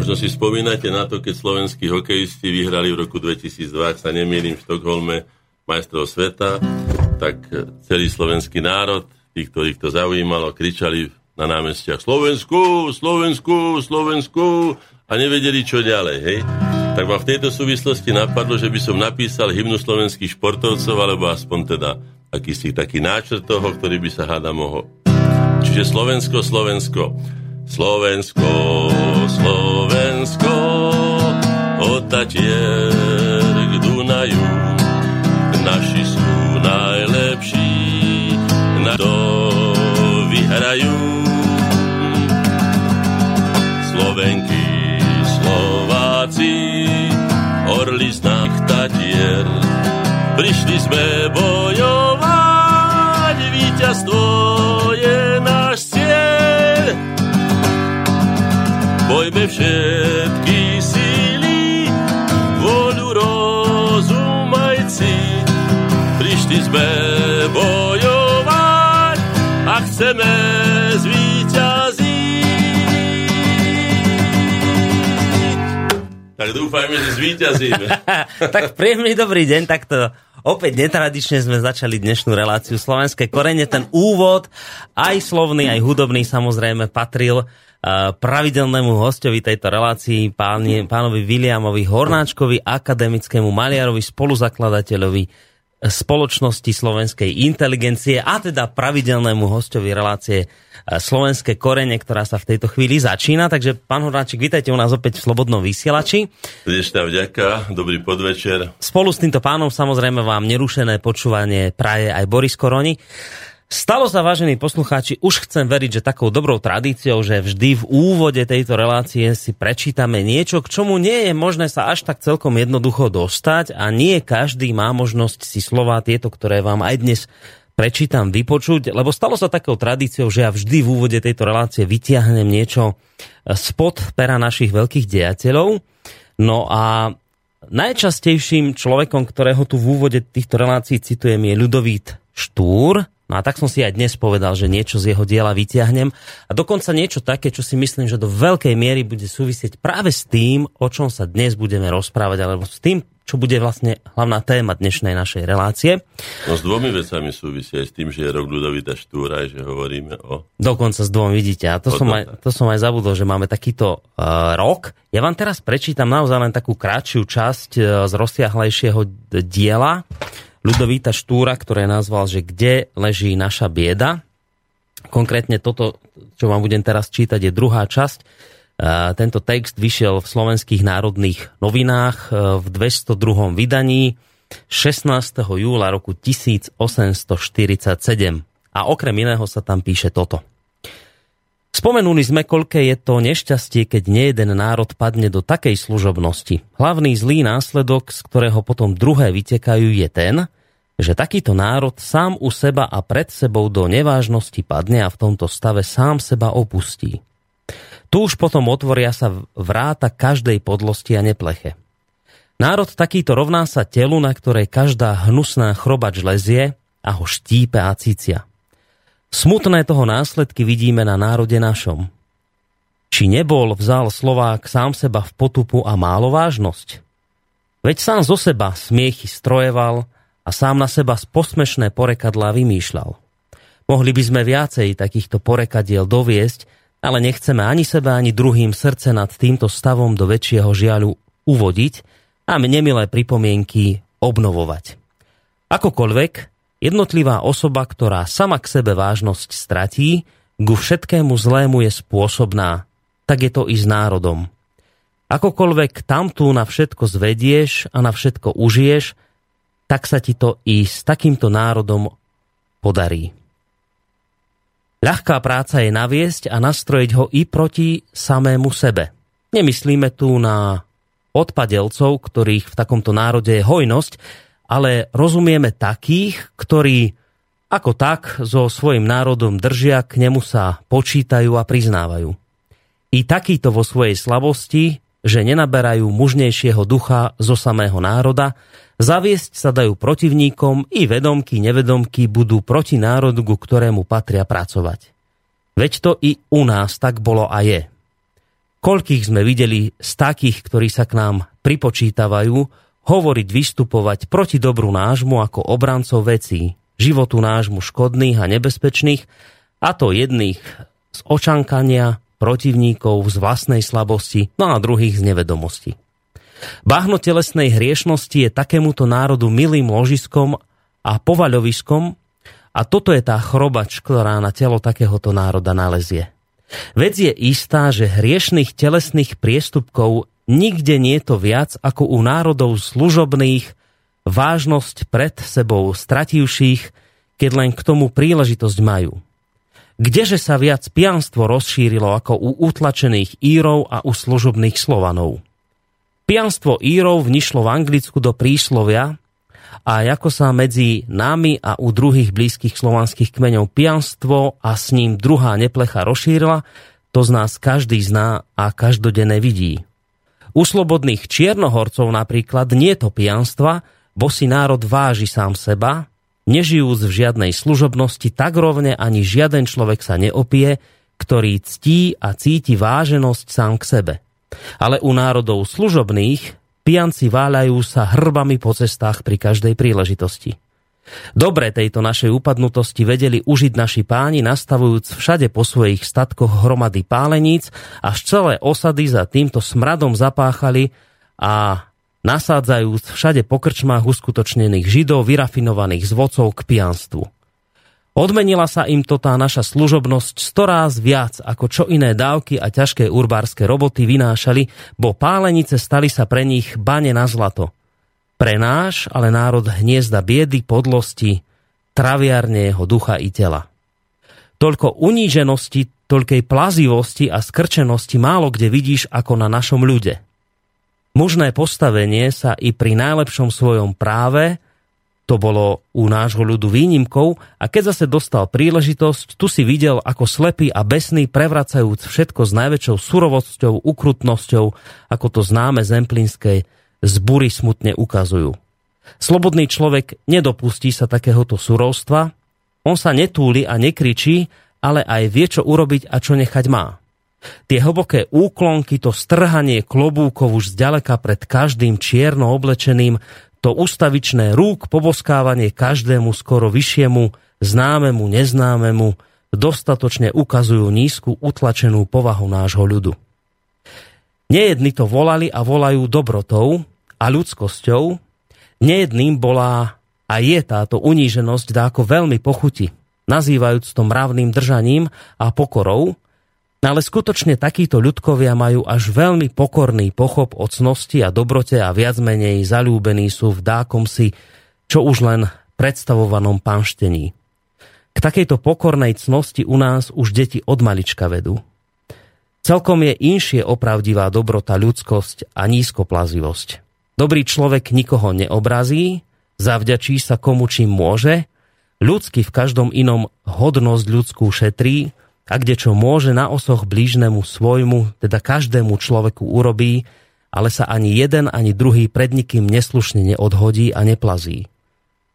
Možno si spomínate na to, keď slovenskí hokejisti vyhrali v roku 2002, ak sa nemýlim, v Štokholme majstrov sveta, tak celý slovenský národ, tí, ktorých to zaujímalo, kričali na námestiach Slovensku, Slovensku, Slovensku a nevedeli, čo ďalej, hej? Tak ma v tejto súvislosti napadlo, že by som napísal hymnu slovenských športovcov, alebo aspoň teda akýsi taký náčrt toho, ktorý by sa háda mohol. Čiže Slovensko, Slovensko. Slovensko, Slovensko, od Tatier k Dunaju, naši sú najlepší, na to vyhrajú. Slovenky, Slováci, orli z Tatier, prišli sme bojovať, víťazstvo je Spojme všetky síly, voľu rozumajci. Prišli sme bojovať a chceme zvíťaziť. Tak dúfajme, že zvíťazíme. tak príjemný dobrý deň, takto Opäť netradične sme začali dnešnú reláciu Slovenské korene. Ten úvod, aj slovný, aj hudobný samozrejme patril pravidelnému hostovi tejto relácii, páni, pánovi Williamovi Hornáčkovi, akademickému maliarovi, spoluzakladateľovi spoločnosti slovenskej inteligencie a teda pravidelnému hostovi relácie Slovenské korene, ktorá sa v tejto chvíli začína. Takže, pán Hornáček, vítajte u nás opäť v Slobodnom vysielači. Srdečná vďaka, dobrý podvečer. Spolu s týmto pánom samozrejme vám nerušené počúvanie praje aj Boris Koroni. Stalo sa, vážení poslucháči, už chcem veriť, že takou dobrou tradíciou, že vždy v úvode tejto relácie si prečítame niečo, k čomu nie je možné sa až tak celkom jednoducho dostať a nie každý má možnosť si slova tieto, ktoré vám aj dnes prečítam, vypočuť, lebo stalo sa takou tradíciou, že ja vždy v úvode tejto relácie vytiahnem niečo spod pera našich veľkých dejateľov. No a najčastejším človekom, ktorého tu v úvode týchto relácií citujem, je Ľudovít Štúr, No a tak som si aj dnes povedal, že niečo z jeho diela vyťahnem a dokonca niečo také, čo si myslím, že do veľkej miery bude súvisieť práve s tým, o čom sa dnes budeme rozprávať, alebo s tým, čo bude vlastne hlavná téma dnešnej našej relácie. No s dvomi vecami súvisí aj s tým, že je rok Ludovita Štúra, že hovoríme o... Dokonca s dvom vidíte. A to, som aj, to som aj zabudol, že máme takýto uh, rok. Ja vám teraz prečítam naozaj len takú krátšiu časť uh, z rozsiahlejšieho diela Ľudovíta Štúra, ktoré nazval, že kde leží naša bieda. Konkrétne toto, čo vám budem teraz čítať, je druhá časť. Tento text vyšiel v slovenských národných novinách e, v 202. vydaní 16. júla roku 1847. A okrem iného sa tam píše toto. Spomenuli sme, koľké je to nešťastie, keď nejeden národ padne do takej služobnosti. Hlavný zlý následok, z ktorého potom druhé vytekajú, je ten, že takýto národ sám u seba a pred sebou do nevážnosti padne a v tomto stave sám seba opustí. Tu už potom otvoria sa vráta každej podlosti a nepleche. Národ takýto rovná sa telu, na ktorej každá hnusná chrobač lezie a ho štípe a cícia. Smutné toho následky vidíme na národe našom. Či nebol vzal Slovák sám seba v potupu a málo vážnosť? Veď sám zo seba smiechy strojeval a sám na seba z posmešné porekadlá vymýšľal. Mohli by sme viacej takýchto porekadiel doviesť, ale nechceme ani seba, ani druhým srdce nad týmto stavom do väčšieho žiaľu uvodiť a nemilé pripomienky obnovovať. Akokoľvek, Jednotlivá osoba, ktorá sama k sebe vážnosť stratí, ku všetkému zlému je spôsobná. Tak je to i s národom. Akokoľvek tam tu na všetko zvedieš a na všetko užiješ, tak sa ti to i s takýmto národom podarí. Ľahká práca je naviesť a nastrojiť ho i proti samému sebe. Nemyslíme tu na odpadelcov, ktorých v takomto národe je hojnosť, ale rozumieme takých, ktorí ako tak so svojim národom držia, k nemu sa počítajú a priznávajú. I takýto vo svojej slabosti, že nenaberajú mužnejšieho ducha zo samého národa, zaviesť sa dajú protivníkom i vedomky, nevedomky budú proti národu, ku ktorému patria pracovať. Veď to i u nás tak bolo a je. Koľkých sme videli z takých, ktorí sa k nám pripočítavajú, hovoriť, vystupovať proti dobru nášmu ako obrancov vecí, životu nášmu škodných a nebezpečných, a to jedných z očankania, protivníkov z vlastnej slabosti, no a druhých z nevedomosti. Bahno telesnej hriešnosti je takémuto národu milým ložiskom a povaľoviskom a toto je tá chrobač, ktorá na telo takéhoto národa nalezie. Vec je istá, že hriešných telesných priestupkov nikde nie je to viac ako u národov služobných, vážnosť pred sebou strativších, keď len k tomu príležitosť majú. Kdeže sa viac pianstvo rozšírilo ako u utlačených Írov a u služobných Slovanov? Pianstvo Írov vnišlo v Anglicku do príslovia a ako sa medzi nami a u druhých blízkych slovanských kmeňov pianstvo a s ním druhá neplecha rozšírila, to z nás každý zná a každodenne vidí. U slobodných čiernohorcov napríklad nie to pianstva, bo si národ váži sám seba, nežijúc v žiadnej služobnosti, tak rovne ani žiaden človek sa neopie, ktorý ctí a cíti váženosť sám k sebe. Ale u národov služobných pijanci váľajú sa hrbami po cestách pri každej príležitosti. Dobre tejto našej upadnutosti vedeli užiť naši páni, nastavujúc všade po svojich statkoch hromady páleníc, až celé osady za týmto smradom zapáchali a nasádzajúc všade po krčmách uskutočnených židov, vyrafinovaných z vocov k pijanstvu. Odmenila sa im to tá naša služobnosť storáz viac, ako čo iné dávky a ťažké urbárske roboty vynášali, bo pálenice stali sa pre nich bane na zlato. Pre náš, ale národ hniezda biedy, podlosti, traviarne jeho ducha i tela. Toľko uníženosti, toľkej plazivosti a skrčenosti málo kde vidíš ako na našom ľude. Mužné postavenie sa i pri najlepšom svojom práve to bolo u nášho ľudu výnimkou a keď zase dostal príležitosť, tu si videl, ako slepý a besný prevracajúc všetko s najväčšou surovosťou, ukrutnosťou, ako to známe zemplínskej zbury smutne ukazujú. Slobodný človek nedopustí sa takéhoto surovstva, on sa netúli a nekričí, ale aj vie, čo urobiť a čo nechať má. Tie hlboké úklonky, to strhanie klobúkov už zďaleka pred každým čierno oblečeným, to ustavičné rúk poboskávanie každému skoro vyššiemu, známemu, neznámemu, dostatočne ukazujú nízku utlačenú povahu nášho ľudu. Nejedni to volali a volajú dobrotou a ľudskosťou, nejedným bola a je táto uníženosť dáko veľmi pochuti, nazývajúc to mravným držaním a pokorou, ale skutočne takíto ľudkovia majú až veľmi pokorný pochop o cnosti a dobrote a viac menej zalúbení sú v dákom si, čo už len predstavovanom panštení. K takejto pokornej cnosti u nás už deti od malička vedú. Celkom je inšie opravdivá dobrota, ľudskosť a nízkoplazivosť. Dobrý človek nikoho neobrazí, zavďačí sa komu čím môže, ľudsky v každom inom hodnosť ľudskú šetrí, a kde čo môže na osoch blížnemu svojmu, teda každému človeku urobí, ale sa ani jeden, ani druhý pred nikým neslušne neodhodí a neplazí.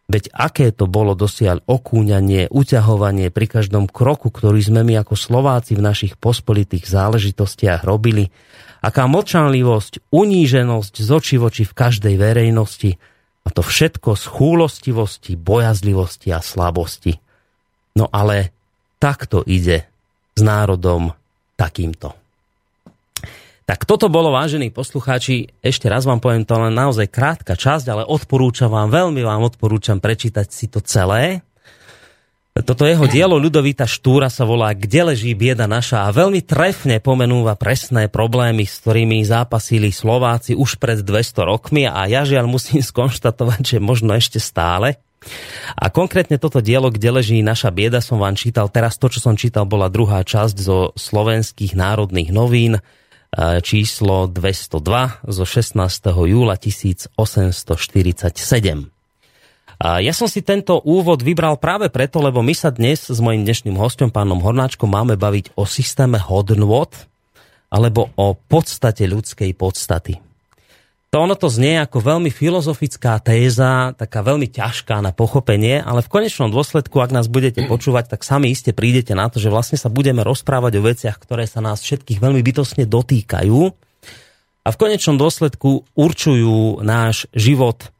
Veď aké to bolo dosiaľ okúňanie, uťahovanie pri každom kroku, ktorý sme my ako Slováci v našich pospolitých záležitostiach robili, aká mlčanlivosť, uníženosť z oči voči v každej verejnosti, a to všetko z chúlostivosti, bojazlivosti a slabosti. No ale takto ide s národom takýmto. Tak toto bolo, vážení poslucháči, ešte raz vám poviem, to len naozaj krátka časť, ale odporúčam vám, veľmi vám odporúčam prečítať si to celé. Toto jeho dielo Ľudovita Štúra sa volá Kde leží bieda naša a veľmi trefne pomenúva presné problémy, s ktorými zápasili Slováci už pred 200 rokmi a ja žiaľ musím skonštatovať, že možno ešte stále. A konkrétne toto dielo, kde leží naša bieda, som vám čítal. Teraz to, čo som čítal, bola druhá časť zo slovenských národných novín, e, číslo 202 zo 16. júla 1847. A ja som si tento úvod vybral práve preto, lebo my sa dnes s mojim dnešným hostom, pánom Hornáčkom, máme baviť o systéme hodnôt alebo o podstate ľudskej podstaty. to ono to znie ako veľmi filozofická téza, taká veľmi ťažká na pochopenie, ale v konečnom dôsledku, ak nás budete počúvať, tak sami iste prídete na to, že vlastne sa budeme rozprávať o veciach, ktoré sa nás všetkých veľmi bytosne dotýkajú a v konečnom dôsledku určujú náš život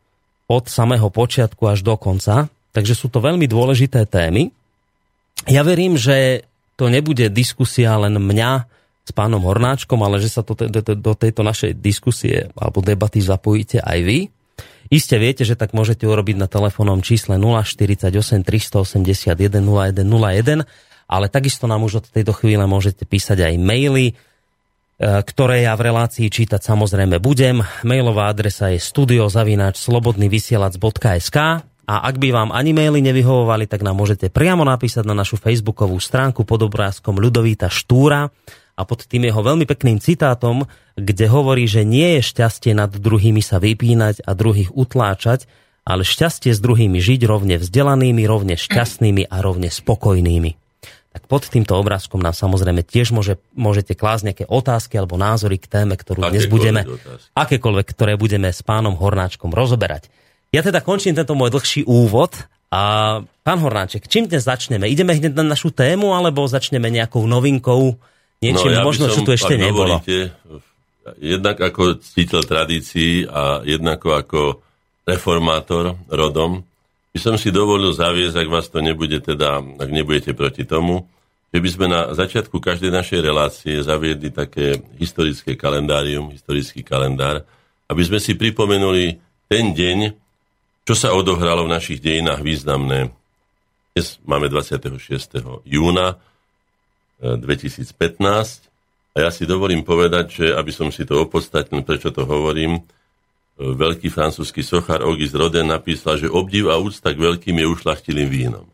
od samého počiatku až do konca. Takže sú to veľmi dôležité témy. Ja verím, že to nebude diskusia len mňa, s pánom Hornáčkom, ale že sa to, do tejto našej diskusie alebo debaty zapojíte aj vy. Iste viete, že tak môžete urobiť na telefónnom čísle 048 381 0101, ale takisto nám už od tejto chvíle môžete písať aj maily, ktoré ja v relácii čítať samozrejme budem. Mailová adresa je studiozavináč.slobodnyvysielac.sk a ak by vám ani maily nevyhovovali, tak nám môžete priamo napísať na našu facebookovú stránku pod obrázkom Ľudovíta Štúra a pod tým jeho veľmi pekným citátom, kde hovorí, že nie je šťastie nad druhými sa vypínať a druhých utláčať, ale šťastie s druhými žiť rovne vzdelanými, rovne šťastnými a rovne spokojnými. Tak pod týmto obrázkom nám samozrejme tiež môže, môžete klásť nejaké otázky alebo názory k téme, ktorú dnes budeme, otázky. akékoľvek, ktoré budeme s pánom Hornáčkom rozoberať. Ja teda končím tento môj dlhší úvod a pán Hornáček, čím dnes začneme? Ideme hneď na našu tému alebo začneme nejakou novinkou, niečím no, ja možno, čo tu ešte nebolo. Dovolíte, jednak ako cítil tradícií a jednako ako reformátor rodom, by som si dovolil zaviesť, ak vás to nebude teda, ak nebudete proti tomu, že by sme na začiatku každej našej relácie zaviedli také historické kalendárium, historický kalendár, aby sme si pripomenuli ten deň, čo sa odohralo v našich dejinách významné. Dnes máme 26. júna, 2015. A ja si dovolím povedať, že aby som si to opodstatnil, prečo to hovorím, veľký francúzsky sochár Auguste Rodin napísal, že obdiv a úcta k veľkým je ušlachtilým vínom.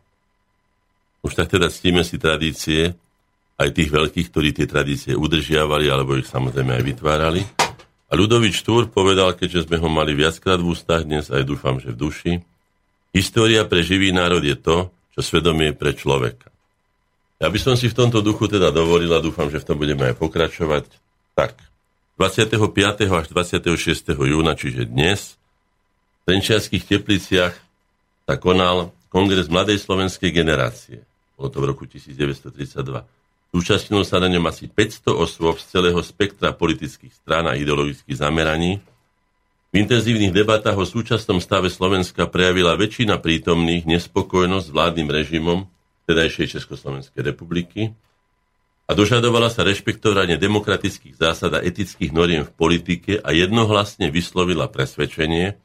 Už tak teda ctíme si tradície, aj tých veľkých, ktorí tie tradície udržiavali, alebo ich samozrejme aj vytvárali. A Ľudovič Štúr povedal, keďže sme ho mali viackrát v ústach, dnes aj dúfam, že v duši, história pre živý národ je to, čo svedomie je pre človeka. Ja by som si v tomto duchu teda dovolil a dúfam, že v tom budeme aj pokračovať. Tak, 25. až 26. júna, čiže dnes, v Trenčianských tepliciach sa konal Kongres Mladej slovenskej generácie. Bolo to v roku 1932. Zúčastnilo sa na ňom asi 500 osôb z celého spektra politických strán a ideologických zameraní. V intenzívnych debatách o súčasnom stave Slovenska prejavila väčšina prítomných nespokojnosť s vládnym režimom vtedajšej Československej republiky a dožadovala sa rešpektovanie demokratických zásad a etických noriem v politike a jednohlasne vyslovila presvedčenie,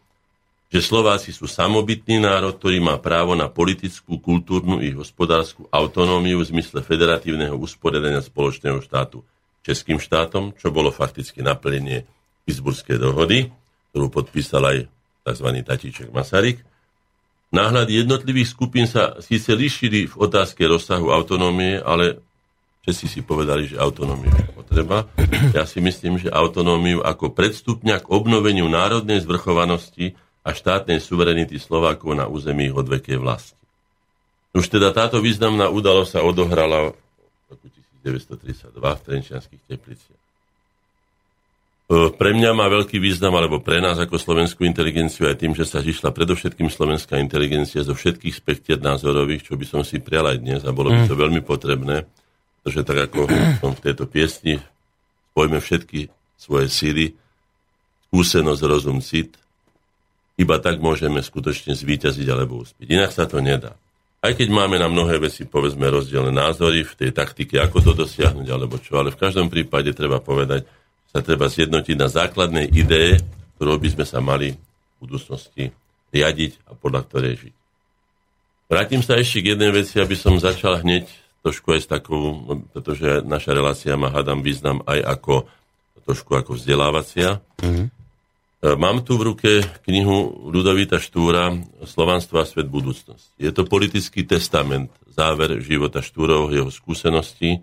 že Slováci sú samobytný národ, ktorý má právo na politickú, kultúrnu i hospodárskú autonómiu v zmysle federatívneho usporiadania spoločného štátu českým štátom, čo bolo fakticky naplnenie Pittsburghskej dohody, ktorú podpísal aj tzv. Tatíček Masaryk, Náhľady jednotlivých skupín sa síce líšili v otázke rozsahu autonómie, ale všetci si povedali, že autonómiu je potreba. Ja si myslím, že autonómiu ako predstupňa k obnoveniu národnej zvrchovanosti a štátnej suverenity Slovákov na území ich odvekej vlasti. Už teda táto významná udalosť sa odohrala v roku 1932 v Trenčianských tepliciach. E, pre mňa má veľký význam, alebo pre nás ako slovenskú inteligenciu aj tým, že sa zišla predovšetkým slovenská inteligencia zo všetkých spektier názorových, čo by som si prial aj dnes a bolo by to mm. veľmi potrebné, pretože tak ako som v tejto piesni spojme všetky svoje síly, skúsenosť, rozum, cit, iba tak môžeme skutočne zvíťaziť alebo uspieť. Inak sa to nedá. Aj keď máme na mnohé veci, povedzme, rozdielne názory v tej taktike, ako to dosiahnuť, alebo čo, ale v každom prípade treba povedať, sa treba zjednotiť na základnej idee, ktorou by sme sa mali v budúcnosti riadiť a podľa ktorej žiť. Vrátim sa ešte k jednej veci, aby som začal hneď trošku aj s takou, pretože naša relácia má, hádam, význam aj ako trošku ako vzdelávacia. Mm-hmm. Mám tu v ruke knihu Ludovita Štúra Slovanstvo a svet budúcnosť. Je to politický testament, záver života Štúrov, jeho skúseností,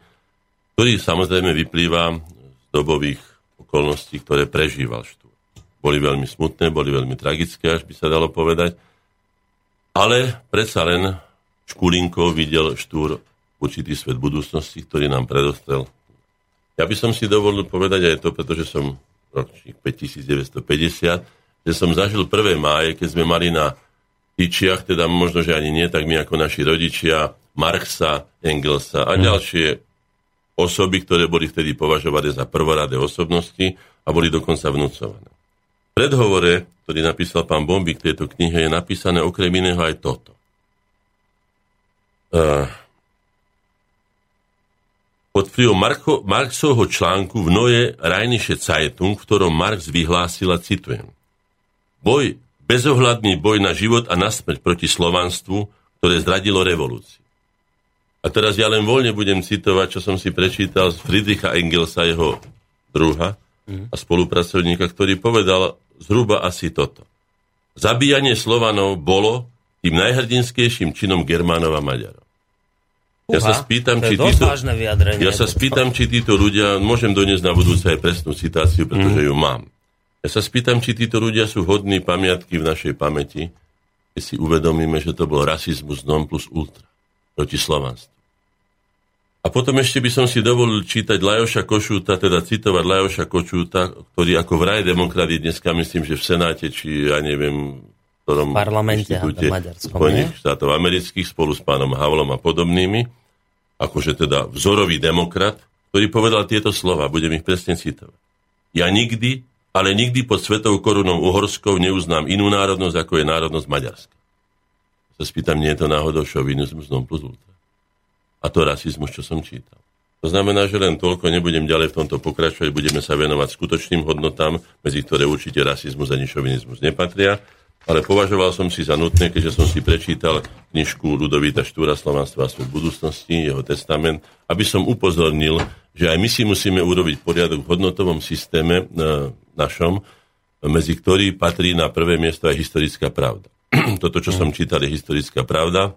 ktorý samozrejme vyplýva z dobových okolností, ktoré prežíval Štúr. Boli veľmi smutné, boli veľmi tragické, až by sa dalo povedať. Ale predsa len Škulinkov videl Štúr určitý svet budúcnosti, ktorý nám predostrel. Ja by som si dovolil povedať aj to, pretože som ročník 5950, že som zažil prvé máje, keď sme mali na tyčiach, teda možno, že ani nie, tak my ako naši rodičia, Marxa, Engelsa a mm. ďalšie osoby, ktoré boli vtedy považované za prvoradé osobnosti a boli dokonca vnúcované. V predhovore, ktorý napísal pán Bomby k tejto knihe, je napísané okrem iného aj toto. Uh, pod vplyvom Marxovho článku v Noje Rajniše Zeitung, v ktorom Marx vyhlásil a citujem. Boj, bezohľadný boj na život a na smrť proti slovanstvu, ktoré zradilo revolúciu. A teraz ja len voľne budem citovať, čo som si prečítal z Friedricha Engelsa, jeho druha mm. a spolupracovníka, ktorý povedal zhruba asi toto. Zabíjanie Slovanov bolo tým najhrdinskejším činom Germánov a Maďarov. Ja sa spýtam, či títo, ja sa spýtam, či títo ľudia, môžem doniesť na budúce aj presnú citáciu, pretože mm. ju mám. Ja sa spýtam, či títo ľudia sú hodní pamiatky v našej pamäti, keď si uvedomíme, že to bol rasizmus non plus ultra proti slovanstvu. A potom ešte by som si dovolil čítať Lajoša Košúta, teda citovať Lajoša Košúta, ktorý ako vraj demokrat dneska, myslím, že v Senáte, či ja neviem, ktorom parlamente Spojených štátov amerických spolu s pánom Havlom a podobnými, akože teda vzorový demokrat, ktorý povedal tieto slova, budem ich presne citovať. Ja nikdy, ale nikdy pod svetou korunou uhorskou neuznám inú národnosť, ako je národnosť maďarská. Sa spýtam, nie je to náhodou šovinizmus non plus ultra a to rasizmus, čo som čítal. To znamená, že len toľko, nebudem ďalej v tomto pokračovať, budeme sa venovať skutočným hodnotám, medzi ktoré určite rasizmus ani šovinizmus nepatria, ale považoval som si za nutné, keďže som si prečítal knižku Ludovíta Štúra Slovanstva a budúcnosti, jeho testament, aby som upozornil, že aj my si musíme urobiť poriadok v hodnotovom systéme e, našom, medzi ktorý patrí na prvé miesto aj historická pravda. Toto, čo som čítal, je historická pravda.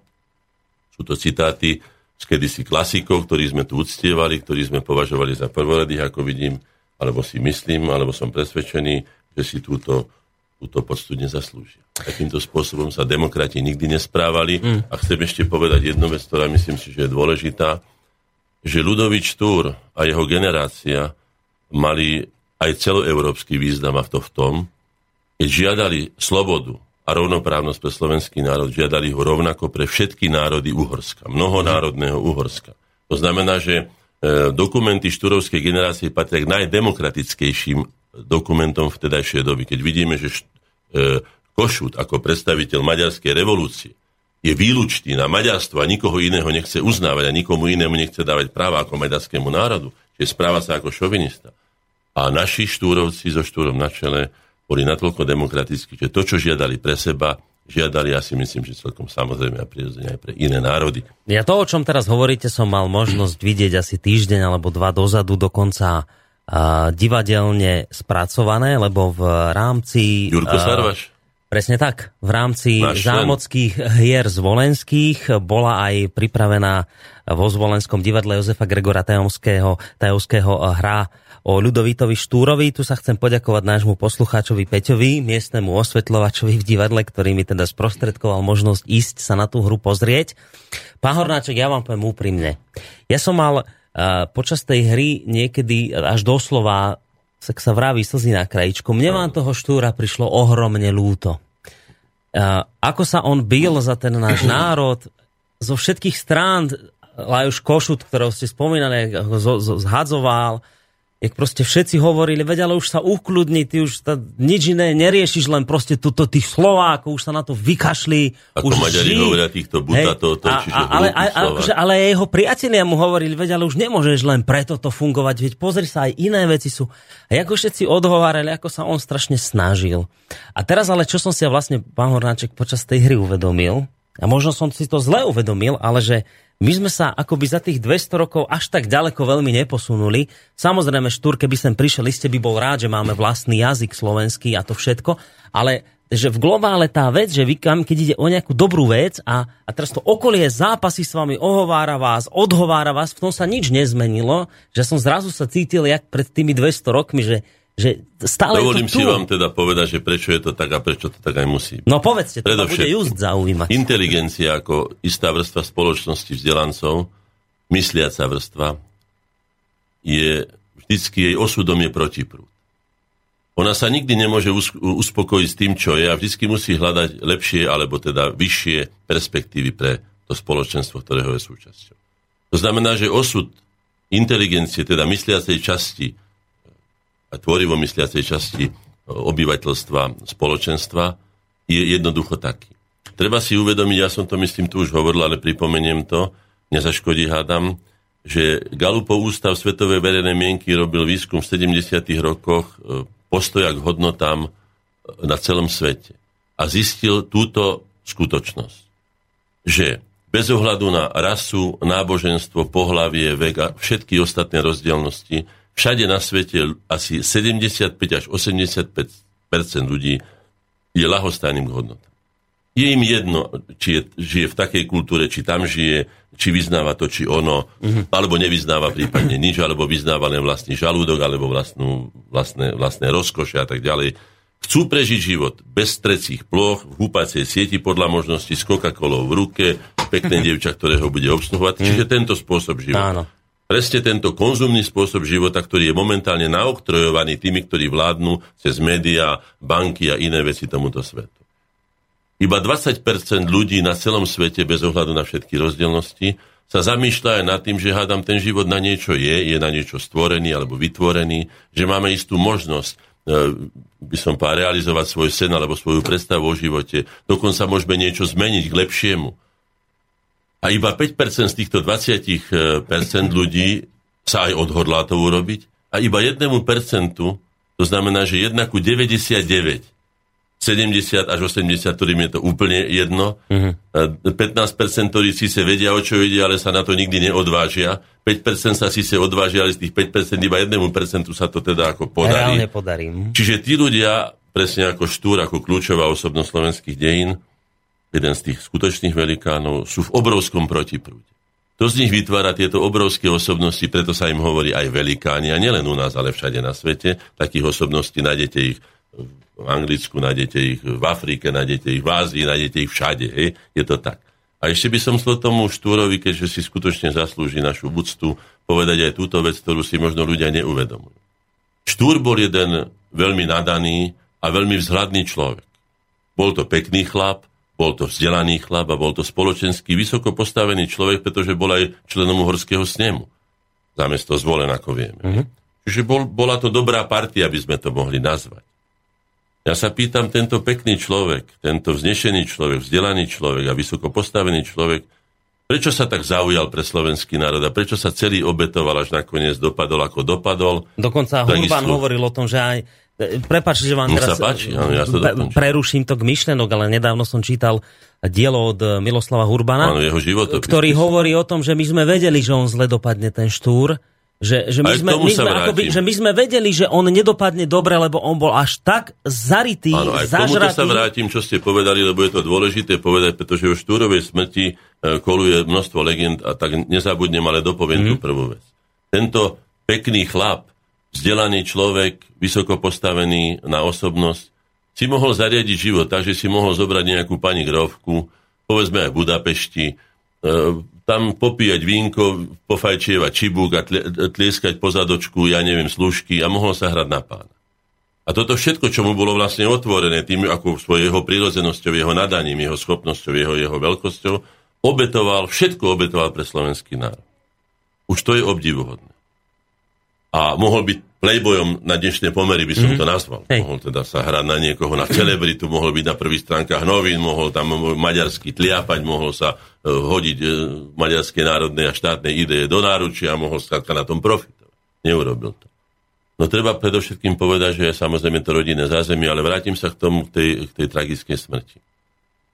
Sú to citáty z kedysi klasikov, ktorí sme tu uctievali, ktorí sme považovali za prvoradých, ako vidím, alebo si myslím, alebo som presvedčený, že si túto, túto poctu nezaslúžia. Takýmto spôsobom sa demokrati nikdy nesprávali. Mm. A chcem ešte povedať jednu vec, ktorá myslím si, že je dôležitá, že Ludovič Túr a jeho generácia mali aj celoeurópsky význam a to v tom, keď žiadali slobodu, a rovnoprávnosť pre slovenský národ žiadali ho rovnako pre všetky národy Uhorska, mnohonárodného Uhorska. To znamená, že e, dokumenty štúrovskej generácie patria k najdemokratickejším dokumentom vtedajšej doby. Keď vidíme, že e, Košut ako predstaviteľ maďarskej revolúcie je výlučný na maďarstvo a nikoho iného nechce uznávať a nikomu inému nechce dávať práva ako maďarskému národu, že správa sa ako šovinista. A naši štúrovci so štúrom na čele boli natoľko demokratickí, že to, čo žiadali pre seba, žiadali, ja si myslím, že celkom samozrejme a prirodzene aj pre iné národy. Ja to, o čom teraz hovoríte, som mal možnosť vidieť asi týždeň alebo dva dozadu, dokonca divadelne spracované, lebo v rámci... Jurko Sarvaš? Presne tak. V rámci Náš zámockých hier zvolenských bola aj pripravená vo Zvolenskom divadle Jozefa Gregora Tajovského, Tajovského hra o Ľudovítovi Štúrovi. Tu sa chcem poďakovať nášmu poslucháčovi Peťovi, miestnemu osvetľovačovi v divadle, ktorý mi teda sprostredkoval možnosť ísť sa na tú hru pozrieť. Pán Hornáček, ja vám poviem úprimne. Ja som mal počas tej hry niekedy až doslova tak sa vraví slzy na krajičku. Mne vám toho Štúra prišlo ohromne lúto. Ako sa on bil za ten náš národ, zo všetkých strán Lajuš Košut, ktorého ste spomínali, zhadzoval, jak proste všetci hovorili, veď ale už sa ukľudni, ty už ta, nič iné neriešiš, len proste tuto tých Slovákov, už sa na to vykašli. Ako už Maďari ži... hovoria týchto butatov, to, čiže a, ale, a, a, akože, ale jeho priatelia mu hovorili, veď ale už nemôžeš len preto to fungovať, veď pozri sa, aj iné veci sú. A ako všetci odhovárali, ako sa on strašne snažil. A teraz ale, čo som si ja vlastne, pán Hornáček, počas tej hry uvedomil, a možno som si to zle uvedomil, ale že my sme sa akoby za tých 200 rokov až tak ďaleko veľmi neposunuli. Samozrejme, Štúr, keby sem prišiel, iste by bol rád, že máme vlastný jazyk slovenský a to všetko, ale že v globále tá vec, že vy kam, keď ide o nejakú dobrú vec a, a teraz to okolie zápasy s vami, ohovára vás, odhovára vás, v tom sa nič nezmenilo, že som zrazu sa cítil, jak pred tými 200 rokmi, že že stále Dovolím si vám teda povedať, že prečo je to tak a prečo to tak aj musí. No povedzte, to bude just zaujímať. Inteligencia ako istá vrstva spoločnosti vzdelancov, mysliaca vrstva, je vždycky jej osudom je protiprúd. ona sa nikdy nemôže uspokojiť s tým, čo je a vždy musí hľadať lepšie alebo teda vyššie perspektívy pre to spoločenstvo, ktorého je súčasťou. To znamená, že osud inteligencie, teda mysliacej časti tvorivo mysliacej časti obyvateľstva spoločenstva je jednoducho taký. Treba si uvedomiť, ja som to myslím tu už hovoril, ale pripomeniem to, nezaškodí hádam, že Galupov ústav Svetovej verejnej mienky robil výskum v 70. rokoch e, postoja k hodnotám na celom svete. A zistil túto skutočnosť, že bez ohľadu na rasu, náboženstvo, pohlavie, vek a všetky ostatné rozdielnosti, všade na svete asi 75 až 85% ľudí je lahostajným k hodnotám. Je im jedno, či je, žije v takej kultúre, či tam žije, či vyznáva to, či ono, mm-hmm. alebo nevyznáva prípadne nič, alebo vyznáva len vlastný žalúdok, alebo vlastnú, vlastné, vlastné rozkoše a tak ďalej. Chcú prežiť život bez trecích ploch, v húpacej sieti podľa možnosti s Coca-Colou v ruke, pekné dievča, ktoré ho bude obsluhovať. Mm. Čiže tento spôsob života. Áno. Presne tento konzumný spôsob života, ktorý je momentálne naoktrojovaný tými, ktorí vládnu cez médiá, banky a iné veci tomuto svetu. Iba 20% ľudí na celom svete, bez ohľadu na všetky rozdielnosti, sa zamýšľa aj nad tým, že hádam ten život na niečo je, je na niečo stvorený alebo vytvorený, že máme istú možnosť, e, by som povedal, realizovať svoj sen alebo svoju predstavu o živote. Dokonca môžeme niečo zmeniť k lepšiemu. A iba 5% z týchto 20% ľudí sa aj odhodlá to urobiť. A iba 1%, to znamená, že 1 ku 99 70 až 80, ktorým je to úplne jedno. Uh-huh. 15%, ktorí síce vedia, o čo ide, ale sa na to nikdy neodvážia. 5% sa síce odvážia, ale z tých 5% iba 1% sa to teda ako podarí. Reálne podarí. Mhm. Čiže tí ľudia, presne ako Štúr, ako kľúčová osobnosť slovenských dejín, jeden z tých skutočných velikánov, sú v obrovskom protiprúde. To z nich vytvára tieto obrovské osobnosti, preto sa im hovorí aj velikáni, a nielen u nás, ale všade na svete. Takých osobností nájdete ich v Anglicku, nájdete ich v Afrike, nájdete ich v Ázii, nájdete ich všade. Hej? Je to tak. A ešte by som chcel tomu Štúrovi, keďže si skutočne zaslúži našu buctu, povedať aj túto vec, ktorú si možno ľudia neuvedomujú. Štúr bol jeden veľmi nadaný a veľmi vzhľadný človek. Bol to pekný chlap, bol to vzdelaný chlap a bol to spoločenský vysoko postavený človek, pretože bol aj členom uhorského snemu. Zamesto zvolen, ako vieme. Mm-hmm. Čiže bol, bola to dobrá partia, aby sme to mohli nazvať. Ja sa pýtam, tento pekný človek, tento vznešený človek, vzdelaný človek a vysoko postavený človek, prečo sa tak zaujal pre slovenský národ a prečo sa celý obetoval, až nakoniec dopadol, ako dopadol. Dokonca Hurban hovoril o tom, že aj Prepač, že vám teraz páči, áno, ja to preruším to k myšlenok, ale nedávno som čítal dielo od Miloslava Hurbana, áno, jeho ktorý hovorí o tom, že my sme vedeli, že on zle dopadne ten štúr, že, že, my sme, my sme akoby, že my sme vedeli, že on nedopadne dobre, lebo on bol až tak zarytý, Áno, aj zažratý. sa vrátim, čo ste povedali, lebo je to dôležité povedať, pretože o Štúrovej smrti e, koluje množstvo legend a tak nezabudnem, ale dopoviem mm. tú prvú vec. Tento pekný chlap, vzdelaný človek, vysoko postavený na osobnosť, si mohol zariadiť život tak, že si mohol zobrať nejakú pani grovku, povedzme aj v Budapešti, e, tam popíjať vínko, pofajčievať čibúk a tlieskať pozadočku, ja neviem, služky a mohol sa hrať na pána. A toto všetko, čo mu bolo vlastne otvorené tým, ako svojou jeho prírodzenosťou, jeho nadaním, jeho schopnosťou, jeho, jeho veľkosťou, obetoval, všetko obetoval pre slovenský národ. Už to je obdivuhodné. A mohol byť playboyom na dnešné pomery by som mm-hmm. to nazval. Hej. Mohol teda sa hrať na niekoho, na celebritu, mohol byť na prvých stránkach novín, mohol tam maďarsky tliapať, mohol sa uh, hodiť uh, maďarské národné a štátne ideje do náručia a mohol sa na tom profitovať. Neurobil to. No treba predovšetkým povedať, že je samozrejme to rodinné zázemie, ale vrátim sa k tomu, k tej, k tej tragickej smrti.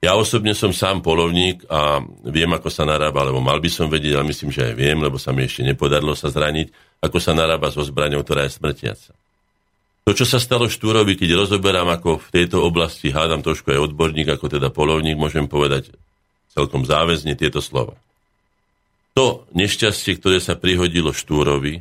Ja osobne som sám polovník a viem, ako sa narába, alebo mal by som vedieť, ale myslím, že aj viem, lebo sa mi ešte nepodarilo sa zraniť ako sa narába so zbraňou, ktorá je smrtiaca. To, čo sa stalo Štúrovi, keď rozoberám ako v tejto oblasti, hádam trošku aj odborník, ako teda polovník, môžem povedať celkom záväzne tieto slova. To nešťastie, ktoré sa prihodilo Štúrovi,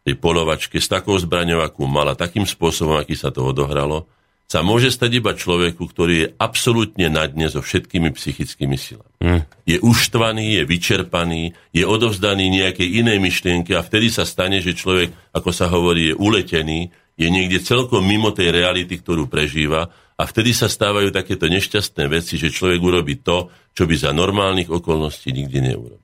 tej polovačke, s takou zbraňou, akú mala, takým spôsobom, aký sa to odohralo, sa môže stať iba človeku, ktorý je absolútne na dne so všetkými psychickými silami. Mm. Je uštvaný, je vyčerpaný, je odovzdaný nejakej inej myšlienke a vtedy sa stane, že človek, ako sa hovorí, je uletený, je niekde celkom mimo tej reality, ktorú prežíva a vtedy sa stávajú takéto nešťastné veci, že človek urobí to, čo by za normálnych okolností nikdy neurobil.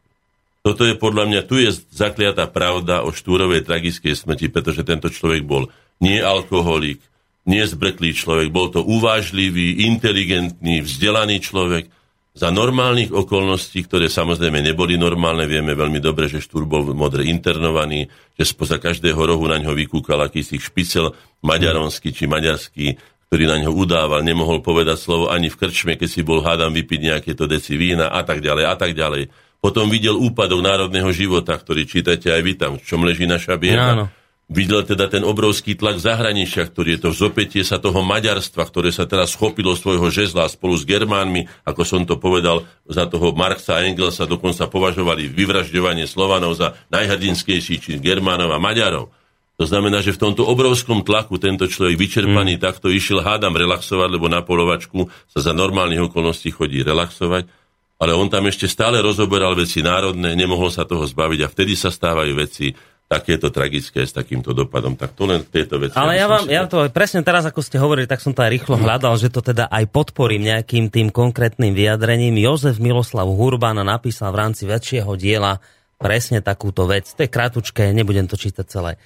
Toto je podľa mňa, tu je zakliatá pravda o Štúrovej tragickej smrti, pretože tento človek bol nie alkoholik, nie zbreklý človek, bol to uvážlivý, inteligentný, vzdelaný človek, za normálnych okolností, ktoré samozrejme neboli normálne, vieme veľmi dobre, že Štúr bol modre internovaný, že spoza každého rohu na ňo vykúkal akýsi špicel maďaronský či maďarský, ktorý na ňo udával, nemohol povedať slovo ani v krčme, keď si bol hádam vypiť nejaké to deci vína a tak ďalej a tak ďalej. Potom videl úpadok národného života, ktorý čítate aj vy tam, v čom leží naša bieda. Ja, Videl teda ten obrovský tlak zahraničia, ktorý je to vzopetie sa toho maďarstva, ktoré sa teraz schopilo svojho žezla spolu s Germánmi, ako som to povedal, za toho Marxa a Engelsa dokonca považovali vyvražďovanie Slovanov za najhrdinskejší či Germánov a Maďarov. To znamená, že v tomto obrovskom tlaku tento človek vyčerpaný mm. takto išiel hádam relaxovať, lebo na polovačku sa za normálnych okolností chodí relaxovať, ale on tam ešte stále rozoberal veci národné, nemohol sa toho zbaviť a vtedy sa stávajú veci, takéto tragické s takýmto dopadom. Tak to len tieto veci. Ale ja, vám, ja to presne teraz, ako ste hovorili, tak som to aj rýchlo hľadal, že to teda aj podporím nejakým tým konkrétnym vyjadrením. Jozef Miloslav Hurban napísal v rámci väčšieho diela presne takúto vec. To je krátučké, nebudem to čítať celé.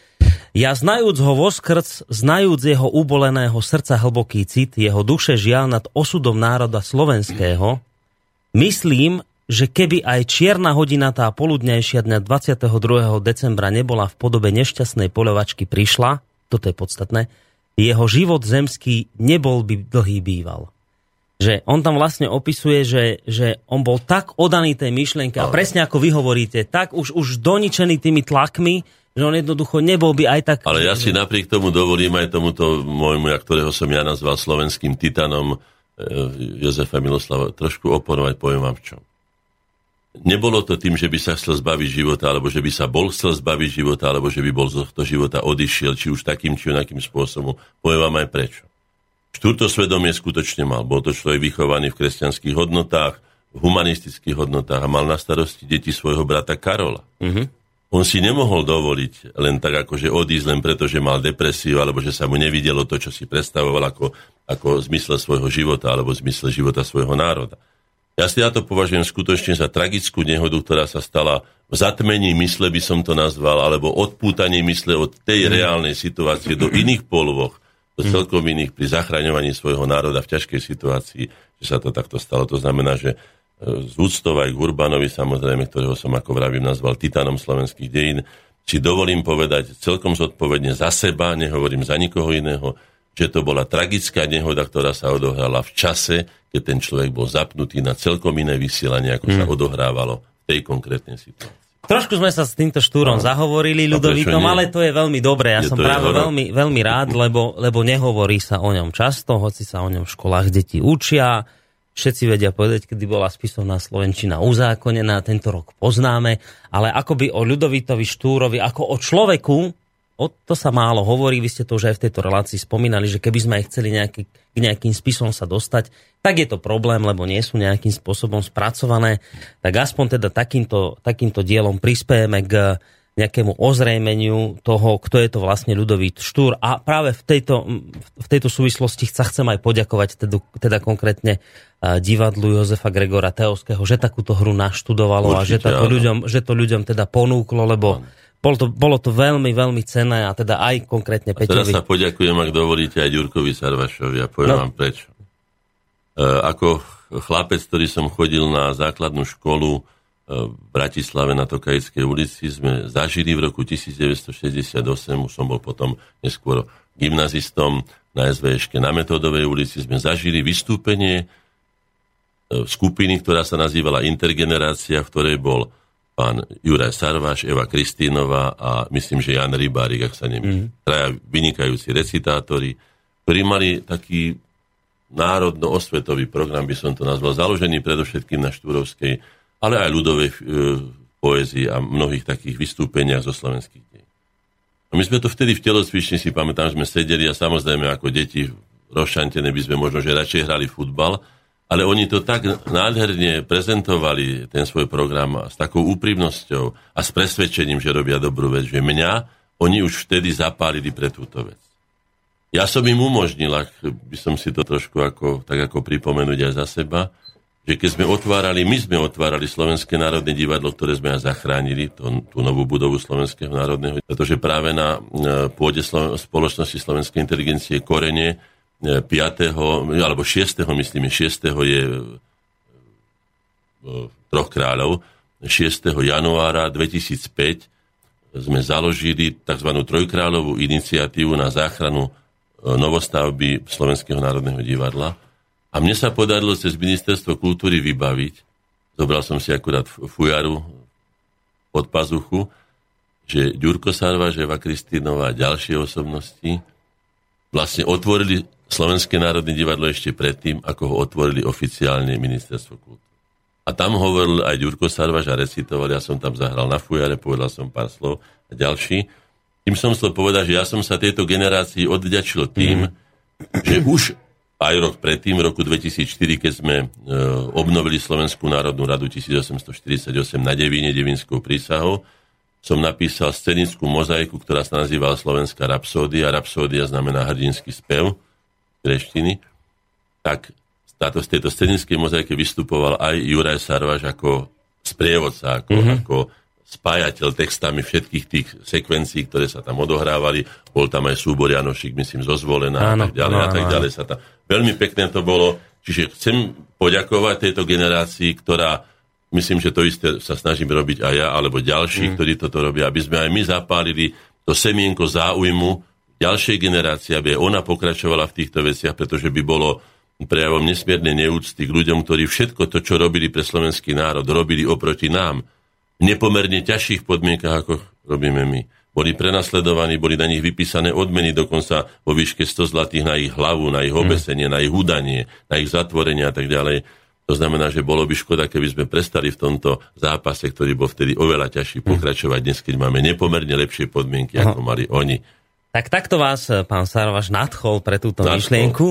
Ja znajúc ho vo skrc, znajúc jeho uboleného srdca hlboký cit, jeho duše žiaľ nad osudom národa slovenského, myslím, že keby aj čierna hodina tá poludnejšia dňa 22. decembra nebola v podobe nešťastnej poľovačky prišla, toto je podstatné, jeho život zemský nebol by dlhý býval. Že on tam vlastne opisuje, že, že on bol tak odaný tej myšlienke a presne ako vy hovoríte, tak už, už doničený tými tlakmi, že on jednoducho nebol by aj tak... Ale ja si napriek tomu dovolím aj tomuto môjmu, ktorého som ja nazval slovenským titanom, eh, Jozefa Miloslava, trošku oponovať, poviem vám v čom. Nebolo to tým, že by sa chcel zbaviť života, alebo že by sa bol chcel zbaviť života, alebo že by bol z tohto života odišiel, či už takým, či onakým spôsobom. Poviem vám aj prečo. Štúrto svedomie skutočne mal. Bol to človek vychovaný v kresťanských hodnotách, v humanistických hodnotách a mal na starosti deti svojho brata Karola. Mm-hmm. On si nemohol dovoliť len tak akože odísť len preto, že mal depresiu, alebo že sa mu nevidelo to, čo si predstavoval ako, ako zmysle svojho života, alebo zmysle života svojho národa. Ja si ja to považujem skutočne za tragickú nehodu, ktorá sa stala v zatmení mysle, by som to nazval, alebo odpútaní mysle od tej mm. reálnej situácie do iných polovoch, do mm. celkom iných pri zachraňovaní svojho národa v ťažkej situácii, že sa to takto stalo. To znamená, že e, z úctov aj k Urbanovi, samozrejme, ktorého som, ako vravím, nazval titanom slovenských dejín, si dovolím povedať celkom zodpovedne za seba, nehovorím za nikoho iného, že to bola tragická nehoda, ktorá sa odohrala v čase, keď ten človek bol zapnutý na celkom iné vysielanie, ako hmm. sa odohrávalo v tej konkrétnej situácii. Trošku sme sa s týmto štúrom no. zahovorili, Ľudovíkom, ale to je veľmi dobré. Ja je som práve veľmi, veľmi rád, lebo, lebo nehovorí sa o ňom často, hoci sa o ňom v školách deti učia. Všetci vedia povedať, kedy bola spisovná Slovenčina uzákonená, tento rok poznáme, ale akoby o Ľudovitovi Štúrovi, ako o človeku, o to sa málo hovorí, vy ste to už aj v tejto relácii spomínali, že keby sme aj chceli nejaký, k nejakým spisom sa dostať, tak je to problém, lebo nie sú nejakým spôsobom spracované. Tak aspoň teda takýmto, takýmto dielom prispiejeme k nejakému ozrejmeniu toho, kto je to vlastne ľudový Štúr. A práve v tejto, v tejto súvislosti sa chcem aj poďakovať teda, teda konkrétne divadlu Jozefa Gregora Teovského, že takúto hru naštudovalo Určite, a že to, ľuďom, že to ľuďom teda ponúklo, lebo bolo to, bolo to veľmi, veľmi cenné a teda aj konkrétne Peťovi. teraz sa poďakujem, ak dovolíte, aj Ďurkovi Sarvašovi a poviem no. vám prečo. E, ako chlapec, ktorý som chodil na základnú školu e, v Bratislave na Tokajskej ulici, sme zažili v roku 1968, už som bol potom neskôr gymnazistom na SVŠke na Metodovej ulici, sme zažili vystúpenie e, skupiny, ktorá sa nazývala Intergenerácia, v ktorej bol pán Juraj Sarvaš, Eva Kristínová a myslím, že Jan Rybárik, ak sa nemýlim. Mm. Traja vynikajúci recitátori, ktorí mali taký národno-osvetový program, by som to nazval, založený predovšetkým na Štúrovskej, ale aj ľudovej e, poézii a mnohých takých vystúpeniach zo slovenských dní. A my sme to vtedy v telocvični si pamätám, že sme sedeli a samozrejme ako deti rozšantené by sme možno, že radšej hrali futbal, ale oni to tak nádherne prezentovali, ten svoj program, s takou úprimnosťou a s presvedčením, že robia dobrú vec, že mňa oni už vtedy zapálili pre túto vec. Ja som im umožnil, ak by som si to trošku ako, tak ako pripomenúť aj za seba, že keď sme otvárali, my sme otvárali Slovenské národné divadlo, ktoré sme aj zachránili, to, tú novú budovu Slovenského národného, pretože práve na e, pôde spoločnosti Slovenskej inteligencie Korene 5. E, alebo 6. myslím, 6. je e, troch kráľov, 6. januára 2005 sme založili tzv. trojkráľovú iniciatívu na záchranu novostavby Slovenského národného divadla. A mne sa podarilo cez Ministerstvo kultúry vybaviť, zobral som si akurát fujaru pod pazuchu, že Ďurko Sarvaževa, Kristínová a ďalšie osobnosti vlastne otvorili Slovenské národné divadlo ešte predtým, ako ho otvorili oficiálne Ministerstvo kultúry. A tam hovoril aj Ďurko Sarvaž a recitoval, ja som tam zahral na fujare, povedal som pár slov a ďalší. Tým som chcel povedať, že ja som sa tejto generácii odďačil tým, mm. že už aj rok predtým, v roku 2004, keď sme e, obnovili Slovenskú národnú radu 1848 na Devíne, Devinskou prísahou, som napísal scenickú mozaiku, ktorá sa nazývala Slovenská rapsódia. Rapsódia znamená hrdinský spev greštiny. Tak táto, z tejto scenickej mozaike vystupoval aj Juraj Sarvaš ako sprievodca, ako, mm-hmm. ako spájateľ textami všetkých tých sekvencií, ktoré sa tam odohrávali. Bol tam aj súbor Janošik, myslím, zozvolená áno, a tak ďalej áno, a tak ďalej. Sa tam... Veľmi pekné to bolo. Čiže chcem poďakovať tejto generácii, ktorá, myslím, že to isté sa snažím robiť aj ja, alebo ďalší, mm. ktorí toto robia, aby sme aj my zapálili to semienko záujmu ďalšej generácie, aby ona pokračovala v týchto veciach, pretože by bolo prejavom nesmiernej neúcty k ľuďom, ktorí všetko to, čo robili pre slovenský národ, robili oproti nám nepomerne ťažších podmienkach, ako robíme my. Boli prenasledovaní, boli na nich vypísané odmeny dokonca vo výške 100 zlatých na ich hlavu, na ich hm. obesenie, na ich udanie, na ich zatvorenie a tak ďalej. To znamená, že bolo by škoda, keby sme prestali v tomto zápase, ktorý bol vtedy oveľa ťažší, hm. pokračovať dnes, keď máme nepomerne lepšie podmienky, ako mali oni. Tak takto vás, pán Sarvaš, nadchol pre túto nadchol. myšlienku.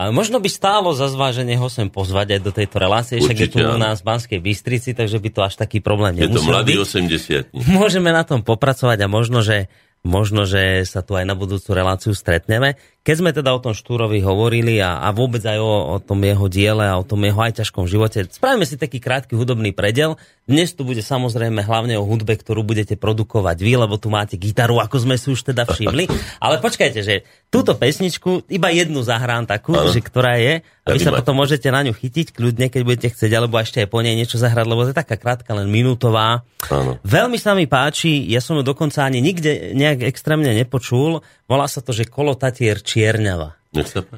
Ale možno by stálo za zváženie ho sem pozvať aj do tejto relácie, však je tu u nás v Banskej Bystrici, takže by to až taký problém nemusel Je to mladý 80 Môžeme na tom popracovať a možno, že možno, že sa tu aj na budúcu reláciu stretneme. Keď sme teda o tom Štúrovi hovorili a, a vôbec aj o, o tom jeho diele a o tom jeho aj ťažkom živote, spravíme si taký krátky hudobný predel. Dnes tu bude samozrejme hlavne o hudbe, ktorú budete produkovať vy, lebo tu máte gitaru, ako sme si už teda všimli. Ale počkajte, že túto pesničku, iba jednu zahrám takú, že ktorá je, a vy sa potom môžete na ňu chytiť kľudne, keď budete chcieť, alebo ešte aj po nej niečo zahrať, lebo to je taká krátka, len minútová. Ano. Veľmi sa mi páči, ja som ju dokonca ani nikde nejak extrémne nepočul, volá sa to, že Kolo Tatier Čierňava.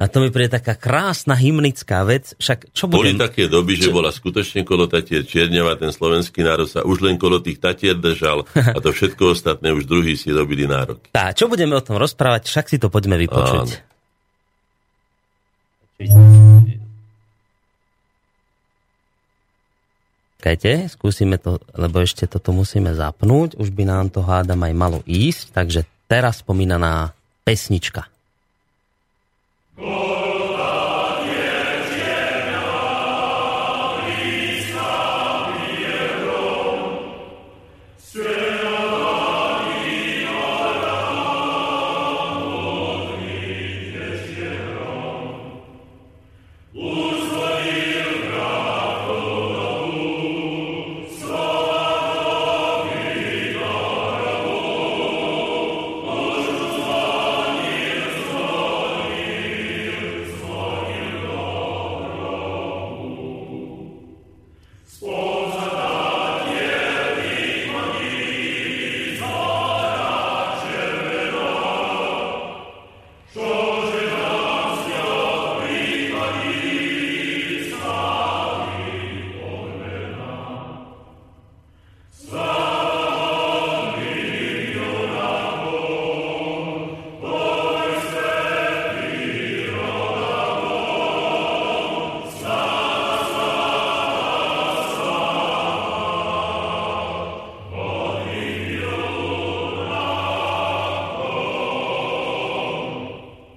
A to mi príde taká krásna hymnická vec. Však čo budem... Boli také doby, že bola skutočne kolo Tatier Čierňava, ten slovenský národ sa už len kolo tých Tatier držal a to všetko ostatné už druhý si robili nároky. Tá, čo budeme o tom rozprávať, však si to poďme vypočuť. Áno. Čakajte, skúsime to, lebo ešte toto musíme zapnúť. Už by nám to hádam aj malo ísť, takže teraz spomínaná pesnička. Oh.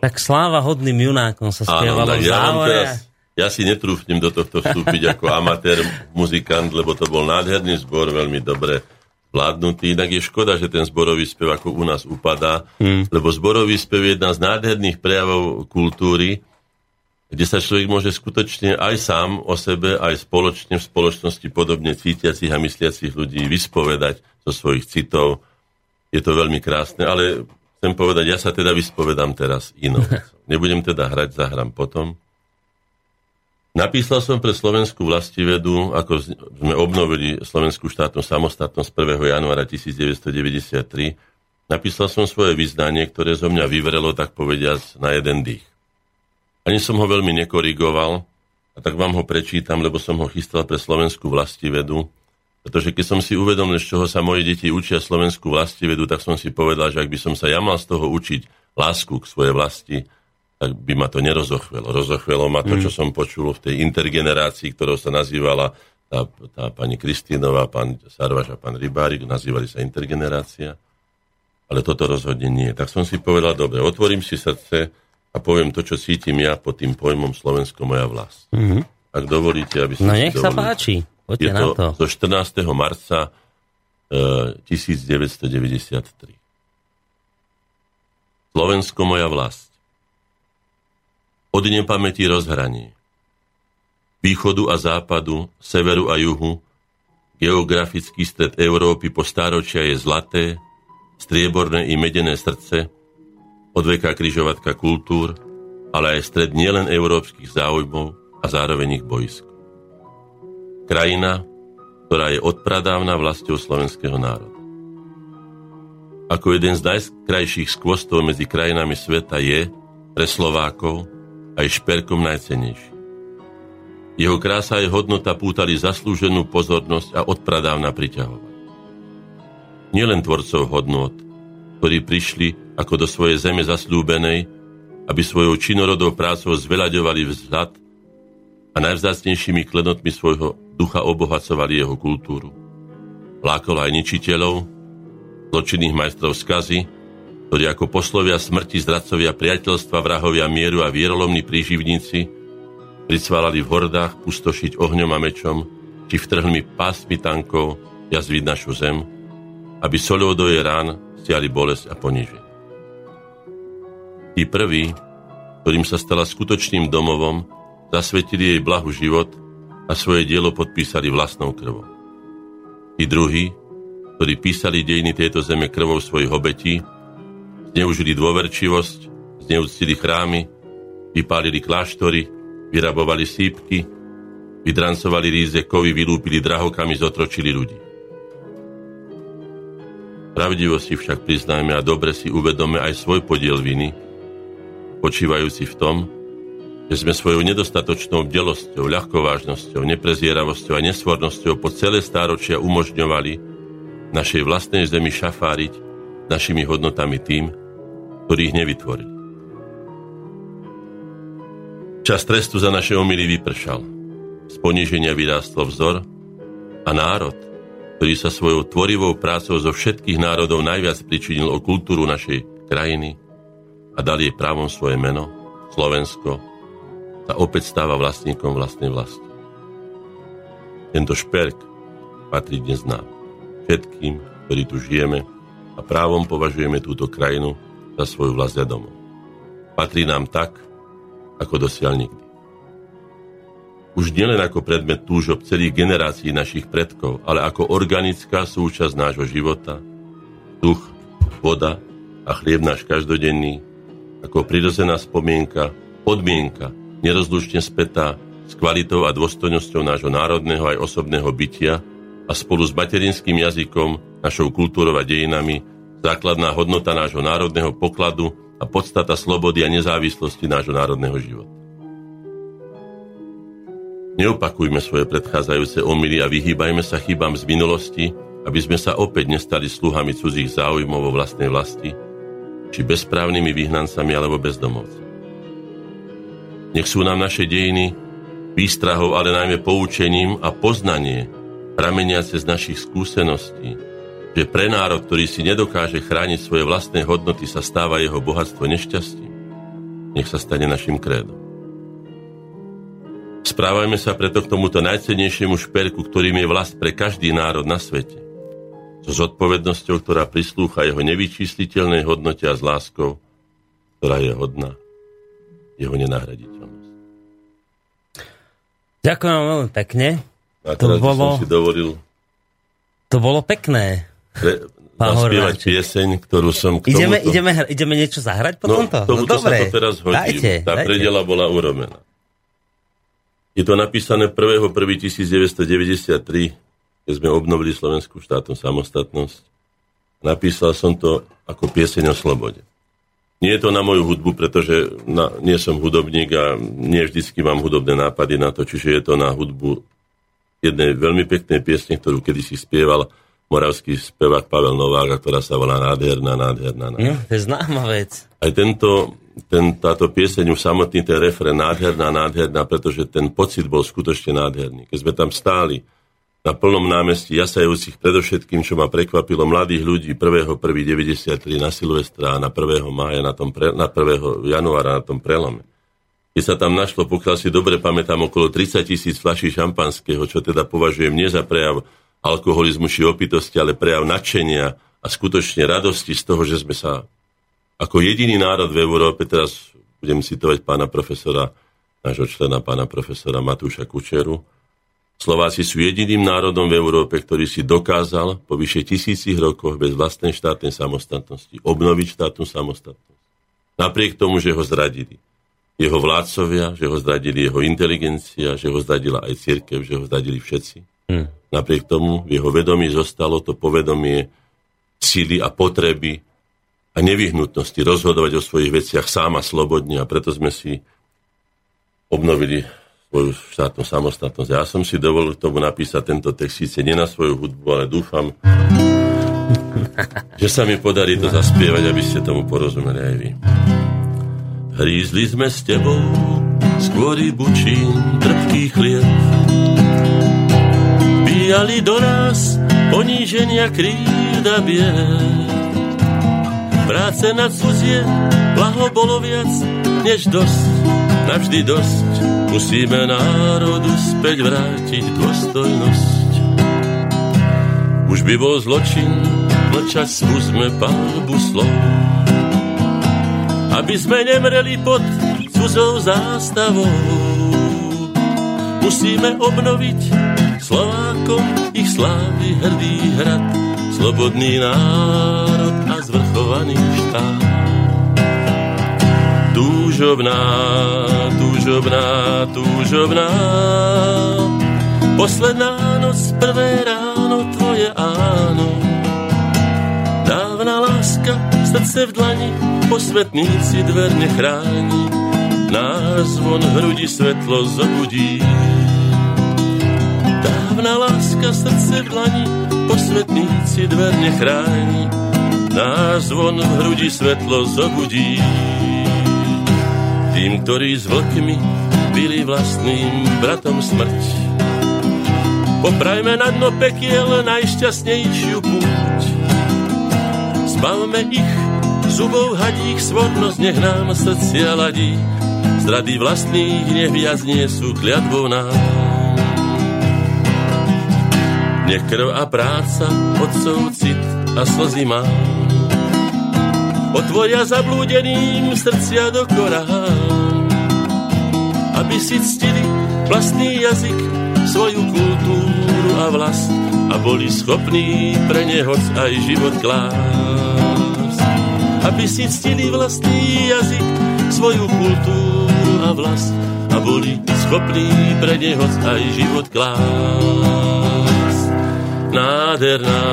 Tak sláva hodným junákom sa spievalo Áno, ja, teraz, ja si netrúfnem do tohto vstúpiť ako amatér muzikant, lebo to bol nádherný zbor, veľmi dobre vládnutý. Inak je škoda, že ten zborový spev ako u nás upadá, mm. lebo zborový spev je jedna z nádherných prejavov kultúry, kde sa človek môže skutočne aj sám o sebe, aj spoločne v spoločnosti podobne cítiacich a mysliacich ľudí vyspovedať zo svojich citov. Je to veľmi krásne, ale chcem povedať, ja sa teda vyspovedám teraz inou. Nebudem teda hrať, zahrám potom. Napísal som pre Slovenskú vlastivedu, ako sme obnovili Slovenskú štátnu samostatnosť 1. januára 1993, napísal som svoje vyznanie, ktoré zo mňa vyvrelo, tak povediac, na jeden dých. Ani som ho veľmi nekorigoval, a tak vám ho prečítam, lebo som ho chystal pre slovenskú vlastivedu, pretože keď som si uvedomil, z čoho sa moje deti učia slovenskú vlastivedu, tak som si povedal, že ak by som sa ja mal z toho učiť lásku k svojej vlasti, tak by ma to nerozochvelo. Rozochvelo ma to, čo mm. som počul v tej intergenerácii, ktorou sa nazývala tá, tá pani Kristínová, pán Sarvaš a pán Rybárik, nazývali sa intergenerácia. Ale toto rozhodne nie. Tak som si povedal, dobre, otvorím si srdce, a poviem to, čo cítim ja pod tým pojmom Slovensko moja vlast. Mm-hmm. Ak dovolíte, aby som No nech sa páči, poďte je na to. Zo 14. marca e, 1993. Slovensko moja vlast. Od nepamäti rozhranie. Východu a západu, severu a juhu, geografický stred Európy po stáročia je zlaté, strieborné i medené srdce, odveká križovatka kultúr, ale aj stred nielen európskych záujmov a zároveň ich boisk. Krajina, ktorá je odpradávna vlastou slovenského národa. Ako jeden z najkrajších skvostov medzi krajinami sveta je pre Slovákov aj šperkom najcenejší. Jeho krása aj hodnota pútali zaslúženú pozornosť a odpradávna priťahovať. Nielen tvorcov hodnot, ktorí prišli ako do svojej zeme zasľúbenej, aby svojou činorodou prácou zveľaďovali vzhľad a najvzácnejšími klenotmi svojho ducha obohacovali jeho kultúru. Lákol aj ničiteľov, zločinných majstrov skazy, ktorí ako poslovia smrti, zradcovia priateľstva, vrahovia mieru a vierolomní príživníci pricválali v hordách pustošiť ohňom a mečom, či vtrhmi pásmi tankov jazviť našu zem, aby soľou do jej rán stiali bolesť a poníženie. Tí prví, ktorým sa stala skutočným domovom, zasvetili jej blahu život a svoje dielo podpísali vlastnou krvou. Tí druhí, ktorí písali dejiny tejto zeme krvou svojich obetí, zneužili dôverčivosť, zneúctili chrámy, vypálili kláštory, vyrabovali sípky, vydrancovali ríze kovy, vylúpili drahokami, zotročili ľudí. Pravdivo si však priznajme a dobre si uvedome aj svoj podiel viny, počívajúci v tom, že sme svojou nedostatočnou bdelosťou, ľahkovážnosťou, neprezieravosťou a nesvornosťou po celé stáročia umožňovali našej vlastnej zemi šafáriť našimi hodnotami tým, ktorých nevytvorili. Čas trestu za naše omily vypršal. Z poníženia vyrástlo vzor a národ, ktorý sa svojou tvorivou prácou zo všetkých národov najviac pričinil o kultúru našej krajiny a dal jej právom svoje meno, Slovensko, sa opäť stáva vlastníkom vlastnej vlasti. Tento šperk patrí dnes nám, všetkým, ktorí tu žijeme a právom považujeme túto krajinu za svoju vlast a domov. Patrí nám tak, ako dosiaľ nikdy už nielen ako predmet túžob celých generácií našich predkov, ale ako organická súčasť nášho života, duch, voda a chlieb náš každodenný, ako prirodzená spomienka, podmienka, nerozlučne spätá s kvalitou a dôstojnosťou nášho národného aj osobného bytia a spolu s materinským jazykom, našou kultúrou a dejinami, základná hodnota nášho národného pokladu a podstata slobody a nezávislosti nášho národného života. Neopakujme svoje predchádzajúce omily a vyhýbajme sa chybám z minulosti, aby sme sa opäť nestali sluhami cudzích záujmov vo vlastnej vlasti, či bezprávnymi vyhnancami alebo bezdomovcami. Nech sú nám naše dejiny výstrahov, ale najmä poučením a poznanie, prameniace z našich skúseností, že pre národ, ktorý si nedokáže chrániť svoje vlastné hodnoty, sa stáva jeho bohatstvo nešťastím. Nech sa stane našim krédom. Správajme sa preto k tomuto najcennejšiemu šperku, ktorým je vlast pre každý národ na svete. s zodpovednosťou, ktorá prislúcha jeho nevyčísliteľnej hodnote a s láskou, ktorá je hodná jeho nenahraditeľnosť. Ďakujem veľmi pekne. A to bolo, som si dovolil to bolo pekné. Pre, zaspievať pieseň, ktorú som k ideme, tomuto... ideme, ideme niečo zahrať po no, tomto? Tomuto no, dobre. sa to teraz hodí. Dajte, Tá dajte. predela bola urobená. Je to napísané 1.1.1993 keď sme obnovili Slovenskú štátnu samostatnosť. Napísal som to ako pieseň o slobode. Nie je to na moju hudbu, pretože na, nie som hudobník a nie vždycky mám hudobné nápady na to, čiže je to na hudbu jednej veľmi peknej piesne, ktorú kedysi spieval moravský spevák Pavel Novák, ktorá sa volá Nádherná, nádherná, nádherná. No, to je známa vec. Aj tento, ten, táto pieseň už samotný ten refren Nádherná, nádherná, pretože ten pocit bol skutočne nádherný. Keď sme tam stáli, na plnom námestí jasajúcich predovšetkým, čo ma prekvapilo, mladých ľudí 1.1.93 na Silvestra a na 1. mája, na, tom pre, na 1. januára na tom prelome. Keď sa tam našlo, pokiaľ si dobre pamätám, okolo 30 tisíc fľaší šampanského, čo teda považujem nie za prejav alkoholizmu či opitosti, ale prejav nadšenia a skutočne radosti z toho, že sme sa ako jediný národ v Európe, teraz budem citovať pána profesora, nášho člena pána profesora Matúša Kučeru, Slováci sú jediným národom v Európe, ktorý si dokázal po vyše tisícich rokoch bez vlastnej štátnej samostatnosti obnoviť štátnu samostatnosť. Napriek tomu, že ho zradili jeho vládcovia, že ho zradili jeho inteligencia, že ho zradila aj církev, že ho zradili všetci. Hmm. Napriek tomu v jeho vedomí zostalo to povedomie síly a potreby a nevyhnutnosti rozhodovať o svojich veciach sám a slobodne a preto sme si obnovili svoju štátnu samostatnosť. Ja som si dovolil tomu napísať tento text, síce nie na svoju hudbu, ale dúfam, že sa mi podarí to zaspievať, aby ste tomu porozumeli aj vy. Hrízli sme s tebou skôr bučín, trpký chlieb. Píjali do nás poníženia krída bied. Práce na cudzie, blaho bolo viac než dosť, navždy dosť Musíme národu späť vrátiť dôstojnosť. Už by bol zločin, mlčať skúsme pálbu slov. Aby sme nemreli pod cudzou zástavou. Musíme obnoviť Slovákom ich slávy hrdý hrad, slobodný národ a zvrchovaný štát. Túžobná túžobná, túžobná. Posledná noc, prvé ráno, tvoje áno. Dávna láska, srdce v dlani, posvetníci dver nechráni. Náš zvon hrudi svetlo zobudí. Dávna láska, srdce v dlani, posvetníci dver nechráni. Náš zvon v hrudi svetlo zobudí tým, ktorí s vlkmi byli vlastným bratom smrť. Poprajme na dno pekiel najšťastnejšiu púť. Zbavme ich zubov hadích svornosť, nech nám srdcia ladí. Zrady vlastných neviac nie sú kliatbou nám. Nech krv a práca, otcov cit a slzy mám otvoria zablúdeným srdcia do korán, aby si ctili vlastný jazyk, svoju kultúru a vlast a boli schopní pre neho aj život klásť. Aby si ctili vlastný jazyk, svoju kultúru a vlast a boli schopní pre neho aj život klásť. Nádherná,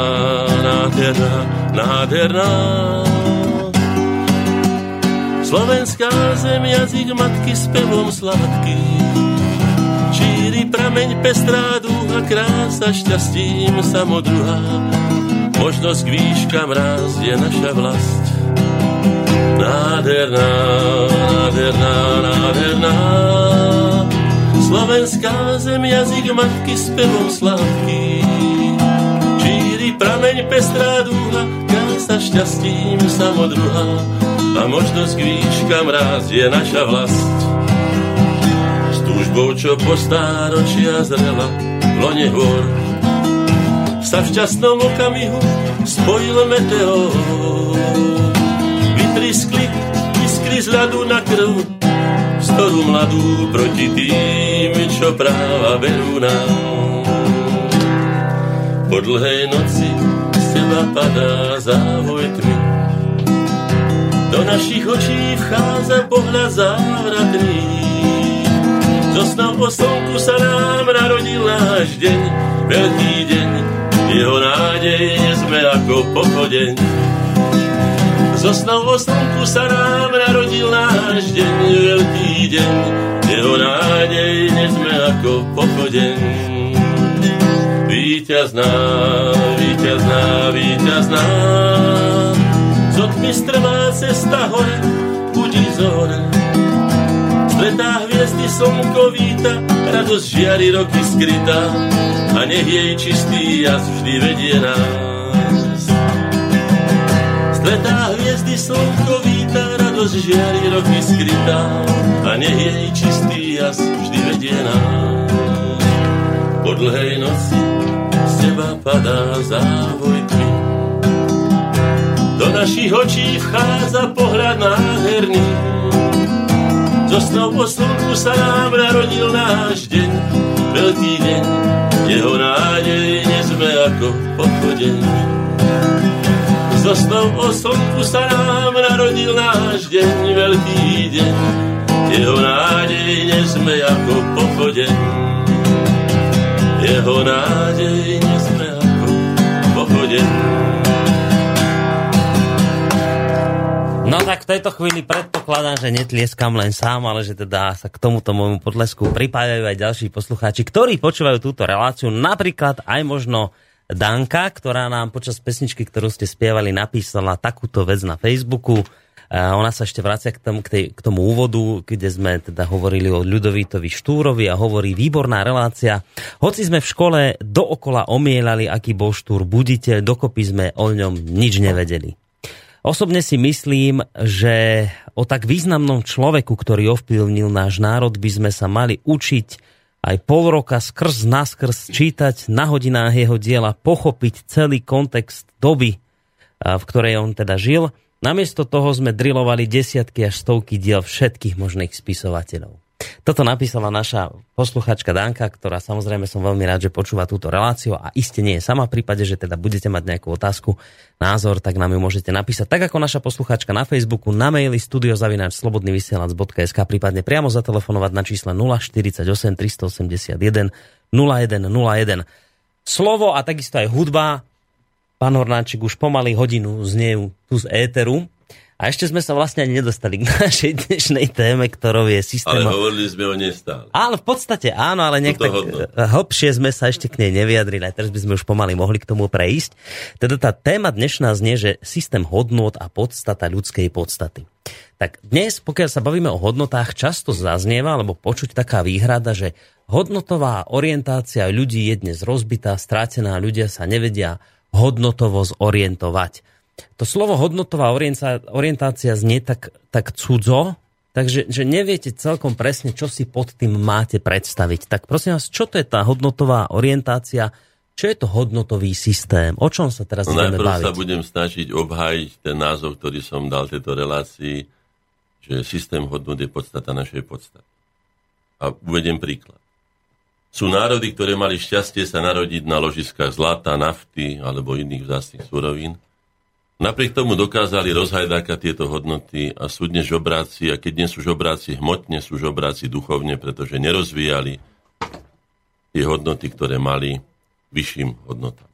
nádherná, nádherná, Slovenská zem, jazyk matky s pevom sladký. Šíri prameň pestrá dúha, krása šťastím samodruhá. Možnosť k výškam raz je naša vlast. Nádherná, nádherná, nádherná. Slovenská zem, jazyk matky s pevom sladký. Šíri prameň pestrá dúha, krása šťastím samodruhá a možnosť k výškam raz je naša vlast. S túžbou, čo po stáročia zrela v lone hôr, sa v šťastnom okamihu spojil meteor. Vytriskli iskry z ľadu na krv, ktorú mladú proti tým, čo práva berú nám. Po dlhej noci z teba padá závoj tmy, našich očí vchádza pohľad závratný. Zo snov o slnku sa nám narodil náš deň, veľký deň, jeho nádej sme ako pochodeň. Zo snov o slnku sa nám narodil náš deň, veľký deň, jeho nádej sme ako pochodeň. Víťazná, víťazná, víťazná, zo tmy strmá cesta hore, budí zore. Stretá hviezdy slnko víta, radosť žiari roky skrytá a nech jej čistý jas vždy vedie nás. Stretá hviezdy slnko víta, radosť žiari roky skrytá a nech jej čistý jas vždy vedie nás. Po dlhej noci z teba padá závoj tmy, našich očí vchádza pohľad nádherný. Zo snov po slnku sa nám narodil náš deň, veľký deň, jeho nádej sme ako pochodeň. Zo snov o slnku sa nám narodil náš deň, veľký deň, jeho nádej sme ako pochodeň. Jeho nádej sme ako pochodeň. No tak v tejto chvíli predpokladám, že netlieskam len sám, ale že teda sa k tomuto môjmu podlesku pripájajú aj ďalší poslucháči, ktorí počúvajú túto reláciu. Napríklad aj možno Danka, ktorá nám počas pesničky, ktorú ste spievali, napísala takúto vec na Facebooku. A ona sa ešte vracia k tomu, k, tej, k tomu úvodu, kde sme teda hovorili o Ľudovítovi Štúrovi a hovorí výborná relácia. Hoci sme v škole dookola omielali, aký bol Štúr buditeľ, dokopy sme o ňom nič nevedeli. Osobne si myslím, že o tak významnom človeku, ktorý ovplyvnil náš národ, by sme sa mali učiť aj pol roka skrz naskrz čítať na hodinách jeho diela, pochopiť celý kontext doby, v ktorej on teda žil. Namiesto toho sme drilovali desiatky až stovky diel všetkých možných spisovateľov. Toto napísala naša posluchačka Danka, ktorá samozrejme som veľmi rád, že počúva túto reláciu a iste nie je sama v prípade, že teda budete mať nejakú otázku, názor, tak nám ju môžete napísať. Tak ako naša posluchačka na Facebooku, na maili studiozavináčslobodnyvysielac.sk prípadne priamo zatelefonovať na čísle 048 381 0101. Slovo a takisto aj hudba. Pán Hornáčik už pomaly hodinu zniejú tu z éteru a ešte sme sa vlastne ani nedostali k našej dnešnej téme, ktorou je systém... Ale hovorili sme o nej stále. Áno, v podstate áno, ale nejak tak hlbšie sme sa ešte k nej nevyjadrili, aj teraz by sme už pomaly mohli k tomu prejsť. Teda tá téma dnešná znie, že systém hodnôt a podstata ľudskej podstaty. Tak dnes, pokiaľ sa bavíme o hodnotách, často zaznieva, alebo počuť taká výhrada, že hodnotová orientácia ľudí je dnes rozbitá, strátená, ľudia sa nevedia hodnotovo zorientovať to slovo hodnotová orientácia znie tak, tak cudzo, takže že neviete celkom presne, čo si pod tým máte predstaviť. Tak prosím vás, čo to je tá hodnotová orientácia? Čo je to hodnotový systém? O čom sa teraz no, budeme baviť? sa budem snažiť obhájiť ten názov, ktorý som dal tejto relácii, že systém hodnot je podstata našej podstaty. A uvediem príklad. Sú národy, ktoré mali šťastie sa narodiť na ložiskách zlata, nafty alebo iných vzácných surovín Napriek tomu dokázali rozhajdákať tieto hodnoty a sú dnes žobráci, a keď nie sú žobráci hmotne, sú žobráci duchovne, pretože nerozvíjali tie hodnoty, ktoré mali vyšším hodnotám.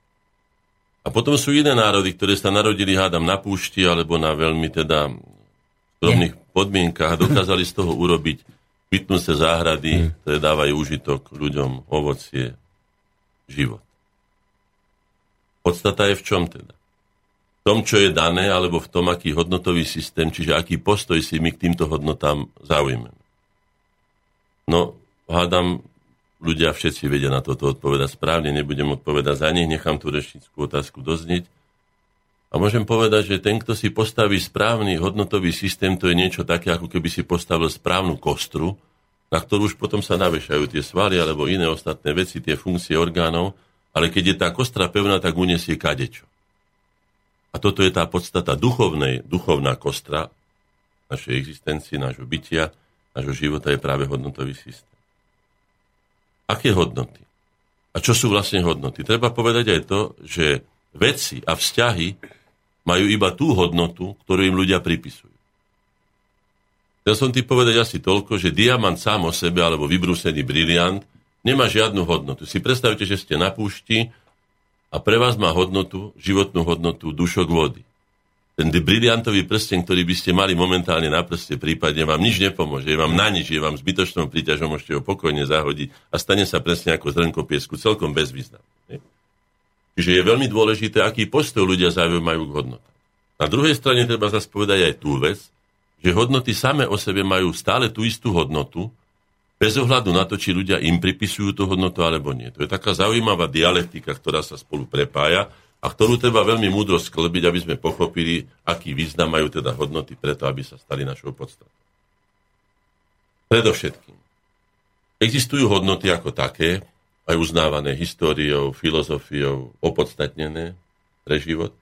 A potom sú iné národy, ktoré sa narodili, hádam, na púšti alebo na veľmi teda skromných podmienkach a dokázali z toho urobiť vytnúce záhrady, mm. ktoré dávajú užitok ľuďom, ovocie, život. Podstata je v čom teda? Tom, čo je dané, alebo v tom, aký hodnotový systém, čiže aký postoj si my k týmto hodnotám zaujmeme. No, hádam, ľudia všetci vedia na toto odpovedať správne, nebudem odpovedať za nich, nechám tú reštickú otázku doznieť. A môžem povedať, že ten, kto si postaví správny hodnotový systém, to je niečo také, ako keby si postavil správnu kostru, na ktorú už potom sa navešajú tie svaly alebo iné ostatné veci, tie funkcie orgánov, ale keď je tá kostra pevná, tak uniesie kadečo. Toto je tá podstata duchovnej, duchovná kostra našej existencie, nášho bytia, nášho života je práve hodnotový systém. Aké hodnoty? A čo sú vlastne hodnoty? Treba povedať aj to, že veci a vzťahy majú iba tú hodnotu, ktorú im ľudia pripisujú. Chcel som ti povedať asi toľko, že diamant sám o sebe alebo vybrúsený briliant nemá žiadnu hodnotu. Si predstavte, že ste na púšti a pre vás má hodnotu, životnú hodnotu dušok vody. Ten briliantový prsten, ktorý by ste mali momentálne na prste, prípadne vám nič nepomôže, je vám na nič, je vám zbytočnou príťažou, môžete ho pokojne zahodiť a stane sa presne ako zrnko piesku, celkom bezvýznamný. Čiže je veľmi dôležité, aký postoj ľudia zaujímajú k hodnotám. Na druhej strane treba zase povedať aj tú vec, že hodnoty same o sebe majú stále tú istú hodnotu, bez ohľadu na to, či ľudia im pripisujú tú hodnotu alebo nie. To je taká zaujímavá dialektika, ktorá sa spolu prepája a ktorú treba veľmi múdro sklbiť, aby sme pochopili, aký význam majú teda hodnoty preto, aby sa stali našou podstatou. Predovšetkým. Existujú hodnoty ako také, aj uznávané históriou, filozofiou, opodstatnené pre život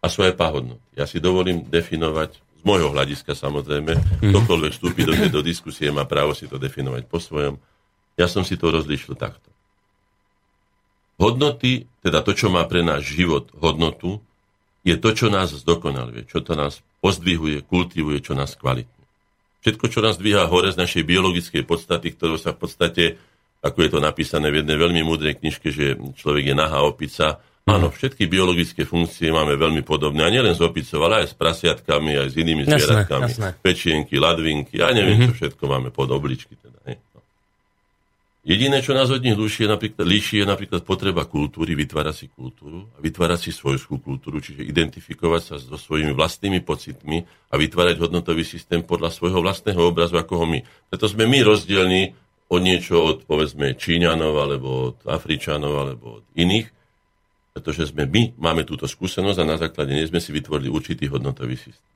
a sú aj pahodnoty. Ja si dovolím definovať z môjho hľadiska samozrejme, mm-hmm. ktokoľvek vstúpi do tejto diskusie, má právo si to definovať po svojom. Ja som si to rozlišil takto. Hodnoty, teda to, čo má pre náš život hodnotu, je to, čo nás zdokonaluje, čo to nás pozdvihuje, kultivuje, čo nás kvalitne. Všetko, čo nás dvíha hore z našej biologickej podstaty, ktorou sa v podstate, ako je to napísané v jednej veľmi múdrej knižke, že človek je nahá opica, Áno, všetky biologické funkcie máme veľmi podobné. A nielen s opicou, ale aj s prasiatkami, aj s inými jasné, zvieratkami. Jasné. Pečienky, ladvinky, ja neviem, mm-hmm. čo všetko máme pod obličky. Teda. No. Jediné, čo nás od nich líši je, napríklad, líši, je napríklad potreba kultúry, vytvárať si kultúru a vytvárať si svojskú kultúru, čiže identifikovať sa so svojimi vlastnými pocitmi a vytvárať hodnotový systém podľa svojho vlastného obrazu, ako ho my. Preto sme my rozdielni od niečo od, povedzme, Číňanov, alebo od Afričanov, alebo od iných, pretože sme my, máme túto skúsenosť a na základe nej sme si vytvorili určitý hodnotový systém.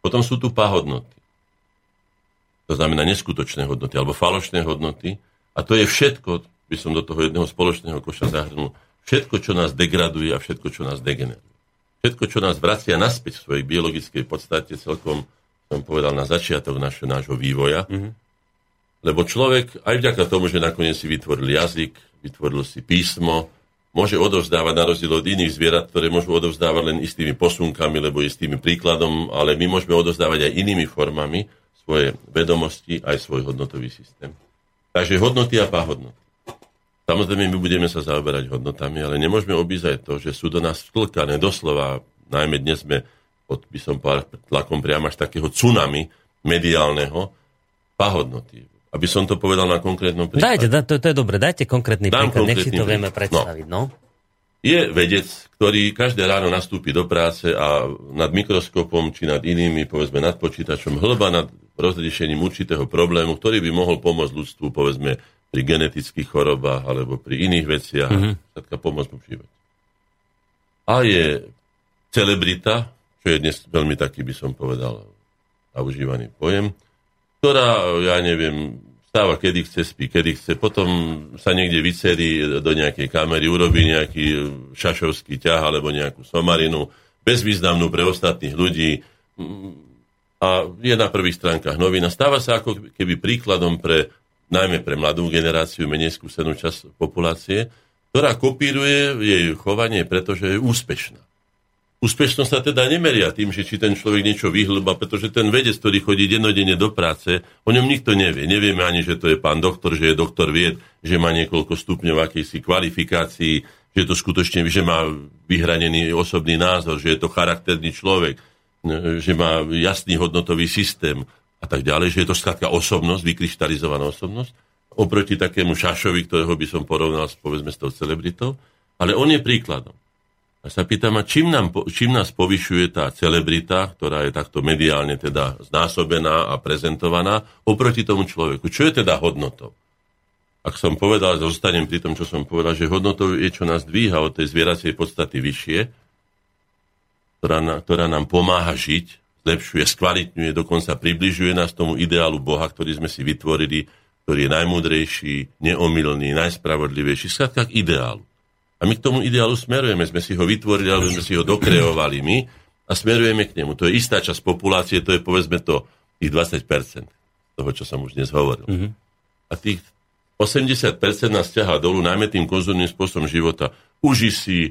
Potom sú tu pahodnoty. To znamená neskutočné hodnoty alebo falošné hodnoty. A to je všetko, by som do toho jedného spoločného koša zahrnul, všetko, čo nás degraduje a všetko, čo nás degeneruje. Všetko, čo nás vracia naspäť v svojej biologickej podstate, celkom som povedal na začiatok našho, nášho vývoja. Mm-hmm. Lebo človek, aj vďaka tomu, že nakoniec si vytvoril jazyk, vytvoril si písmo, môže odovzdávať na rozdiel od iných zvierat, ktoré môžu odovzdávať len istými posunkami, lebo istými príkladom, ale my môžeme odovzdávať aj inými formami svoje vedomosti, aj svoj hodnotový systém. Takže hodnoty a páhodnoty. Samozrejme, my budeme sa zaoberať hodnotami, ale nemôžeme obísť aj to, že sú do nás vtlkané doslova, najmä dnes sme pod, by som povedal, tlakom priamo až takého tsunami mediálneho, pahodnoty aby som to povedal na konkrétnom príklade. Dajte, da, to, to je dobre, dajte konkrétny Dám príklad, nech si to vieme predstaviť. No. no. Je vedec, ktorý každé ráno nastúpi do práce a nad mikroskopom či nad inými, povedzme nad počítačom, hlba nad rozriešením určitého problému, ktorý by mohol pomôcť ľudstvu, povedzme, pri genetických chorobách alebo pri iných veciach, mm-hmm. pomôcť mu živote. A je celebrita, čo je dnes veľmi taký, by som povedal, užívaný pojem, ktorá, ja neviem, stáva kedy chce, spí, kedy chce, potom sa niekde vycerí do nejakej kamery, urobí nejaký šašovský ťah alebo nejakú somarinu, bezvýznamnú pre ostatných ľudí. A je na prvých stránkach novín a stáva sa ako keby príkladom pre, najmä pre mladú generáciu, menej skúsenú časť populácie, ktorá kopíruje jej chovanie, pretože je úspešná. Úspešnosť sa teda nemeria tým, že či ten človek niečo vyhlba, pretože ten vedec, ktorý chodí dennodenne do práce, o ňom nikto nevie. Nevieme ani, že to je pán doktor, že je doktor vied, že má niekoľko stupňov akejsi kvalifikácií, že to skutočne, že má vyhranený osobný názor, že je to charakterný človek, že má jasný hodnotový systém a tak ďalej, že je to skladka osobnosť, vykryštalizovaná osobnosť, oproti takému Šašovi, ktorého by som porovnal povedzme s tou celebritou, ale on je príkladom. A sa pýtam, a čím, nám, čím nás povyšuje tá celebrita, ktorá je takto mediálne teda znásobená a prezentovaná, oproti tomu človeku? Čo je teda hodnotou? Ak som povedal, zostanem pri tom, čo som povedal, že hodnotou je, čo nás dvíha od tej zvieracej podstaty vyššie, ktorá, na, ktorá nám pomáha žiť, zlepšuje, skvalitňuje, dokonca približuje nás tomu ideálu Boha, ktorý sme si vytvorili, ktorý je najmúdrejší, neomilný, najspravodlivejší, skrátka k ideálu. A my k tomu ideálu smerujeme. Sme si ho vytvorili, alebo sme si ho dokreovali my a smerujeme k nemu. To je istá časť populácie, to je povedzme to tých 20% toho, čo som už dnes hovoril. Mm-hmm. A tých 80% nás ťahá dolu, najmä tým konzumným spôsobom života. Uži si, e,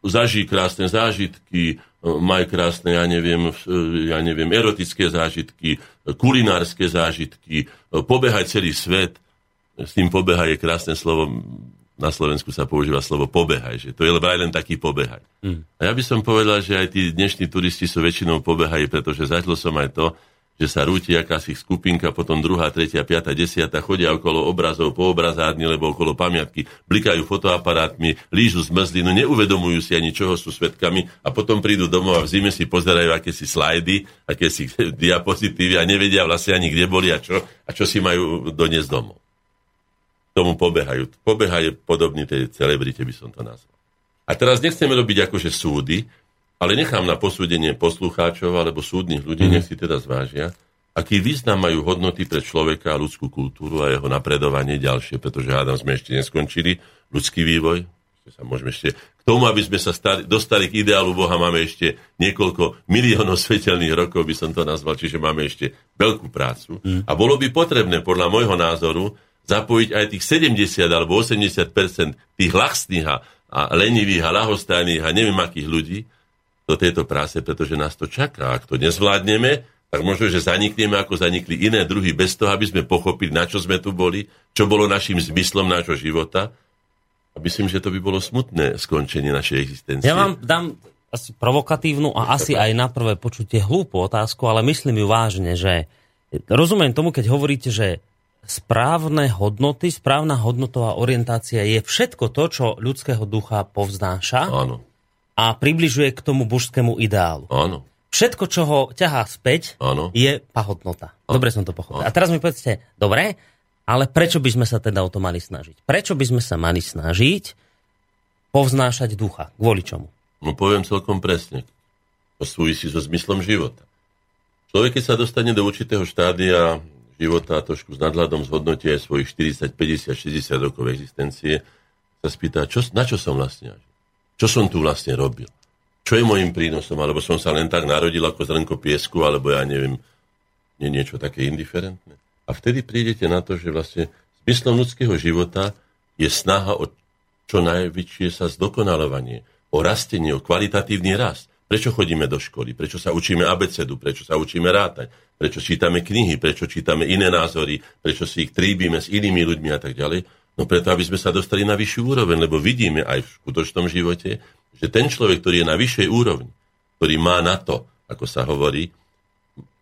zažij krásne zážitky, e, maj krásne, ja neviem, e, ja neviem, erotické zážitky, kulinárske zážitky, e, pobehaj celý svet. S tým pobehaj je krásne slovo, na Slovensku sa používa slovo pobehaj, že to je aj len taký pobehaj. Mm. A ja by som povedal, že aj tí dnešní turisti sú väčšinou pobehají, pretože zažil som aj to, že sa rúti akási skupinka, potom druhá, tretia, piata, desiata, chodia okolo obrazov, po obrazárni, lebo okolo pamiatky, blikajú fotoaparátmi, lížu zmrzlinu, neuvedomujú si ani čoho sú svetkami a potom prídu domov a v zime si pozerajú akési slajdy, akési diapozitívy a nevedia vlastne ani kde boli a čo, a čo si majú doniesť domov. Tomu pobehajú. Pobehaj podobný tej celebrite, by som to nazval. A teraz nechceme robiť akože súdy, ale nechám na posúdenie poslucháčov alebo súdnych ľudí, mm. nech si teda zvážia, aký význam majú hodnoty pre človeka a ľudskú kultúru a jeho napredovanie ďalšie, pretože hádam sme ešte neskončili ľudský vývoj. Sa môžeme ešte, k tomu, aby sme sa stali, dostali k ideálu Boha, máme ešte niekoľko miliónov svetelných rokov, by som to nazval, čiže máme ešte veľkú prácu. Mm. A bolo by potrebné, podľa môjho názoru, zapojiť aj tých 70 alebo 80 tých lachstných a, lenivých a lahostajných a neviem akých ľudí, do tejto práce, pretože nás to čaká. Ak to nezvládneme, tak možno, že zanikneme ako zanikli iné druhy bez toho, aby sme pochopili, na čo sme tu boli, čo bolo našim zmyslom nášho života. A myslím, že to by bolo smutné skončenie našej existencie. Ja vám dám asi provokatívnu a asi aj na prvé počutie hlúpu otázku, ale myslím ju vážne, že rozumiem tomu, keď hovoríte, že správne hodnoty, správna hodnotová orientácia je všetko to, čo ľudského ducha povznáša. Áno a približuje k tomu božskému ideálu. Áno. Všetko, čo ho ťahá späť, Áno. je pahodnota. Dobre som to pochopil. A teraz mi povedzte, dobre, ale prečo by sme sa teda o to mali snažiť? Prečo by sme sa mali snažiť povznášať ducha? Kvôli čomu? No poviem celkom presne. To súvisí so zmyslom života. Človek, keď sa dostane do určitého štádia života a trošku s nadhľadom zhodnotia aj svojich 40, 50, 60 rokov existencie, sa spýta, čo, na čo som vlastne? Čo som tu vlastne robil? Čo je môjim prínosom? Alebo som sa len tak narodil ako zrnko piesku, alebo ja neviem, nie niečo také indiferentné. A vtedy prídete na to, že vlastne zmyslom ľudského života je snaha o čo najväčšie sa zdokonalovanie, o rastenie, o kvalitatívny rast. Prečo chodíme do školy? Prečo sa učíme abecedu? Prečo sa učíme rátať? Prečo čítame knihy? Prečo čítame iné názory? Prečo si ich tríbime s inými ľuďmi a tak ďalej? No preto, aby sme sa dostali na vyššiu úroveň, lebo vidíme aj v skutočnom živote, že ten človek, ktorý je na vyššej úrovni, ktorý má na to, ako sa hovorí,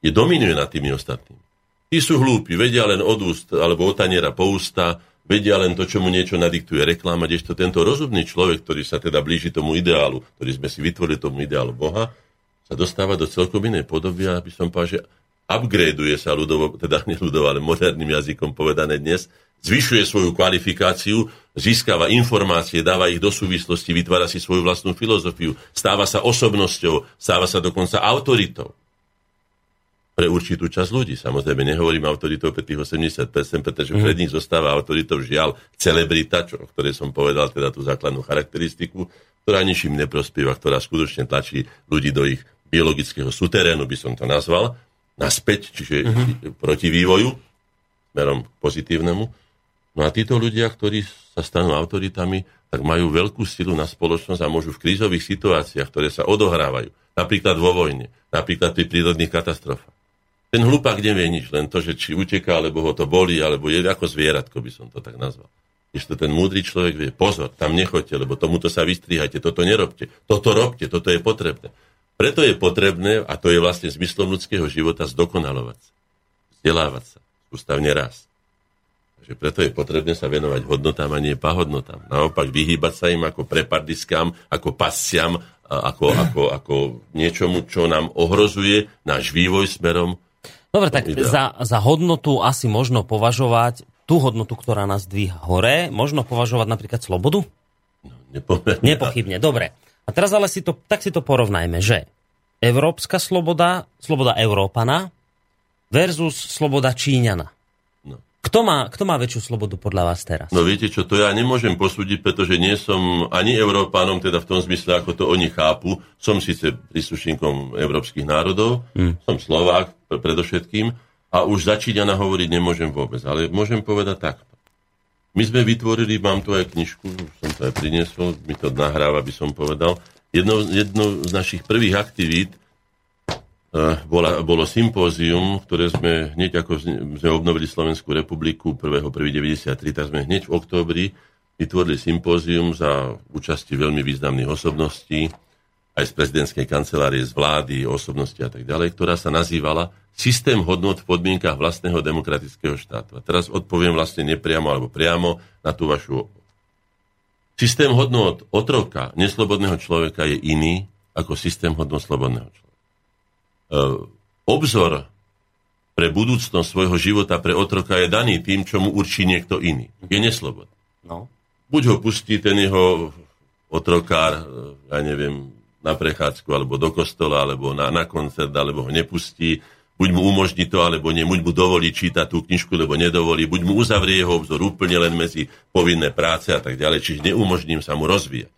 je dominuje nad tými ostatnými. Tí sú hlúpi, vedia len od úst, alebo od taniera po ústa, vedia len to, čo mu niečo nadiktuje reklama, kdežto tento rozumný človek, ktorý sa teda blíži tomu ideálu, ktorý sme si vytvorili tomu ideálu Boha, sa dostáva do celkom inej podoby, aby som povedal, že upgradeuje sa ľudovo, teda neľudovo, ale moderným jazykom povedané dnes, zvyšuje svoju kvalifikáciu, získava informácie, dáva ich do súvislosti, vytvára si svoju vlastnú filozofiu, stáva sa osobnosťou, stáva sa dokonca autoritou. Pre určitú časť ľudí. Samozrejme, nehovorím autoritou pre tých 80%, pretože mm. pred nich zostáva autoritou žiaľ celebrita, čo, o ktorej som povedal teda tú základnú charakteristiku, ktorá ničím neprospieva, ktorá skutočne tlačí ľudí do ich biologického suterénu, by som to nazval, naspäť, čiže mm-hmm. proti vývoju, smerom k pozitívnemu No a títo ľudia, ktorí sa stanú autoritami, tak majú veľkú silu na spoločnosť a môžu v krízových situáciách, ktoré sa odohrávajú, napríklad vo vojne, napríklad pri prírodných katastrofách. Ten hlupák nevie nič, len to, že či uteká, alebo ho to bolí, alebo je ako zvieratko, by som to tak nazval. Ešte ten múdry človek vie, pozor, tam nechoďte, lebo tomuto sa vystrihajte, toto nerobte, toto robte, toto je potrebné. Preto je potrebné, a to je vlastne zmyslom ľudského života, zdokonalovať sa, vzdelávať sa, ústavne raz. Že preto je potrebné sa venovať hodnotám a nie pahodnotám. Naopak vyhýbať sa im ako prepardiskám, ako pasciam, ako, ako, ako niečomu, čo nám ohrozuje náš vývoj smerom. Dobre, tak za, za hodnotu asi možno považovať tú hodnotu, ktorá nás dvíha hore, možno považovať napríklad slobodu? No, nepochybne. Nepochybne, dobre. A teraz ale si to, tak si to porovnajme, že európska sloboda, sloboda Európana versus sloboda Číňana. Kto má, kto má väčšiu slobodu podľa vás teraz? No viete čo, to ja nemôžem posúdiť, pretože nie som ani Európánom, teda v tom zmysle, ako to oni chápu. Som síce príslušníkom európskych národov, hmm. som Slovák predovšetkým a už začíňana hovoriť nemôžem vôbec, ale môžem povedať takto. My sme vytvorili, mám tu aj knižku, už som to aj priniesol, mi to nahráva, by som povedal. Jednou, jednou z našich prvých aktivít bola, bolo sympózium, ktoré sme hneď ako sme obnovili Slovenskú republiku 1.1.93, tak sme hneď v októbri vytvorili sympózium za účasti veľmi významných osobností, aj z prezidentskej kancelárie, z vlády, osobnosti a tak ďalej, ktorá sa nazývala Systém hodnot v podmienkach vlastného demokratického štátu. A teraz odpoviem vlastne nepriamo alebo priamo na tú vašu Systém hodnot otroka, neslobodného človeka je iný ako systém hodnot slobodného človeka. E, obzor pre budúcnosť svojho života pre otroka je daný tým, čo mu určí niekto iný. Je neslobodný. No. Buď ho pustí ten jeho otrokár, e, ja neviem, na prechádzku, alebo do kostola, alebo na, na koncert, alebo ho nepustí, buď mu umožní to, alebo nie, buď mu dovolí čítať tú knižku, lebo nedovolí, buď mu uzavrie jeho obzor úplne len medzi povinné práce a tak ďalej, čiže neumožním sa mu rozvíjať.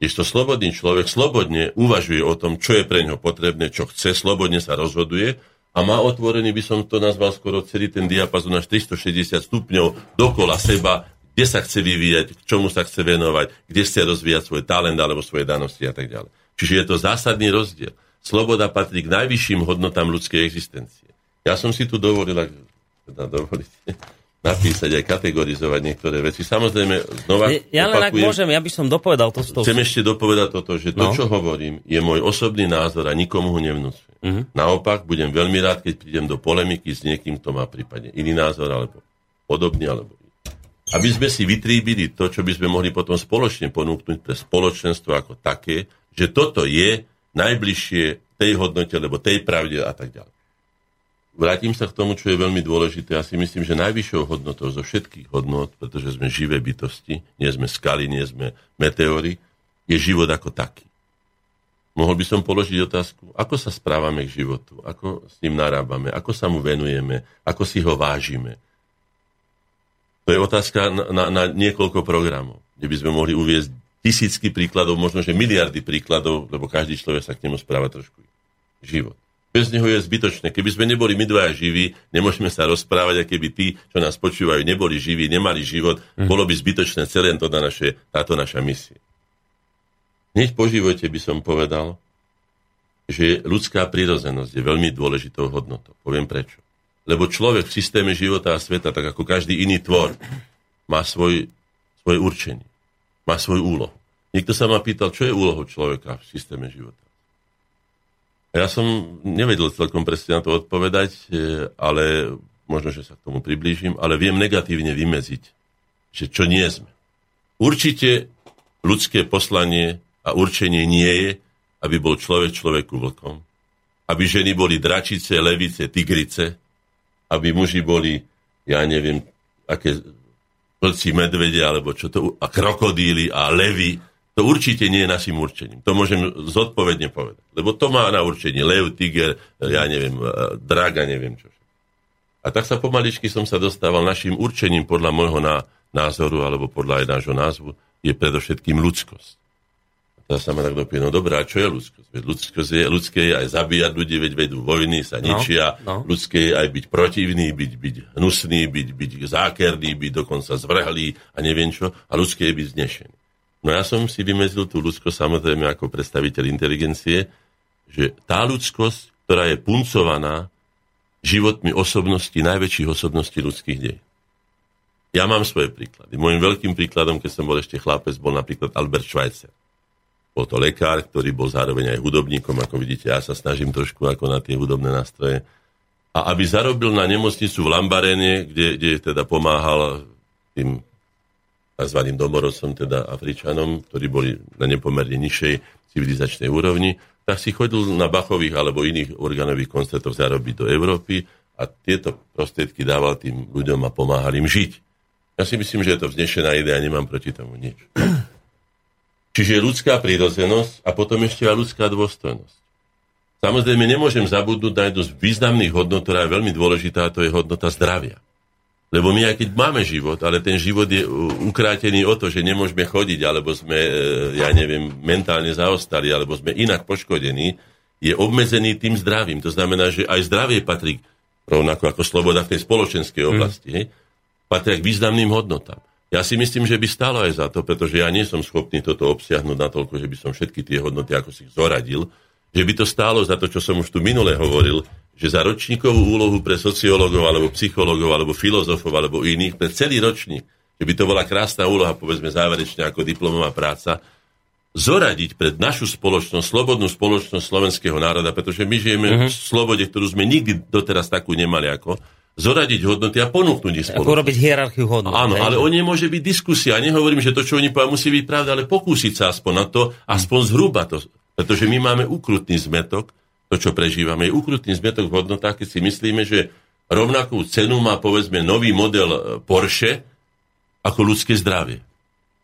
Kdežto slobodný človek slobodne uvažuje o tom, čo je pre neho potrebné, čo chce, slobodne sa rozhoduje a má otvorený, by som to nazval skoro celý ten diapazon až 360 stupňov dokola seba, kde sa chce vyvíjať, k čomu sa chce venovať, kde chce rozvíjať svoj talent alebo svoje danosti a tak ďalej. Čiže je to zásadný rozdiel. Sloboda patrí k najvyšším hodnotám ľudskej existencie. Ja som si tu dovolil, ak teda dovolíte, napísať aj kategorizovať niektoré veci. Samozrejme, znova Ja len ak môžem, ja by som dopovedal to. to Chcem ešte dopovedať toto, že to, no. čo hovorím, je môj osobný názor a nikomu ho nevnúcujem. Uh-huh. Naopak, budem veľmi rád, keď prídem do polemiky s niekým, kto má prípadne iný názor, alebo podobný, alebo aby sme si vytríbili to, čo by sme mohli potom spoločne ponúknuť pre spoločenstvo ako také, že toto je najbližšie tej hodnote, alebo tej pravde a tak ďalej. Vrátim sa k tomu, čo je veľmi dôležité. Ja si myslím, že najvyššou hodnotou zo všetkých hodnot, pretože sme živé bytosti, nie sme skaly, nie sme meteóry, je život ako taký. Mohol by som položiť otázku, ako sa správame k životu, ako s ním narábame, ako sa mu venujeme, ako si ho vážime. To je otázka na, na, na niekoľko programov, kde by sme mohli uviezť tisícky príkladov, možno že miliardy príkladov, lebo každý človek sa k nemu správa trošku. Život bez neho je zbytočné. Keby sme neboli my dvaja živí, nemôžeme sa rozprávať, a keby tí, čo nás počúvajú, neboli živí, nemali život, mm. bolo by zbytočné celé to na naše, táto naša misia. Hneď po živote by som povedal, že ľudská prírodzenosť je veľmi dôležitou hodnotou. Poviem prečo. Lebo človek v systéme života a sveta, tak ako každý iný tvor, má svoj, svoje určenie. Má svoj úlohu. Niekto sa ma pýtal, čo je úlohou človeka v systéme života. Ja som nevedel celkom presne na to odpovedať, e, ale možno, že sa k tomu priblížim, ale viem negatívne vymeziť, že čo nie sme. Určite ľudské poslanie a určenie nie je, aby bol človek človeku vlkom, aby ženy boli dračice, levice, tigrice, aby muži boli, ja neviem, aké vlci, medvede, alebo čo to, a krokodíly a levy, to určite nie je našim určením. To môžem zodpovedne povedať. Lebo to má na určenie lev, tiger, ja neviem, e, draga, neviem čo. A tak sa pomaličky som sa dostával našim určením podľa môjho názoru, alebo podľa aj nášho názvu, je predovšetkým ľudskosť. Teraz sa ma tak dopie, no dobrá, čo je ľudskosť? Veď ľudskosť je, ľudské je aj zabíjať ľudí, veď vedú vojny, sa no, ničia. No, no. Ľudské je aj byť protivný, byť, byť hnusný, byť, byť zákerný, byť dokonca zvrhlý a neviem čo. A ľudské je byť znešený. No ja som si vymezil tú ľudskosť samozrejme ako predstaviteľ inteligencie, že tá ľudskosť, ktorá je puncovaná životmi osobností, najväčších osobností ľudských dej. Ja mám svoje príklady. Mojím veľkým príkladom, keď som bol ešte chlapec, bol napríklad Albert Schweitzer. Bol to lekár, ktorý bol zároveň aj hudobníkom, ako vidíte, ja sa snažím trošku ako na tie hudobné nástroje. A aby zarobil na nemocnicu v Lambarene, kde, kde teda pomáhal tým tzv. domorodcom, teda Afričanom, ktorí boli na nepomerne nižšej civilizačnej úrovni, tak si chodil na Bachových alebo iných organových koncertoch zarobiť do Európy a tieto prostriedky dával tým ľuďom a pomáhal im žiť. Ja si myslím, že je to vznešená idea, nemám proti tomu nič. Čiže ľudská prírodzenosť a potom ešte aj ľudská dôstojnosť. Samozrejme, nemôžem zabudnúť na jednu z významných hodnot, ktorá je veľmi dôležitá, a to je hodnota zdravia. Lebo my aj keď máme život, ale ten život je ukrátený o to, že nemôžeme chodiť, alebo sme, e, ja neviem, mentálne zaostali, alebo sme inak poškodení, je obmedzený tým zdravím. To znamená, že aj zdravie patrí, rovnako ako sloboda v tej spoločenskej mhm. oblasti, mm. patria k významným hodnotám. Ja si myslím, že by stalo aj za to, pretože ja nie som schopný toto obsiahnuť natoľko, že by som všetky tie hodnoty ako si zoradil, že by to stálo za to, čo som už tu minule hovoril, že za ročníkovú úlohu pre sociológov, alebo psychológov, alebo filozofov, alebo iných, pre celý ročník, že by to bola krásna úloha, povedzme záverečne ako diplomová práca, zoradiť pred našu spoločnosť, slobodnú spoločnosť slovenského národa, pretože my žijeme uh-huh. v slobode, ktorú sme nikdy doteraz takú nemali ako, zoradiť hodnoty a ponúknuť ich spolu. Ako robiť hierarchiu hodnot. Áno, hej? ale o nej môže byť diskusia. Nehovorím, že to, čo oni povedia, musí byť pravda, ale pokúsiť sa aspoň na to, aspoň zhruba to. Pretože my máme ukrutný zmetok, to, čo prežívame, je ukrutný zmetok v hodnotách, keď si myslíme, že rovnakú cenu má, povedzme, nový model e, Porsche ako ľudské zdravie.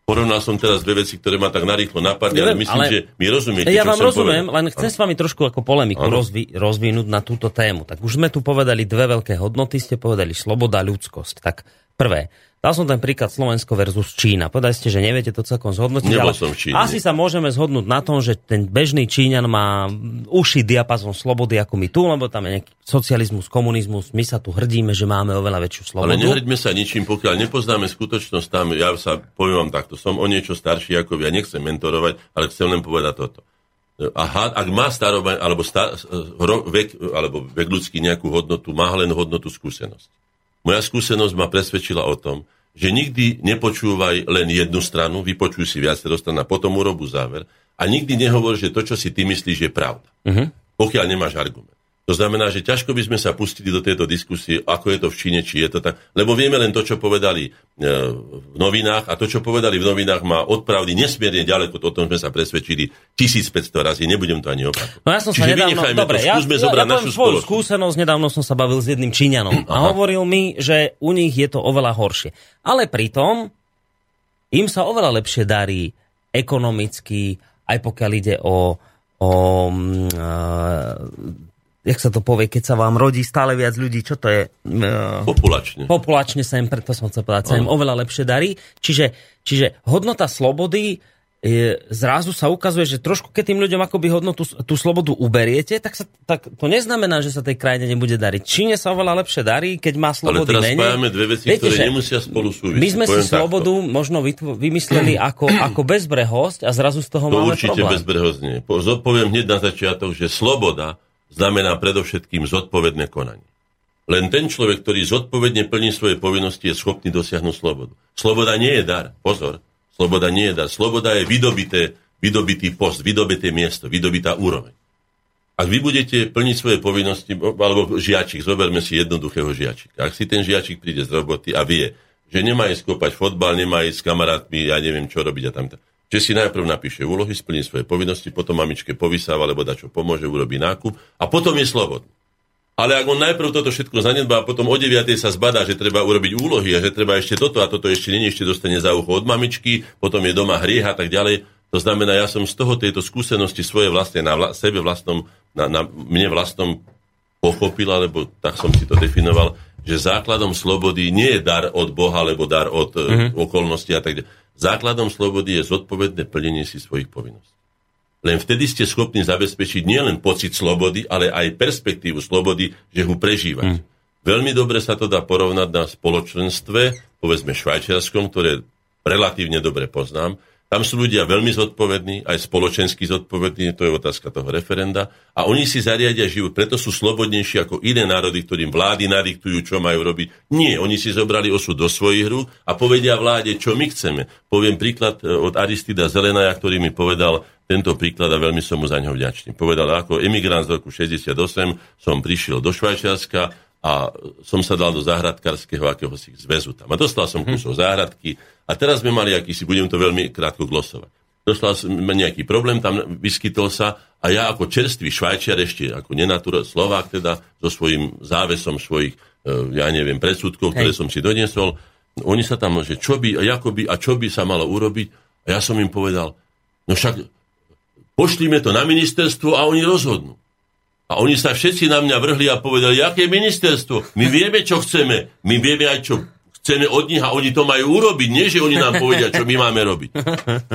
Porovnal som teraz dve veci, ktoré ma tak narýchlo napadli, ale myslím, ale že mi rozumiete, Ja vám rozumiem, povedal. len chcem s vami trošku ako polemiku rozvi, rozvinúť na túto tému. Tak už sme tu povedali dve veľké hodnoty, ste povedali sloboda, ľudskosť. Tak prvé, Dal som ten príklad Slovensko versus Čína. Povedali ste, že neviete to celkom zhodnotiť, Nebol som v Číne. asi sa môžeme zhodnúť na tom, že ten bežný Číňan má uši diapazon slobody ako my tu, lebo tam je nejaký socializmus, komunizmus. My sa tu hrdíme, že máme oveľa väčšiu slobodu. Ale nehrďme sa ničím, pokiaľ nepoznáme skutočnosť tam. Ja sa poviem vám takto, som o niečo starší ako. Ja nechcem mentorovať, ale chcem len povedať toto. Aha, ak má staroba, alebo star, vek, alebo vek ľudský nejakú hodnotu, má len hodnotu skúsenosť. Moja skúsenosť ma presvedčila o tom, že nikdy nepočúvaj len jednu stranu, vypočuj si viacero stran a potom urobu záver a nikdy nehovor, že to, čo si ty myslíš, je pravda. Uh-huh. Pokiaľ nemáš argument. To znamená, že ťažko by sme sa pustili do tejto diskusie, ako je to v Číne, či je to tak. Lebo vieme len to, čo povedali e, v novinách a to, čo povedali v novinách, má odpravdy nesmierne ďaleko. O tom sme sa presvedčili 1500 razy. Nebudem to ani opakovať. No ja som sa nedávno, dobre, to, ja, ja, ja našu svoju skúsenosť. Nedávno som sa bavil s jedným Číňanom a hovoril mi, že u nich je to oveľa horšie. Ale pritom im sa oveľa lepšie darí ekonomicky, aj pokiaľ ide o, o uh, jak sa to povie, keď sa vám rodí stále viac ľudí, čo to je? Populačne. Populačne sa im, preto som chcel povedať, sa im oveľa lepšie darí. Čiže, čiže hodnota slobody je, zrazu sa ukazuje, že trošku, keď tým ľuďom akoby hodnotu, tú slobodu uberiete, tak, sa, tak to neznamená, že sa tej krajine nebude dariť. Číne sa oveľa lepšie darí, keď má slobody Ale teraz menej. spájame dve veci, Viete, ktoré nemusia spolu súvisť. My sme si slobodu takto. možno vymysleli ako, ako bezbrehosť a zrazu z toho to máme určite problém. bezbrehosť nie. Zodpoviem hneď na začiatok, že sloboda znamená predovšetkým zodpovedné konanie. Len ten človek, ktorý zodpovedne plní svoje povinnosti, je schopný dosiahnuť slobodu. Sloboda nie je dar. Pozor. Sloboda nie je dar. Sloboda je vydobité, vydobitý post, vydobité miesto, vydobitá úroveň. Ak vy budete plniť svoje povinnosti, alebo žiačik, zoberme si jednoduchého žiačika. Ak si ten žiačik príde z roboty a vie, že nemá ísť kopať fotbal, nemá ísť s kamarátmi, ja neviem čo robiť a tam že si najprv napíše úlohy, splní svoje povinnosti, potom mamičke povysáva, alebo da čo pomôže, urobí nákup a potom je slobodný. Ale ak on najprv toto všetko zanedbá a potom o 9. sa zbadá, že treba urobiť úlohy a že treba ešte toto a toto ešte není, ešte dostane za ucho od mamičky, potom je doma hriech a tak ďalej. To znamená, ja som z toho tejto skúsenosti svoje vlastne na vla, sebe vlastnom, na, na mne vlastnom pochopil, alebo tak som si to definoval, že základom slobody nie je dar od Boha, alebo dar od mm-hmm. okolností a tak ďalej Základom slobody je zodpovedné plnenie si svojich povinností. Len vtedy ste schopní zabezpečiť nielen pocit slobody, ale aj perspektívu slobody, že ho prežívate. Mm. Veľmi dobre sa to dá porovnať na spoločenstve, povedzme švajčiarskom, ktoré relatívne dobre poznám, tam sú ľudia veľmi zodpovední, aj spoločensky zodpovední, to je otázka toho referenda. A oni si zariadia život, preto sú slobodnejší ako iné národy, ktorým vlády nadiktujú, čo majú robiť. Nie, oni si zobrali osud do svojich rúk a povedia vláde, čo my chceme. Poviem príklad e, od Aristida Zelenaja, ktorý mi povedal tento príklad a veľmi som mu za ňo vďačný. Povedal, ako emigrant z roku 68 som prišiel do Švajčiarska a som sa dal do záhradkarského akéhosi zväzu tam. A dostal som kusov záhradky a teraz sme mali akýsi, budem to veľmi krátko glosovať. Dostal som nejaký problém, tam vyskytol sa a ja ako čerstvý švajčiar ešte, ako nenatúra Slovák teda, so svojím závesom svojich, e, ja neviem, predsudkov, ktoré Hej. som si doniesol, oni sa tam, že čo by, ako by, a čo by sa malo urobiť, a ja som im povedal, no však pošlíme to na ministerstvo a oni rozhodnú. A oni sa všetci na mňa vrhli a povedali, aké ministerstvo? My vieme, čo chceme. My vieme aj, čo chceme od nich a oni to majú urobiť, nie že oni nám povedia, čo my máme robiť.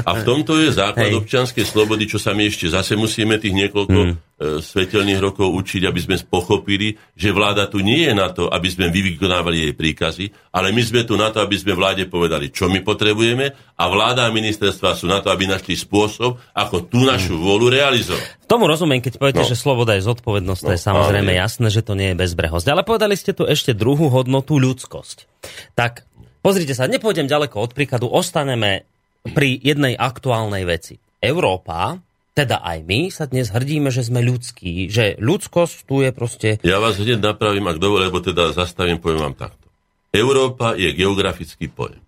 A v tomto je základ Hej. občianskej slobody, čo sa my ešte zase musíme tých niekoľko hmm. Svetelných rokov učiť, aby sme pochopili, že vláda tu nie je na to, aby sme vykonávali jej príkazy, ale my sme tu na to, aby sme vláde povedali, čo my potrebujeme a vláda a ministerstva sú na to, aby našli spôsob, ako tú našu hmm. vôľu realizovať. Tomu rozumiem, keď poviete, no. že sloboda je zodpovednosť, no, to je samozrejme jasné, že to nie je bezbrehosť. Ale povedali ste tu ešte druhú hodnotu, ľudskosť. Tak pozrite sa, nepôjdem ďaleko od príkladu, ostaneme pri jednej aktuálnej veci. Európa, teda aj my sa dnes hrdíme, že sme ľudskí, že ľudskosť tu je proste... Ja vás hneď napravím, ak dovolím, lebo teda zastavím, poviem vám takto. Európa je geografický pojem.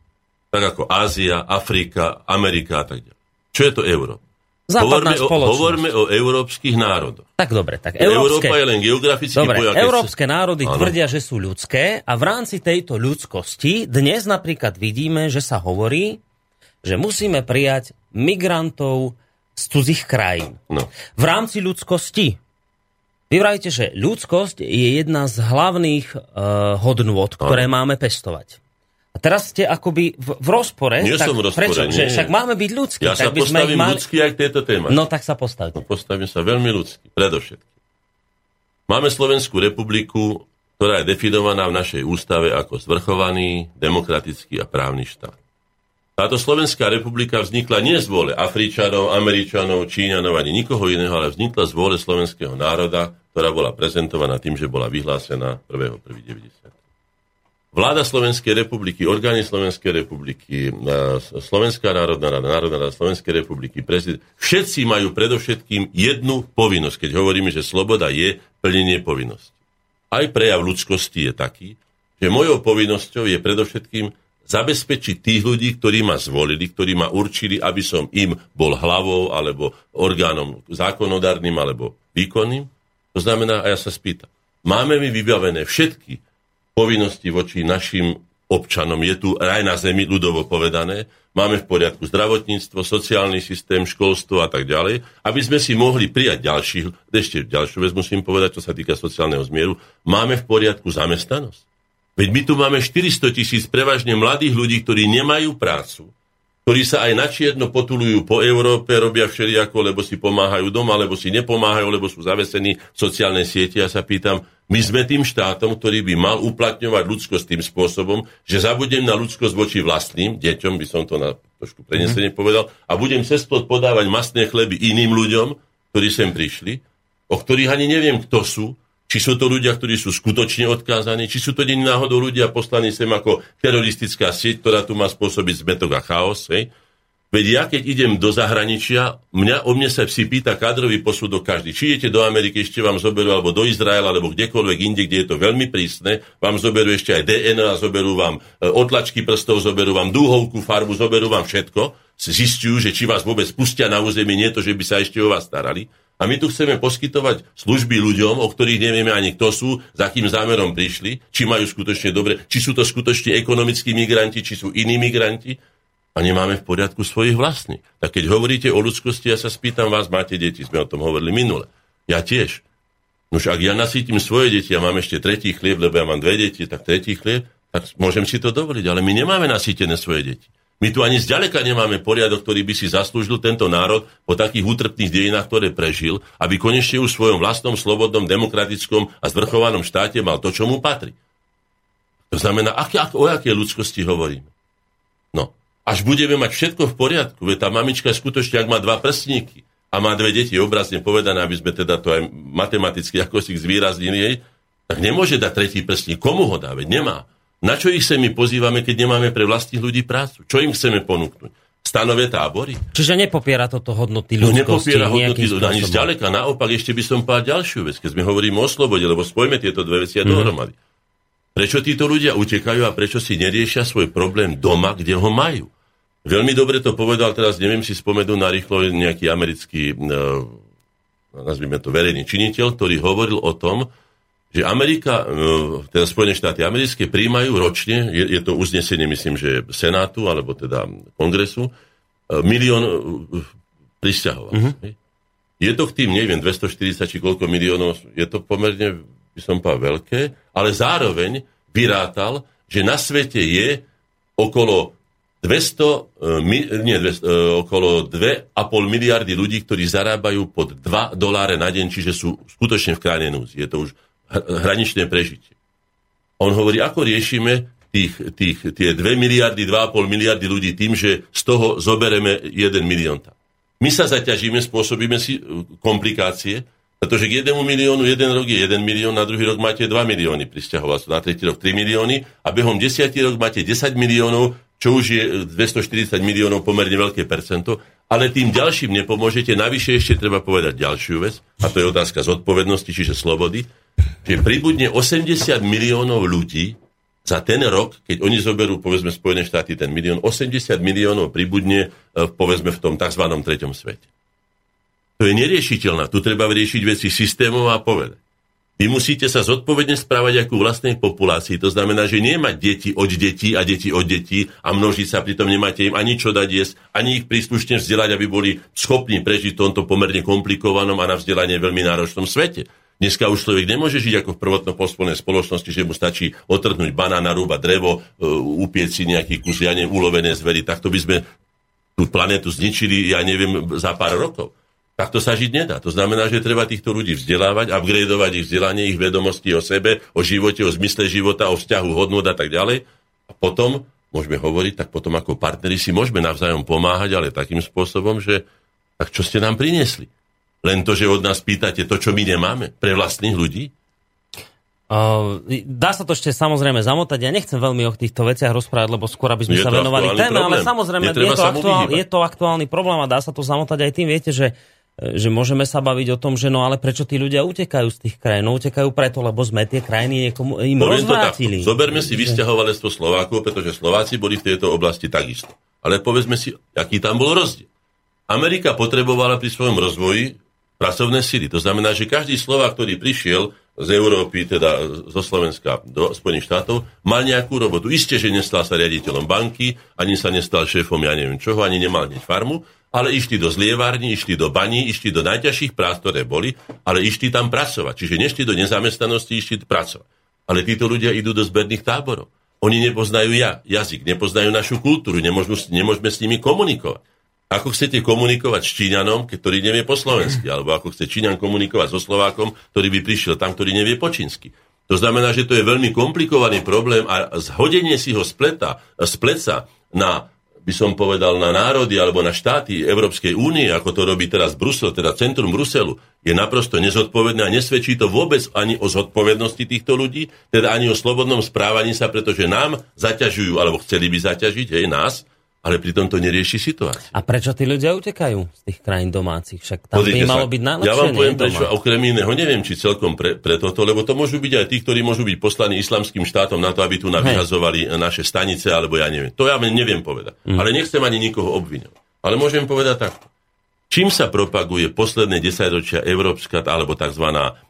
Tak ako Ázia, Afrika, Amerika a tak ďalej. Čo je to Európa? Západná hovorme, o, hovorme o európskych národoch. Tak dobre, tak európske, Európa je len geografický dobre, pojak. Európske národy ano. tvrdia, že sú ľudské a v rámci tejto ľudskosti dnes napríklad vidíme, že sa hovorí, že musíme prijať migrantov z cudzích krajín. No. V rámci ľudskosti. Vy že ľudskosť je jedna z hlavných uh, hodnôt, ktoré ano. máme pestovať. A teraz ste akoby v, v rozpore. Nie tak som v rozpore, prečo? Nie. Že však máme byť ľudskí. Ja tak sa by postavím mali... ľudský aj k tejto téme. No tak sa postavte. No, postavím sa veľmi ľudský, predovšetkým. Máme Slovenskú republiku, ktorá je definovaná v našej ústave ako zvrchovaný, demokratický a právny štát. Táto Slovenská republika vznikla nie z vôle Afričanov, Američanov, Číňanov ani nikoho iného, ale vznikla z vôle slovenského národa, ktorá bola prezentovaná tým, že bola vyhlásená 1.1.90. Vláda Slovenskej republiky, orgány Slovenskej republiky, Slovenská národná rada, Národná rada Slovenskej republiky, prezident, všetci majú predovšetkým jednu povinnosť, keď hovoríme, že sloboda je plnenie povinnosti. Aj prejav ľudskosti je taký, že mojou povinnosťou je predovšetkým zabezpečiť tých ľudí, ktorí ma zvolili, ktorí ma určili, aby som im bol hlavou alebo orgánom zákonodárnym alebo výkonným. To znamená, a ja sa spýtam, máme mi vybavené všetky povinnosti voči našim občanom. Je tu raj na zemi, ľudovo povedané. Máme v poriadku zdravotníctvo, sociálny systém, školstvo a tak ďalej, aby sme si mohli prijať ďalších, ešte ďalšiu vec musím povedať, čo sa týka sociálneho zmieru, máme v poriadku zamestnanosť. Veď my tu máme 400 tisíc prevažne mladých ľudí, ktorí nemajú prácu, ktorí sa aj na čierno potulujú po Európe, robia všelijako, lebo si pomáhajú doma, lebo si nepomáhajú, lebo sú zavesení v sociálnej sieti. Ja sa pýtam, my sme tým štátom, ktorý by mal uplatňovať ľudskosť tým spôsobom, že zabudem na ľudskosť voči vlastným deťom, by som to na trošku prenesenie mm-hmm. povedal, a budem cez podávať masné chleby iným ľuďom, ktorí sem prišli, o ktorých ani neviem, kto sú, či sú to ľudia, ktorí sú skutočne odkázaní, či sú to nie náhodou ľudia poslaní sem ako teroristická sieť, ktorá tu má spôsobiť zmetok a chaos. Hej? Veď ja, keď idem do zahraničia, mňa, o mne sa si pýta kádrový posudok každý. Či idete do Ameriky, ešte vám zoberú, alebo do Izraela, alebo kdekoľvek inde, kde je to veľmi prísne, vám zoberú ešte aj DNA, zoberú vám e, otlačky prstov, zoberú vám dúhovku, farbu, zoberú vám všetko. Zistujú, že či vás vôbec pustia na územie, nie to, že by sa ešte o vás starali. A my tu chceme poskytovať služby ľuďom, o ktorých nevieme ani kto sú, za akým zámerom prišli, či majú skutočne dobre, či sú to skutočne ekonomickí migranti, či sú iní migranti a nemáme v poriadku svojich vlastných. Tak keď hovoríte o ľudskosti, ja sa spýtam vás, máte deti, sme o tom hovorili minule. Ja tiež. Nož ak ja nasítim svoje deti a mám ešte tretí chlieb, lebo ja mám dve deti, tak tretí chlieb, tak môžem si to dovoliť, ale my nemáme nasýtené svoje deti. My tu ani zďaleka nemáme poriadok, ktorý by si zaslúžil tento národ po takých útrpných dejinách, ktoré prežil, aby konečne už v svojom vlastnom, slobodnom, demokratickom a zvrchovanom štáte mal to, čo mu patrí. To znamená, aké, ak, o aké ľudskosti hovoríme? No, až budeme mať všetko v poriadku, veď tá mamička skutočne, ak má dva prstníky a má dve deti, obrazne povedané, aby sme teda to aj matematicky ako si zvýraznili, tak nemôže dať tretí prstník. Komu ho dá? Veď nemá. Na čo ich my pozývame, keď nemáme pre vlastných ľudí prácu? Čo im chceme ponúknuť? Stanové tábory? Čiže nepopiera toto hodnoty ľudskosti? No nepopiera hodnoty, ani zďaleka. Naopak ešte by som povedal ďalšiu vec, keď sme hovoríme o slobode, lebo spojme tieto dve veci mm-hmm. dohromady. Prečo títo ľudia utekajú a prečo si neriešia svoj problém doma, kde ho majú? Veľmi dobre to povedal teraz, neviem si spomenúť na rýchlo nejaký americký, no, nazvime to verejný činiteľ, ktorý hovoril o tom, že Amerika, e, teda Spojené štáty americké príjmajú ročne, je, je to uznesenie, myslím, že Senátu, alebo teda Kongresu, e, milión e, pristahovalcov. Mm-hmm. Je to k tým, neviem, 240 či koľko miliónov, je to pomerne, by som povedal, veľké, ale zároveň vyrátal, že na svete je okolo 200, e, nie 200, e, okolo 2,5 miliardy ľudí, ktorí zarábajú pod 2 doláre na deň, čiže sú skutočne v krajnej núzi. Je to už hraničné prežitie. On hovorí, ako riešime tých, tých, tie 2 miliardy, 2,5 miliardy ľudí tým, že z toho zobereme 1 milión. My sa zaťažíme, spôsobíme si e, komplikácie, pretože k jednému miliónu jeden rok je 1 milión, na druhý rok máte 2 milióny pristahovalcov, na tretí rok 3 milióny a behom 10 rok máte 10 miliónov, čo už je 240 miliónov pomerne veľké percento, ale tým ďalším nepomôžete. Navyše ešte treba povedať ďalšiu vec, a to je otázka zodpovednosti, čiže slobody, že pribudne 80 miliónov ľudí za ten rok, keď oni zoberú, povedzme, Spojené štáty ten milión, 80 miliónov pribudne, e, povedzme, v tom tzv. treťom svete. To je neriešiteľná. Tu treba riešiť veci systémov a povedať. Vy musíte sa zodpovedne správať ako vlastnej populácii. To znamená, že nemať deti od detí a deti od detí a množiť sa, pritom nemáte im ani čo dať jesť, ani ich príslušne vzdelať, aby boli schopní prežiť v tomto pomerne komplikovanom a na vzdelanie veľmi náročnom svete. Dneska už človek nemôže žiť ako v prvotno pospolnej spoločnosti, že mu stačí otrhnúť banán, narúbať drevo, e, upieť si nejaký kus, ja neviem, ulovené zvery. Takto by sme tú planetu zničili, ja neviem, za pár rokov. Takto sa žiť nedá. To znamená, že treba týchto ľudí vzdelávať, upgradeovať ich vzdelanie, ich vedomosti o sebe, o živote, o zmysle života, o vzťahu hodnot a tak ďalej. A potom môžeme hovoriť, tak potom ako partneri si môžeme navzájom pomáhať, ale takým spôsobom, že tak čo ste nám priniesli? Len to, že od nás pýtate to, čo my nemáme pre vlastných ľudí? Uh, dá sa to ešte samozrejme zamotať. Ja nechcem veľmi o týchto veciach rozprávať, lebo skôr aby sme je sa venovali téme, ale samozrejme je to, aktuál, je to aktuálny problém a dá sa to zamotať aj tým. Viete, že že môžeme sa baviť o tom, že no ale prečo tí ľudia utekajú z tých krajín? No utekajú preto, lebo sme tie krajiny niekomu, im Poviem rozvrátili. Zoberme si vysťahovalectvo Slovákov, pretože Slováci boli v tejto oblasti takisto. Ale povedzme si, aký tam bol rozdiel. Amerika potrebovala pri svojom rozvoji pracovné síly. To znamená, že každý Slovák, ktorý prišiel z Európy, teda zo Slovenska do Spojených štátov, mal nejakú robotu. Isté, že nestal sa riaditeľom banky, ani sa nestal šéfom, ja neviem čoho, ani nemal hneď farmu, ale išli do zlievárni, išli do baní, išli do najťažších prác, ktoré boli, ale išli tam pracovať. Čiže nešli do nezamestnanosti, išli pracovať. Ale títo ľudia idú do zberných táborov. Oni nepoznajú ja, jazyk, nepoznajú našu kultúru, nemôžeme, nemôžeme s nimi komunikovať. Ako chcete komunikovať s Číňanom, ktorý nevie po slovensky, alebo ako chce Číňan komunikovať so Slovákom, ktorý by prišiel tam, ktorý nevie po čínsky. To znamená, že to je veľmi komplikovaný problém a zhodenie si ho z, pleta, z na by som povedal, na národy alebo na štáty Európskej únie, ako to robí teraz Brusel, teda centrum Bruselu, je naprosto nezodpovedné a nesvedčí to vôbec ani o zodpovednosti týchto ľudí, teda ani o slobodnom správaní sa, pretože nám zaťažujú, alebo chceli by zaťažiť, hej, nás, ale pritom to nerieši situáciu. A prečo tí ľudia utekajú z tých krajín domácich? Však tam Pozrite by malo sa, byť najlepšie. Ja vám poviem prečo, okrem iného, neviem, či celkom pre, pre toto, lebo to môžu byť aj tí, ktorí môžu byť poslaní islamským štátom na to, aby tu navyhazovali naše stanice, alebo ja neviem. To ja neviem povedať. Mm. Ale nechcem ani nikoho obviňovať. Ale môžem povedať takto. Čím sa propaguje posledné desaťročia európska alebo tzv.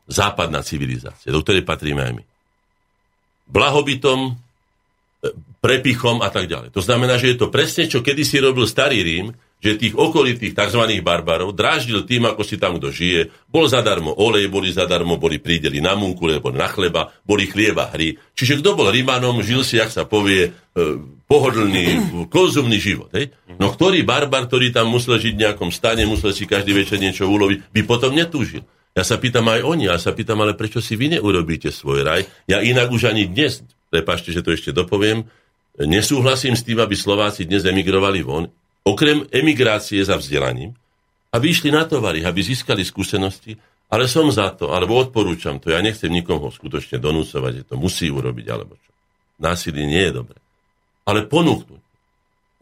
západná civilizácia, do ktorej patríme aj my? Blahobytom, prepichom a tak ďalej. To znamená, že je to presne, čo kedysi robil starý Rím, že tých okolitých tzv. barbarov dráždil tým, ako si tam kto žije. Bol zadarmo olej, boli zadarmo, boli prídeli na múku, alebo na chleba, boli chlieba hry. Čiže kto bol Rímanom, žil si, jak sa povie, e, pohodlný, konzumný život. Hej? No ktorý barbar, ktorý tam musel žiť v nejakom stane, musel si každý večer niečo uloviť, by potom netúžil. Ja sa pýtam aj oni, ja sa pýtam, ale prečo si vy neurobíte svoj raj? Ja inak už ani dnes, prepašte, že to ešte dopoviem, nesúhlasím s tým, aby Slováci dnes emigrovali von, okrem emigrácie za vzdelaním, aby išli na tovary, aby získali skúsenosti, ale som za to, alebo odporúčam to, ja nechcem nikoho skutočne donúcovať, že to musí urobiť, alebo čo. Násilie nie je dobré. Ale ponúknuť.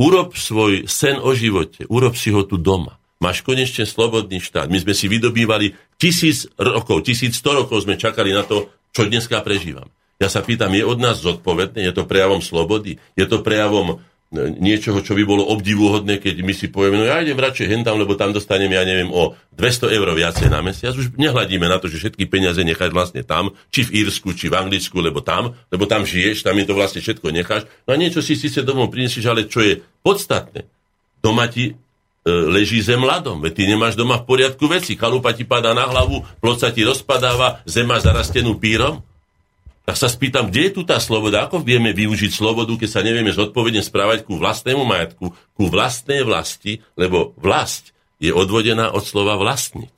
Urob svoj sen o živote, urob si ho tu doma. Máš konečne slobodný štát. My sme si vydobývali tisíc rokov, tisíc sto rokov sme čakali na to, čo dneska prežívame. Ja sa pýtam, je od nás zodpovedné? Je to prejavom slobody? Je to prejavom e, niečoho, čo by bolo obdivuhodné, keď my si povieme, no ja idem radšej hentam, lebo tam dostaneme, ja neviem, o 200 eur viacej na mesiac. Už nehľadíme na to, že všetky peniaze nechať vlastne tam, či v Írsku, či v Anglicku, lebo tam, lebo tam žiješ, tam je to vlastne všetko necháš. No a niečo si síce domov prinesieš, ale čo je podstatné, doma ti e, leží zem ľadom. Veď ty nemáš doma v poriadku veci. Chalupa ti padá na hlavu, plot ti rozpadáva, zem má zarastenú pírom. Tak sa spýtam, kde je tu tá sloboda? Ako vieme využiť slobodu, keď sa nevieme zodpovedne správať ku vlastnému majetku, ku vlastnej vlasti, lebo vlast je odvodená od slova vlastniť.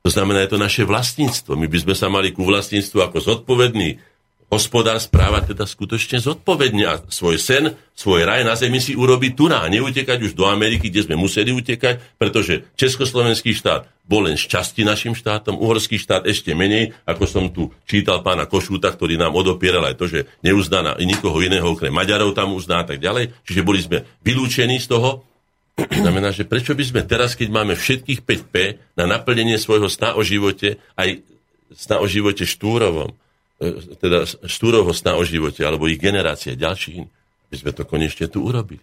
To znamená, je to naše vlastníctvo. My by sme sa mali ku vlastníctvu ako zodpovedný hospodár správať teda skutočne zodpovedne a svoj sen, svoj raj na zemi si urobiť tu a neutekať už do Ameriky, kde sme museli utekať, pretože Československý štát bol len šťastí našim štátom, uhorský štát ešte menej, ako som tu čítal pána Košúta, ktorý nám odopieral aj to, že neuzná nikoho iného okrem Maďarov tam uzná a tak ďalej. Čiže boli sme vylúčení z toho. Znamená, že prečo by sme teraz, keď máme všetkých 5P na naplnenie svojho sna o živote, aj sna o živote Štúrovom, teda Štúrovho sna o živote, alebo ich generácie ďalších, by sme to konečne tu urobili.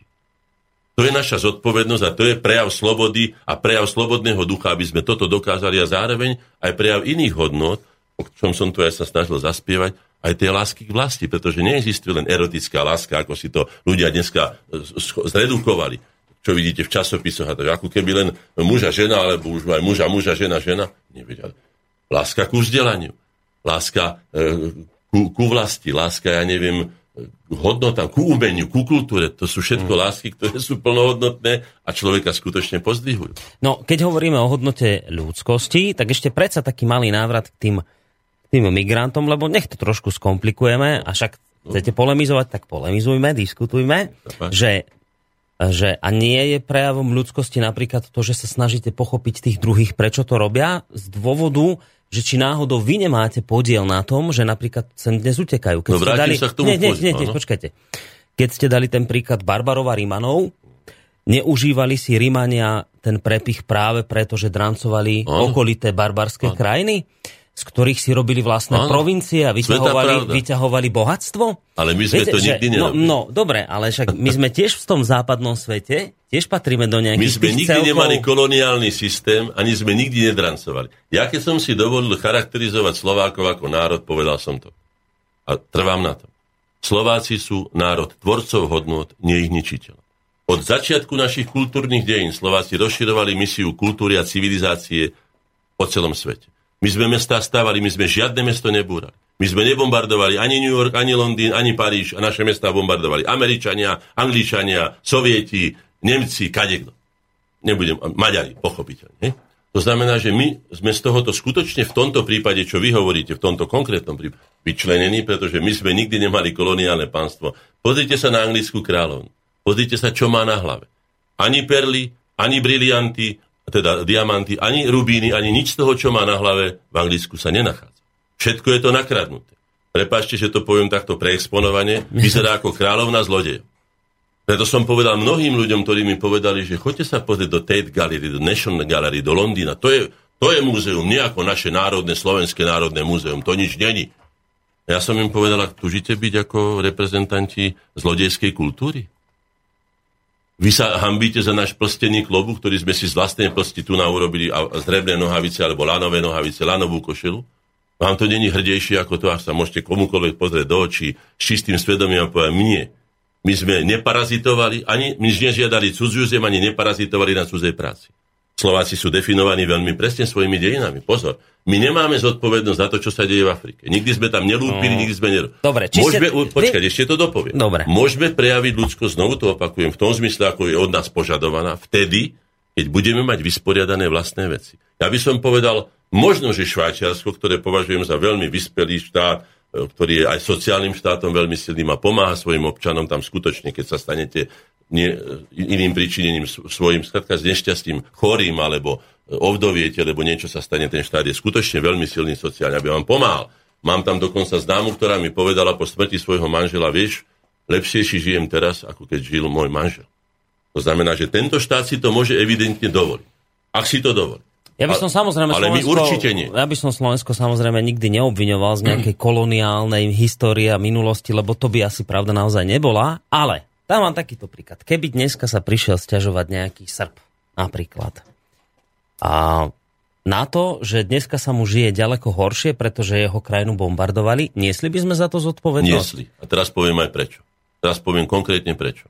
To je naša zodpovednosť a to je prejav slobody a prejav slobodného ducha, aby sme toto dokázali a zároveň aj prejav iných hodnot, o čom som tu aj sa snažil zaspievať, aj tej lásky k vlasti, pretože neexistuje len erotická láska, ako si to ľudia dneska e, zredukovali čo vidíte v časopisoch, to ako keby len muža, žena, alebo už aj muža, muža, žena, žena. Nevedia. Láska ku vzdelaniu láska e, ku, ku vlasti, láska, ja neviem, hodnota, ku umeniu, ku kultúre. To sú všetko mm. lásky, ktoré sú plnohodnotné a človeka skutočne pozdvihujú. No, keď hovoríme o hodnote ľudskosti, tak ešte predsa taký malý návrat k tým, tým migrantom, lebo nech to trošku skomplikujeme a však chcete polemizovať, tak polemizujme, diskutujme, že že a nie je prejavom ľudskosti napríklad to, že sa snažíte pochopiť tých druhých, prečo to robia, z dôvodu, že či náhodou vy nemáte podiel na tom, že napríklad sem dnes utekajú. Keď no ste dali... sa k tomu nie, nie, nie, nie, počkajte. Keď ste dali ten príklad Barbarova Rimanov, neužívali si Rimania ten prepich práve preto, že drancovali ano. okolité barbarské ano. krajiny? Z ktorých si robili vlastné Áno, provincie a vyťahovali, vyťahovali bohatstvo? Ale my sme Viete, to nikdy že, no, no, dobre, ale však my sme tiež v tom západnom svete, tiež patríme do nejakých My sme nikdy celkov... nemali koloniálny systém, ani sme nikdy nedrancovali. Ja keď som si dovolil charakterizovať Slovákov ako národ, povedal som to. A trvám na to. Slováci sú národ tvorcov hodnot, nie ich ničiteľ. Od začiatku našich kultúrnych dejín Slováci rozširovali misiu kultúry a civilizácie po celom svete. My sme mesta stavali, my sme žiadne mesto nebúrali. My sme nebombardovali ani New York, ani Londýn, ani Paríž a naše mesta bombardovali Američania, Angličania, Sovieti, Nemci, kadekto. Nebudem, Maďari, pochopiteľne. Ne? To znamená, že my sme z tohoto skutočne v tomto prípade, čo vy hovoríte, v tomto konkrétnom prípade, vyčlenení, pretože my sme nikdy nemali koloniálne pánstvo. Pozrite sa na anglickú kráľovnu. Pozrite sa, čo má na hlave. Ani perly, ani brilianty, teda diamanty, ani rubíny, ani nič z toho, čo má na hlave, v Anglicku sa nenachádza. Všetko je to nakradnuté. Prepašte, že to poviem takto preexponovane, vyzerá ako kráľovná zlodej. Preto som povedal mnohým ľuďom, ktorí mi povedali, že choďte sa pozrieť do Tate Gallery, do National Gallery, do Londýna. To je, to je múzeum, nie ako naše národné, slovenské národné múzeum. To nič není. Ja som im povedal, ak tužite byť ako reprezentanti zlodejskej kultúry. Vy sa hambíte za náš plstený klobu, ktorý sme si z vlastnej plsti tu naurobili a z drevné nohavice alebo lanové nohavice, lanovú košelu. Vám to není hrdejšie ako to, až sa môžete komukoľvek pozrieť do očí s čistým svedomím a povedať, mne. My sme neparazitovali, ani my nežiadali cudziu zem, ani neparazitovali na cudzej práci. Slováci sú definovaní veľmi presne svojimi dejinami. Pozor, my nemáme zodpovednosť za to, čo sa deje v Afrike. Nikdy sme tam nelúpili, no. nikdy sme nerobili. Dobre, či Môžeme, ste... počkať, Vy... ešte to dopoviem. Dobre. Môžeme prejaviť ľudskosť, znovu to opakujem, v tom zmysle, ako je od nás požadovaná, vtedy, keď budeme mať vysporiadané vlastné veci. Ja by som povedal, možno, že Švajčiarsko, ktoré považujem za veľmi vyspelý štát, e, ktorý je aj sociálnym štátom veľmi silným a pomáha svojim občanom tam skutočne, keď sa stanete nie, iným príčinením svojim, skladka s nešťastím chorým, alebo ovdoviete, lebo niečo sa stane, ten štát je skutočne veľmi silný sociálne, aby vám pomáhal. Mám tam dokonca známu, ktorá mi povedala po smrti svojho manžela, vieš, lepšie si žijem teraz, ako keď žil môj manžel. To znamená, že tento štát si to môže evidentne dovoliť. Ak si to dovolí. Ja by som samozrejme ale Slovensko, my určite nie. Ja by som Slovensko samozrejme nikdy neobviňoval z nejakej koloniálnej histórie a minulosti, lebo to by asi pravda naozaj nebola, ale Dám vám takýto príklad. Keby dneska sa prišiel stiažovať nejaký Srb, napríklad, a na to, že dneska sa mu žije ďaleko horšie, pretože jeho krajinu bombardovali, niesli by sme za to zodpovednosť? Niesli. A teraz poviem aj prečo. Teraz poviem konkrétne prečo.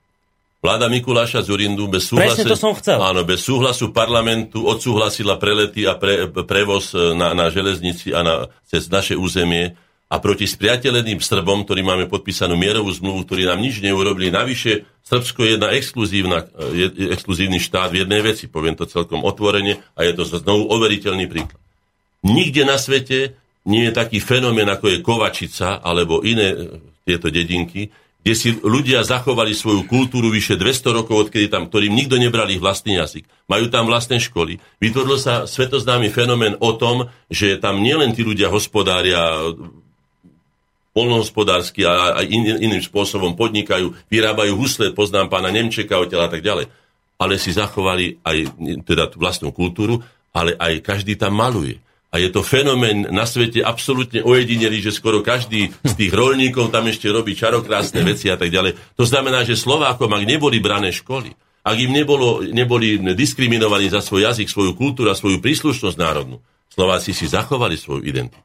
Vláda Mikuláša Zurindu bez súhlasu, to som chcel. Áno, bez súhlasu parlamentu odsúhlasila prelety a pre, prevoz na, na železnici a na, cez naše územie a proti spriateľeným Srbom, ktorí máme podpísanú mierovú zmluvu, ktorí nám nič neurobili. Navyše, Srbsko je jedna exkluzívna, je exkluzívny štát v jednej veci, poviem to celkom otvorene, a je to znovu overiteľný príklad. Nikde na svete nie je taký fenomén, ako je Kovačica, alebo iné e, tieto dedinky, kde si ľudia zachovali svoju kultúru vyše 200 rokov, odkedy tam, ktorým nikto nebral ich vlastný jazyk. Majú tam vlastné školy. Vytvoril sa svetoznámy fenomén o tom, že tam nielen tí ľudia hospodária polnohospodársky a, a in, iným spôsobom podnikajú, vyrábajú husle, poznám pána Nemčeka, odtiaľ a tak ďalej. Ale si zachovali aj teda vlastnú kultúru, ale aj každý tam maluje. A je to fenomén na svete absolútne ojedinelý, že skoro každý z tých rolníkov tam ešte robí čarokrásne veci a tak ďalej. To znamená, že Slovákom, ak neboli brané školy, ak im nebolo, neboli diskriminovaní za svoj jazyk, svoju kultúru a svoju príslušnosť národnú, Slováci si zachovali svoju identitu.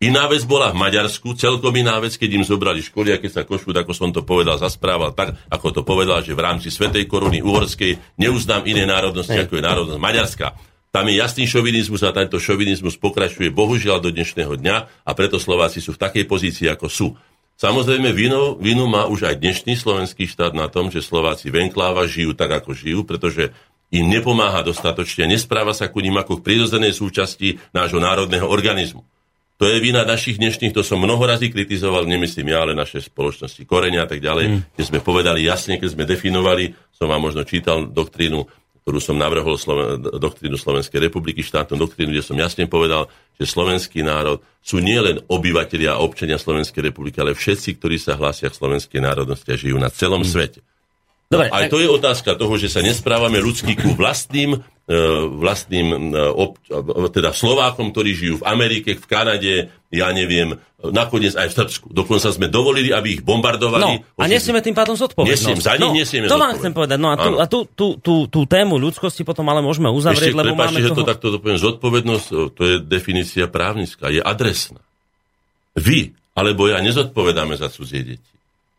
Iná vec bola v Maďarsku, celkom iná vec, keď im zobrali školy, a keď sa Košut, ako som to povedal, zasprával tak, ako to povedal, že v rámci Svetej koruny uhorskej neuznám iné národnosti, ako je národnosť Maďarská. Tam je jasný šovinizmus a tento šovinizmus pokračuje bohužiaľ do dnešného dňa a preto Slováci sú v takej pozícii, ako sú. Samozrejme, vinu, vinu má už aj dnešný slovenský štát na tom, že Slováci v enkláva žijú tak, ako žijú, pretože im nepomáha dostatočne, nespráva sa ku ním ako k prirodzenej súčasti nášho národného organizmu. To je vina našich dnešných, to som mnoho razy kritizoval, nemyslím ja, ale naše spoločnosti, korenia a tak ďalej, mm. kde sme povedali jasne, keď sme definovali, som vám možno čítal doktrínu, ktorú som navrhol, Sloven- doktrínu Slovenskej republiky, štátnu doktrínu, kde som jasne povedal, že slovenský národ sú nielen obyvateľia a občania Slovenskej republiky, ale všetci, ktorí sa hlásia k slovenskej národnosti a žijú na celom mm. svete. Dobre, Aj tak... to je otázka toho, že sa nesprávame ľudský ku vlastným, e, vlastným e, ob, teda Slovákom, ktorí žijú v Amerike, v Kanade, ja neviem, nakoniec aj v Srbsku. Dokonca sme dovolili, aby ich bombardovali. No, a nesieme tým pádom zodpovednosť. Nesiem, za nich no, nesieme To vám chcem povedať. No a, tú, a tú, tú, tú, tú tému ľudskosti potom ale môžeme uzavrieť, Ešte, lebo prepáčte, máme že toho... to takto dopoviem. Zodpovednosť, to je definícia právnická, je adresná. Vy alebo ja nezodpovedáme za cudzie deti.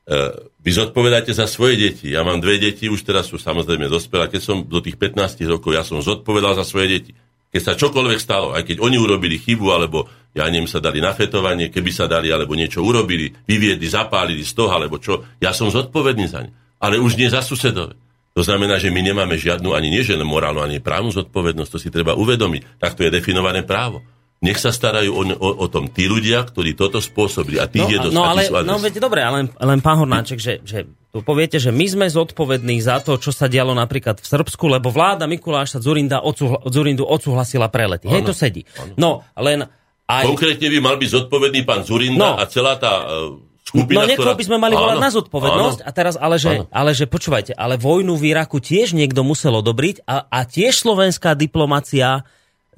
E, vy zodpovedáte za svoje deti. Ja mám dve deti, už teraz sú samozrejme dospelé. Keď som do tých 15 rokov, ja som zodpovedal za svoje deti. Keď sa čokoľvek stalo, aj keď oni urobili chybu, alebo ja neviem, sa dali na fetovanie, keby sa dali, alebo niečo urobili, vyviedli, zapálili z toho, alebo čo, ja som zodpovedný za ne. Ale už nie za susedové. To znamená, že my nemáme žiadnu ani nie, morálnu, ani právnu zodpovednosť, to si treba uvedomiť. Takto je definované právo. Nech sa starajú o, o, o tom tí ľudia, ktorí toto spôsobili. A tých no, je dosť. No, ale, no veď dobre, ale len pán Hornáček, že, že tu poviete, že my sme zodpovední za to, čo sa dialo napríklad v Srbsku, lebo vláda Mikuláša Zurinda odsúhla, Zurindu odsúhlasila prelety. Hej, to sedí. Ano. No, len aj... Konkrétne by mal byť zodpovedný pán Zurinda no. a celá tá uh, skupina, No niekto by sme mali volať na zodpovednosť, áno. a teraz ale že, ale že počúvajte, ale vojnu v Iraku tiež niekto musel odobriť a, a tiež slovenská diplomacia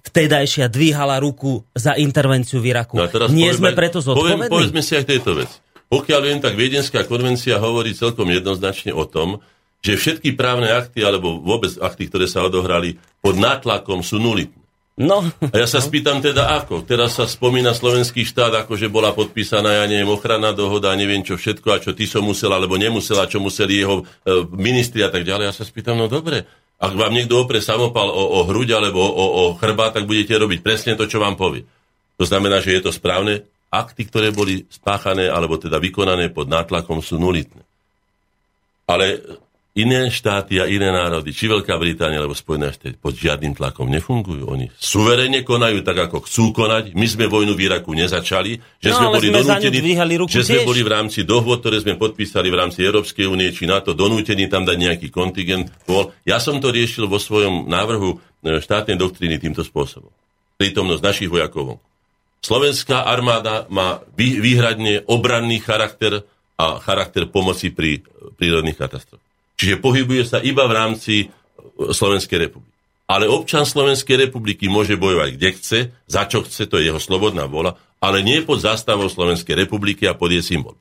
vtedajšia dvíhala ruku za intervenciu v Iraku. No Nie sme preto zodpovední? Poviem, povedzme si aj tejto vec. Pokiaľ viem, tak Viedenská konvencia hovorí celkom jednoznačne o tom, že všetky právne akty, alebo vôbec akty, ktoré sa odohrali pod nátlakom, sú nulitné. No. A ja sa spýtam teda ako. Teraz sa spomína slovenský štát, ako že bola podpísaná, ja neviem, ochranná dohoda, neviem čo všetko, a čo ty som musel, alebo nemusela, čo museli jeho e, ministri a tak ďalej. Ja sa spýtam, no dobre, ak vám niekto opre samopal o, o hruď alebo o, o chrba, tak budete robiť presne to, čo vám povie. To znamená, že je to správne. Akty, ktoré boli spáchané alebo teda vykonané pod nátlakom, sú nulitné. Ale Iné štáty a iné národy, či Veľká Británia alebo Spojené štáty, pod žiadnym tlakom nefungujú. Oni suverene konajú tak, ako chcú konať. My sme vojnu v Iraku nezačali, že no, sme boli sme donútení, že sme boli v rámci dohôd, ktoré sme podpísali v rámci Európskej únie či NATO, donútení tam dať nejaký kontingent. Bol. Ja som to riešil vo svojom návrhu e, štátnej doktríny týmto spôsobom. Prítomnosť našich vojakov. Slovenská armáda má výhradne obranný charakter a charakter pomoci pri prírodných katastrofách. Čiže pohybuje sa iba v rámci e, Slovenskej republiky. Ale občan Slovenskej republiky môže bojovať kde chce, za čo chce, to je jeho slobodná vola, ale nie pod zástavou Slovenskej republiky a pod jej symbol.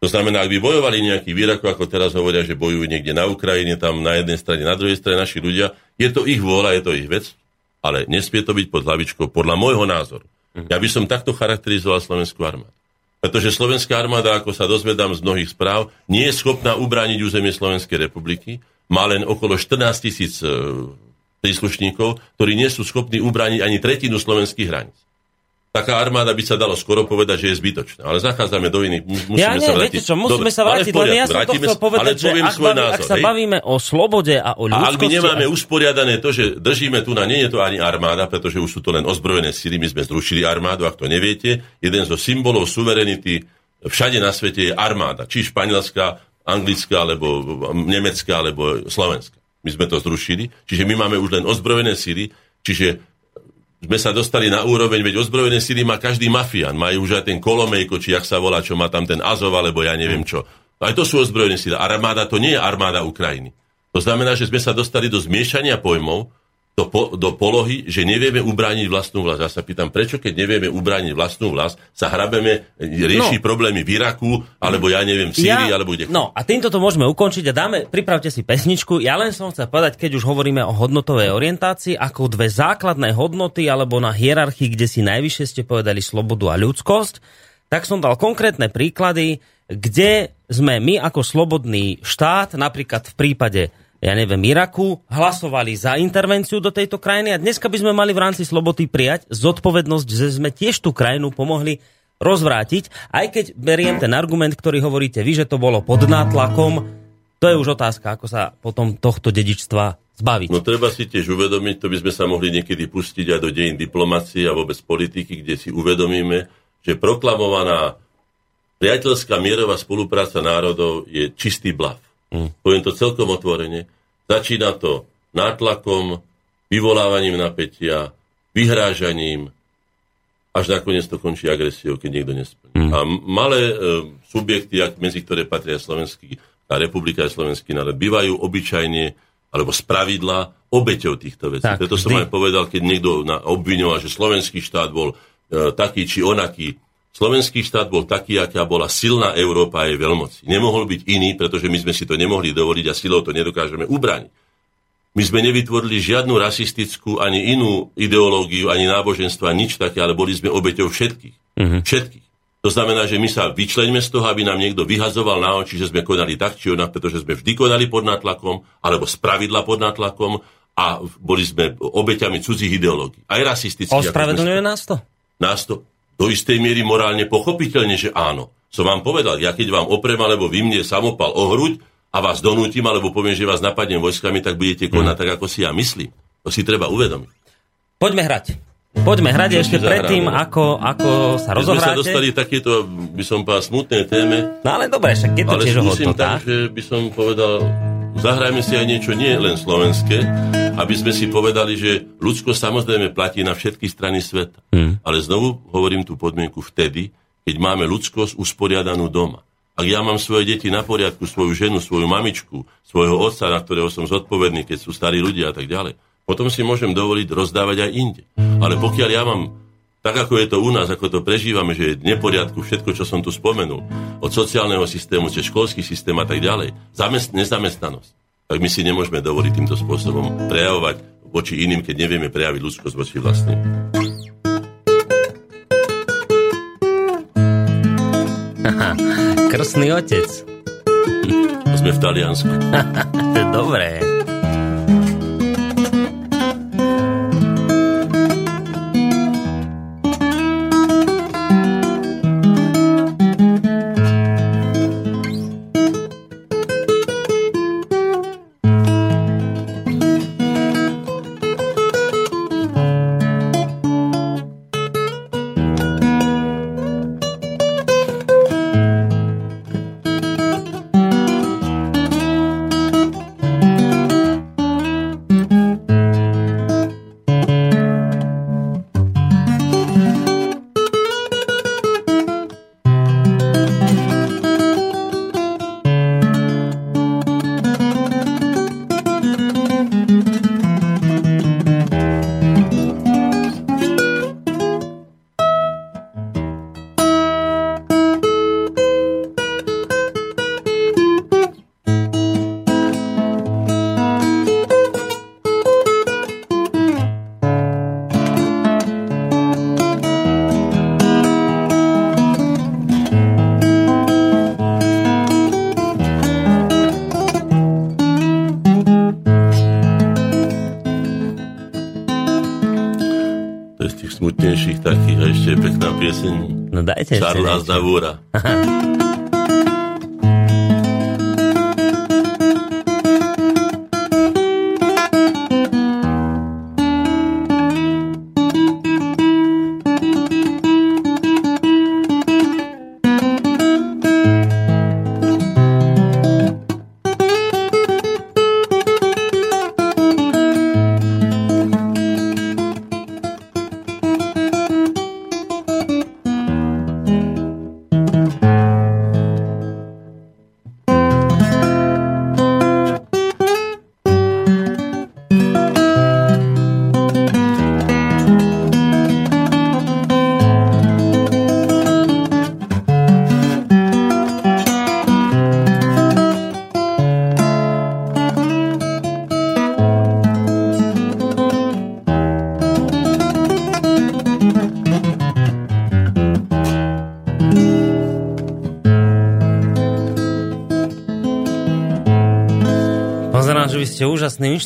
To znamená, ak by bojovali nejaký výrako, ako teraz hovoria, že bojujú niekde na Ukrajine, tam na jednej strane, na druhej strane naši ľudia, je to ich vôľa, je to ich vec, ale nesmie to byť pod hlavičkou, podľa môjho názoru. Ja by som takto charakterizoval slovenskú armádu. Pretože slovenská armáda, ako sa dozvedám z mnohých správ, nie je schopná ubrániť územie Slovenskej republiky. Má len okolo 14 tisíc e, príslušníkov, ktorí nie sú schopní ubrániť ani tretinu slovenských hraníc. Taká armáda by sa dalo skoro povedať, že je zbytočná. Ale zachádzame do iných. Musíme ja nie, sa vrátiť. Viete čo, musíme Dobre, sa vrátiť, len ja som to chcel povedať, ale že ak, svoj názor, ak sa hej? bavíme o slobode a o ľudskosti... A ak my nemáme a... usporiadané to, že držíme tu na, nie je to ani armáda, pretože už sú to len ozbrojené síly, my sme zrušili armádu, ak to neviete. Jeden zo symbolov suverenity všade na svete je armáda. Či španielská, anglická, alebo nemecká, alebo slovenská. My sme to zrušili. Čiže my máme už len ozbrojené síly, čiže sme sa dostali na úroveň, veď ozbrojené síly má každý mafián. Majú už aj ten Kolomejko, či jak sa volá, čo má tam ten Azov, alebo ja neviem čo. Aj to sú ozbrojené síly. Armáda to nie je armáda Ukrajiny. To znamená, že sme sa dostali do zmiešania pojmov, do, po, do polohy, že nevieme ubrániť vlastnú vlast. Ja sa pýtam, prečo keď nevieme ubrániť vlastnú vlast, sa hrabeme riešiť no. problémy v Iraku, alebo ja neviem, v Sýrii, ja, alebo kde. No a týmto to môžeme ukončiť a dáme, pripravte si pesničku. Ja len som chcel povedať, keď už hovoríme o hodnotovej orientácii, ako dve základné hodnoty, alebo na hierarchii, kde si najvyššie ste povedali slobodu a ľudskosť, tak som dal konkrétne príklady, kde sme my ako slobodný štát, napríklad v prípade ja neviem, Iraku, hlasovali za intervenciu do tejto krajiny a dneska by sme mali v rámci slobody prijať zodpovednosť, že sme tiež tú krajinu pomohli rozvrátiť, aj keď beriem ten argument, ktorý hovoríte vy, že to bolo pod nátlakom, to je už otázka, ako sa potom tohto dedičstva zbaviť. No treba si tiež uvedomiť, to by sme sa mohli niekedy pustiť aj do dejín diplomácie a vôbec politiky, kde si uvedomíme, že proklamovaná priateľská mierová spolupráca národov je čistý blav. Mm. Poviem to celkom otvorene. Začína to nátlakom, vyvolávaním napätia, vyhrážaním, až nakoniec to končí agresiou, keď niekto nesplní. Mm. A malé e, subjekty, medzi ktoré patria Slovenský, tá republika a slovenský národ, bývajú obyčajne alebo z pravidla obeťou týchto vecí. Tak, Preto som aj povedal, keď niekto obviňoval, že slovenský štát bol e, taký či onaký, Slovenský štát bol taký, aká bola silná Európa a jej veľmoci. Nemohol byť iný, pretože my sme si to nemohli dovoliť a silou to nedokážeme ubrániť. My sme nevytvorili žiadnu rasistickú ani inú ideológiu, ani náboženstva, nič také, ale boli sme obeťou všetkých. Uh-huh. Všetkých. To znamená, že my sa vyčleňme z toho, aby nám niekto vyhazoval na oči, že sme konali tak či onak, pretože sme vždy konali pod nátlakom, alebo z pravidla pod nátlakom a boli sme obeťami cudzích ideológií. Aj rasistických. Ospravedlňuje nás to? Nás to do istej miery morálne pochopiteľne, že áno. Som vám povedal, ja keď vám oprem alebo vy mne samopal o hruď a vás donútim alebo poviem, že vás napadnem vojskami, tak budete konať mm. tak, ako si ja myslím. To si treba uvedomiť. Poďme hrať. Poďme hrať ešte predtým, ako, ako sa rozohráte. Sme sa dostali takéto, by som povedal, smutné téme. No ale dobre, však je to ale tiež hodnota. tak, že by som povedal, zahrajme si aj niečo nie len slovenské, aby sme si povedali, že ľudsko samozrejme platí na všetky strany sveta. Hmm. Ale znovu hovorím tú podmienku vtedy, keď máme ľudskosť usporiadanú doma. Ak ja mám svoje deti na poriadku, svoju ženu, svoju mamičku, svojho otca, na ktorého som zodpovedný, keď sú starí ľudia a tak ďalej, potom si môžem dovoliť rozdávať aj inde. Ale pokiaľ ja mám tak ako je to u nás, ako to prežívame, že je v neporiadku všetko, čo som tu spomenul, od sociálneho systému, cez školský systém a tak ďalej, zamest- nezamestnanosť, tak my si nemôžeme dovoliť týmto spôsobom prejavovať voči iným, keď nevieme prejaviť ľudskosť voči vlastným. Krstný otec. Sme v Taliansku. to dajte Charla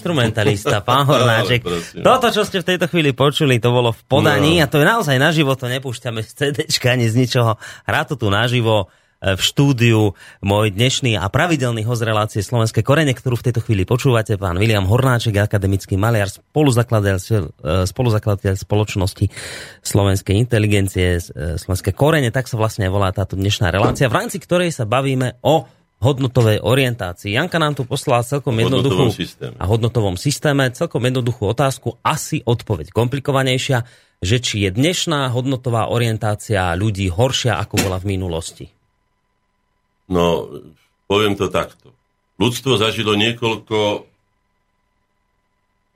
instrumentalista, pán Hornáček. Toto, čo ste v tejto chvíli počuli, to bolo v podaní no. a to je naozaj naživo, to nepúšťame z CDčka ani z ničoho. Hrá to tu naživo e, v štúdiu môj dnešný a pravidelný host relácie Slovenské korene, ktorú v tejto chvíli počúvate, pán William Hornáček, akademický maliar, spoluzakladateľ, e, spoluzakladateľ spoločnosti Slovenskej inteligencie, e, Slovenské korene, tak sa vlastne volá táto dnešná relácia, v rámci ktorej sa bavíme o hodnotovej orientácii. Janka nám tu poslala celkom jednoduchú a hodnotovom systéme celkom jednoduchú otázku, asi odpoveď komplikovanejšia, že či je dnešná hodnotová orientácia ľudí horšia, ako bola v minulosti. No, poviem to takto. Ľudstvo zažilo niekoľko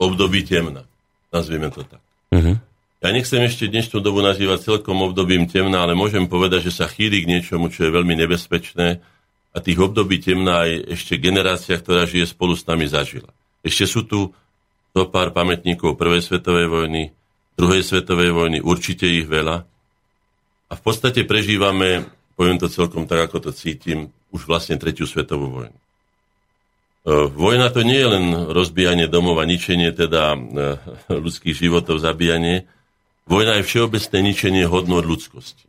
období temna. Nazvieme to tak. Uh-huh. Ja nechcem ešte dnešnú dobu nazývať celkom obdobím temna, ale môžem povedať, že sa chýli k niečomu, čo je veľmi nebezpečné a tých období temná aj ešte generácia, ktorá žije spolu s nami, zažila. Ešte sú tu zo pár pamätníkov Prvej svetovej vojny, Druhej svetovej vojny, určite ich veľa. A v podstate prežívame, poviem to celkom tak, ako to cítim, už vlastne Tretiu svetovú vojnu. E, vojna to nie je len rozbijanie domov a ničenie teda e, ľudských životov, zabíjanie. Vojna je všeobecné ničenie hodnot ľudskosti.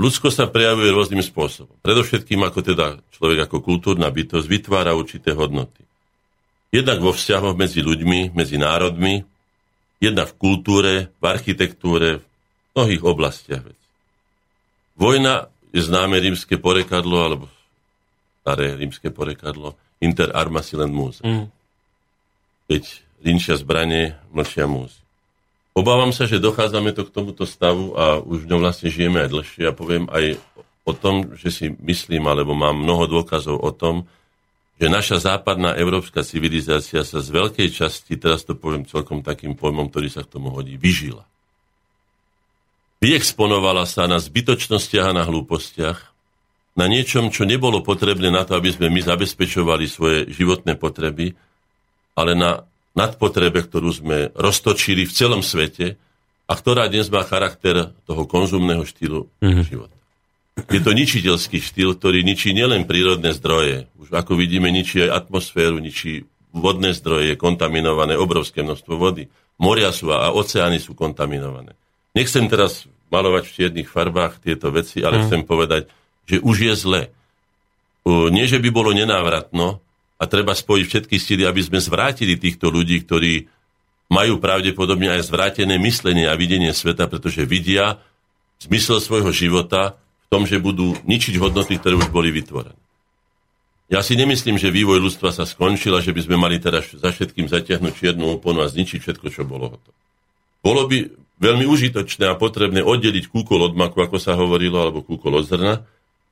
Ľudsko sa prejavuje rôznym spôsobom. Predovšetkým ako teda človek ako kultúrna bytosť vytvára určité hodnoty. Jednak vo vzťahoch medzi ľuďmi, medzi národmi, jednak v kultúre, v architektúre, v mnohých oblastiach. Vojna je známe rímske porekadlo, alebo staré rímske porekadlo, inter arma silent mus. Mm. Keď rinčia zbranie, mlčia múzy. Obávam sa, že dochádzame to k tomuto stavu a už v ňom vlastne žijeme aj dlhšie. Ja poviem aj o tom, že si myslím, alebo mám mnoho dôkazov o tom, že naša západná európska civilizácia sa z veľkej časti, teraz to poviem celkom takým pojmom, ktorý sa k tomu hodí, vyžila. Vyexponovala sa na zbytočnostiach a na hlúpostiach, na niečom, čo nebolo potrebné na to, aby sme my zabezpečovali svoje životné potreby, ale na nadpotrebe, ktorú sme roztočili v celom svete a ktorá dnes má charakter toho konzumného štýlu mm-hmm. života. Je to ničiteľský štýl, ktorý ničí nielen prírodné zdroje. Už ako vidíme, ničí aj atmosféru, ničí vodné zdroje, je kontaminované obrovské množstvo vody. Moria sú a oceány sú kontaminované. Nechcem teraz malovať v čiernych farbách tieto veci, ale mm. chcem povedať, že už je zle. Nie, že by bolo nenávratno, a treba spojiť všetky síly, aby sme zvrátili týchto ľudí, ktorí majú pravdepodobne aj zvrátené myslenie a videnie sveta, pretože vidia zmysel svojho života v tom, že budú ničiť hodnoty, ktoré už boli vytvorené. Ja si nemyslím, že vývoj ľudstva sa skončil a že by sme mali teraz za všetkým zatiahnuť čiernu oponu a zničiť všetko, čo bolo hotové. Bolo by veľmi užitočné a potrebné oddeliť kúkol od maku, ako sa hovorilo, alebo kúkol od zrna,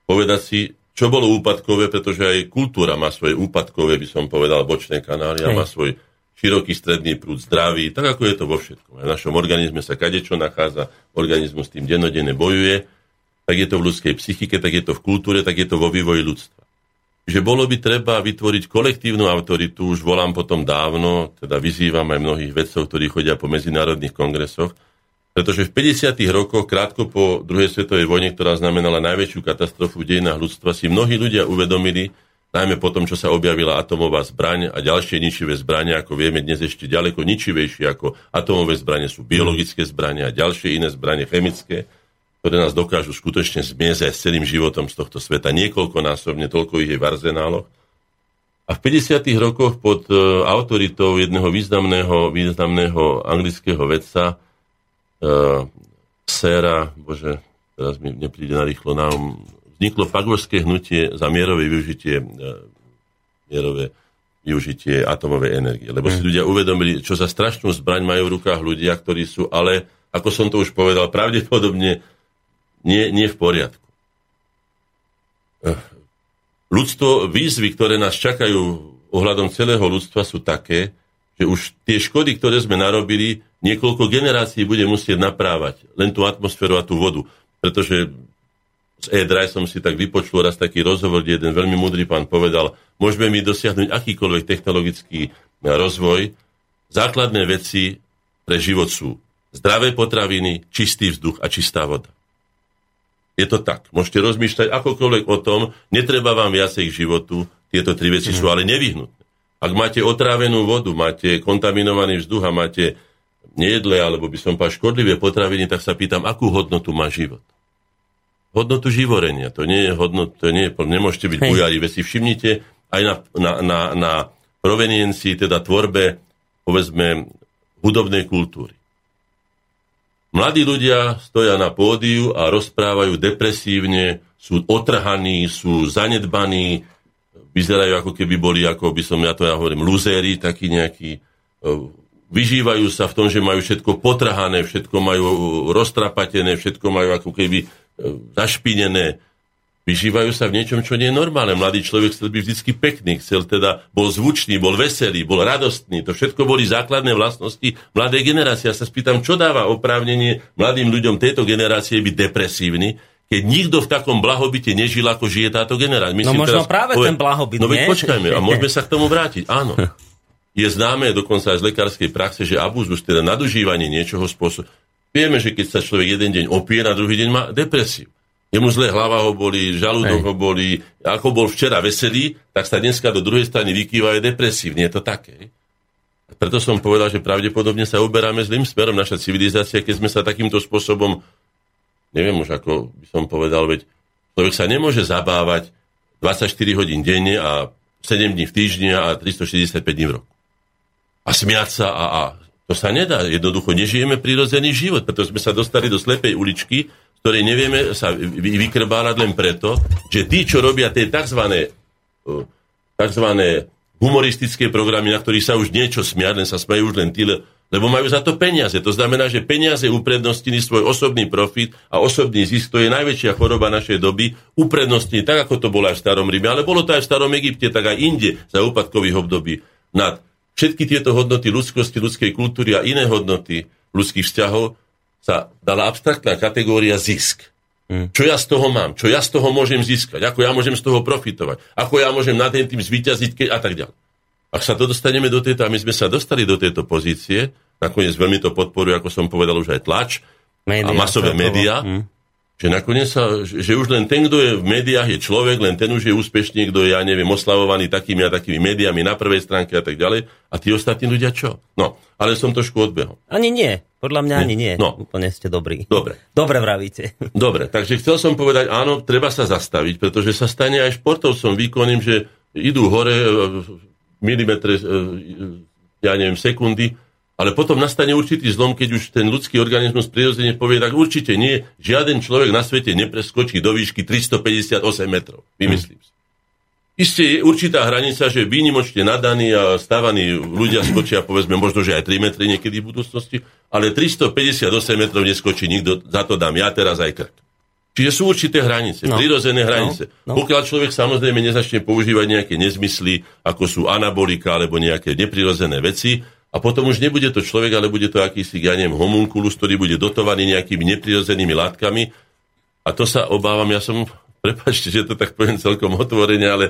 povedať si, čo bolo úpadkové, pretože aj kultúra má svoje úpadkové, by som povedal, bočné kanály a má svoj široký stredný prúd zdravý, tak ako je to vo všetkom. V našom organizme sa kadečo nachádza, organizmus s tým denodene bojuje, tak je to v ľudskej psychike, tak je to v kultúre, tak je to vo vývoji ľudstva. Že bolo by treba vytvoriť kolektívnu autoritu, už volám potom dávno, teda vyzývam aj mnohých vedcov, ktorí chodia po medzinárodných kongresoch, pretože v 50. rokoch, krátko po druhej svetovej vojne, ktorá znamenala najväčšiu katastrofu v dejinách ľudstva, si mnohí ľudia uvedomili, najmä po tom, čo sa objavila atomová zbraň a ďalšie ničivé zbranie, ako vieme dnes ešte ďaleko ničivejšie ako atomové zbranie sú biologické zbranie a ďalšie iné zbranie chemické, ktoré nás dokážu skutočne zmiezať s celým životom z tohto sveta. Niekoľkonásobne, toľko ich je v arzenáloch. A v 50. rokoch pod e, autoritou jedného významného, významného anglického vedca, uh, séra, bože, teraz mi nepríde na rýchlo nám, vzniklo fagorské hnutie za mierové využitie, uh, mierové využitie atomovej energie. Lebo si hm. ľudia uvedomili, čo za strašnú zbraň majú v rukách ľudia, ktorí sú ale, ako som to už povedal, pravdepodobne nie, nie v poriadku ľudstvo, výzvy, ktoré nás čakajú ohľadom celého ľudstva sú také, že už tie škody, ktoré sme narobili, niekoľko generácií bude musieť naprávať. Len tú atmosféru a tú vodu. Pretože z e som si tak vypočul raz taký rozhovor, kde jeden veľmi múdry pán povedal, môžeme my dosiahnuť akýkoľvek technologický rozvoj, základné veci pre život sú zdravé potraviny, čistý vzduch a čistá voda. Je to tak. Môžete rozmýšľať akokoľvek o tom, netreba vám viacej k životu, tieto tri veci mm. sú ale nevyhnutné. Ak máte otrávenú vodu, máte kontaminovaný vzduch a máte nejedlé, alebo by som povedal škodlivé potraviny, tak sa pýtam, akú hodnotu má život. Hodnotu živorenia. To nie je hodnot, to nie je, nemôžete byť bujári. Veď si všimnite aj na, na, na, na proveniencii, teda tvorbe, povedzme, hudobnej kultúry. Mladí ľudia stoja na pódiu a rozprávajú depresívne, sú otrhaní, sú zanedbaní, vyzerajú ako keby boli, ako by som ja to ja hovorím, luzéri, takí nejakí, e, vyžívajú sa v tom, že majú všetko potrhané, všetko majú roztrapatené, všetko majú ako keby e, zašpinené vyžívajú sa v niečom, čo nie je normálne. Mladý človek chcel byť vždy pekný, chcel teda, bol zvučný, bol veselý, bol radostný. To všetko boli základné vlastnosti mladej generácie. Ja sa spýtam, čo dáva oprávnenie mladým ľuďom tejto generácie byť depresívny, keď nikto v takom blahobite nežil, ako žije táto generácia. Myslím, no možno teraz, práve poved... ten blahobit, No veď počkajme, a môžeme sa k tomu vrátiť. Áno. Je známe dokonca aj z lekárskej praxe, že abúzus, teda nadužívanie niečoho spôsobu. Vieme, že keď sa človek jeden deň opie, na druhý deň má depresiu. Jemu zle hlava ho boli, žalúdok ho boli. Ako bol včera veselý, tak sa dneska do druhej strany vykýva je depresívne. Je to také. Preto som povedal, že pravdepodobne sa uberáme zlým smerom naša civilizácia, keď sme sa takýmto spôsobom, neviem už ako by som povedal, veď človek sa nemôže zabávať 24 hodín denne a 7 dní v týždni a 365 dní v roku. A smiať sa a, a to sa nedá. Jednoducho nežijeme prírodzený život, preto sme sa dostali do slepej uličky, ktorej nevieme sa vykrbárať len preto, že tí, čo robia tie tzv. tzv. humoristické programy, na ktorých sa už niečo smiať, len sa smajú už len tí, lebo majú za to peniaze. To znamená, že peniaze uprednostnili svoj osobný profit a osobný zisk, to je najväčšia choroba našej doby, uprednostnili tak, ako to bolo aj v starom Ríme, ale bolo to aj v starom Egypte, tak aj inde za úpadkových období nad všetky tieto hodnoty ľudskosti, ľudskej kultúry a iné hodnoty ľudských vzťahov sa dala abstraktná kategória zisk. Hmm. Čo ja z toho mám? Čo ja z toho môžem získať? Ako ja môžem z toho profitovať? Ako ja môžem na ten tým zvíťaziť keď, a tak ďalej. Ak sa to dostaneme do tejto, a my sme sa dostali do tejto pozície, nakoniec veľmi to podporuje, ako som povedal, už aj tlač média, a masové médiá, hmm že nakoniec sa, že už len ten, kto je v médiách, je človek, len ten už je úspešný, kto je, ja neviem, oslavovaný takými a takými médiami na prvej stránke a tak ďalej. A tí ostatní ľudia čo? No, ale som trošku odbehol. Ani nie. Podľa mňa nie. ani nie. No. Úplne ste dobrí. Dobre. Dobre vravíte. Dobre, takže chcel som povedať, áno, treba sa zastaviť, pretože sa stane aj športovcom výkonným, že idú hore milimetre, e, ja neviem, sekundy ale potom nastane určitý zlom, keď už ten ľudský organizmus prirodzene povie, tak určite nie, žiaden človek na svete nepreskočí do výšky 358 metrov. Vymyslím si. Isté je určitá hranica, že výnimočne nadaní a stávaní ľudia skočia, povedzme, možno, že aj 3 metry niekedy v budúcnosti, ale 358 metrov neskočí nikto, za to dám ja teraz aj krk. Čiže sú určité hranice, no. prirodzené hranice. No. No. Pokiaľ človek samozrejme nezačne používať nejaké nezmysly, ako sú anabolika alebo nejaké neprirodzené veci, a potom už nebude to človek, ale bude to akýsi, ja neviem, homunculus, ktorý bude dotovaný nejakými neprirodzenými látkami. A to sa obávam, ja som, prepačte, že to tak poviem celkom otvorene, ale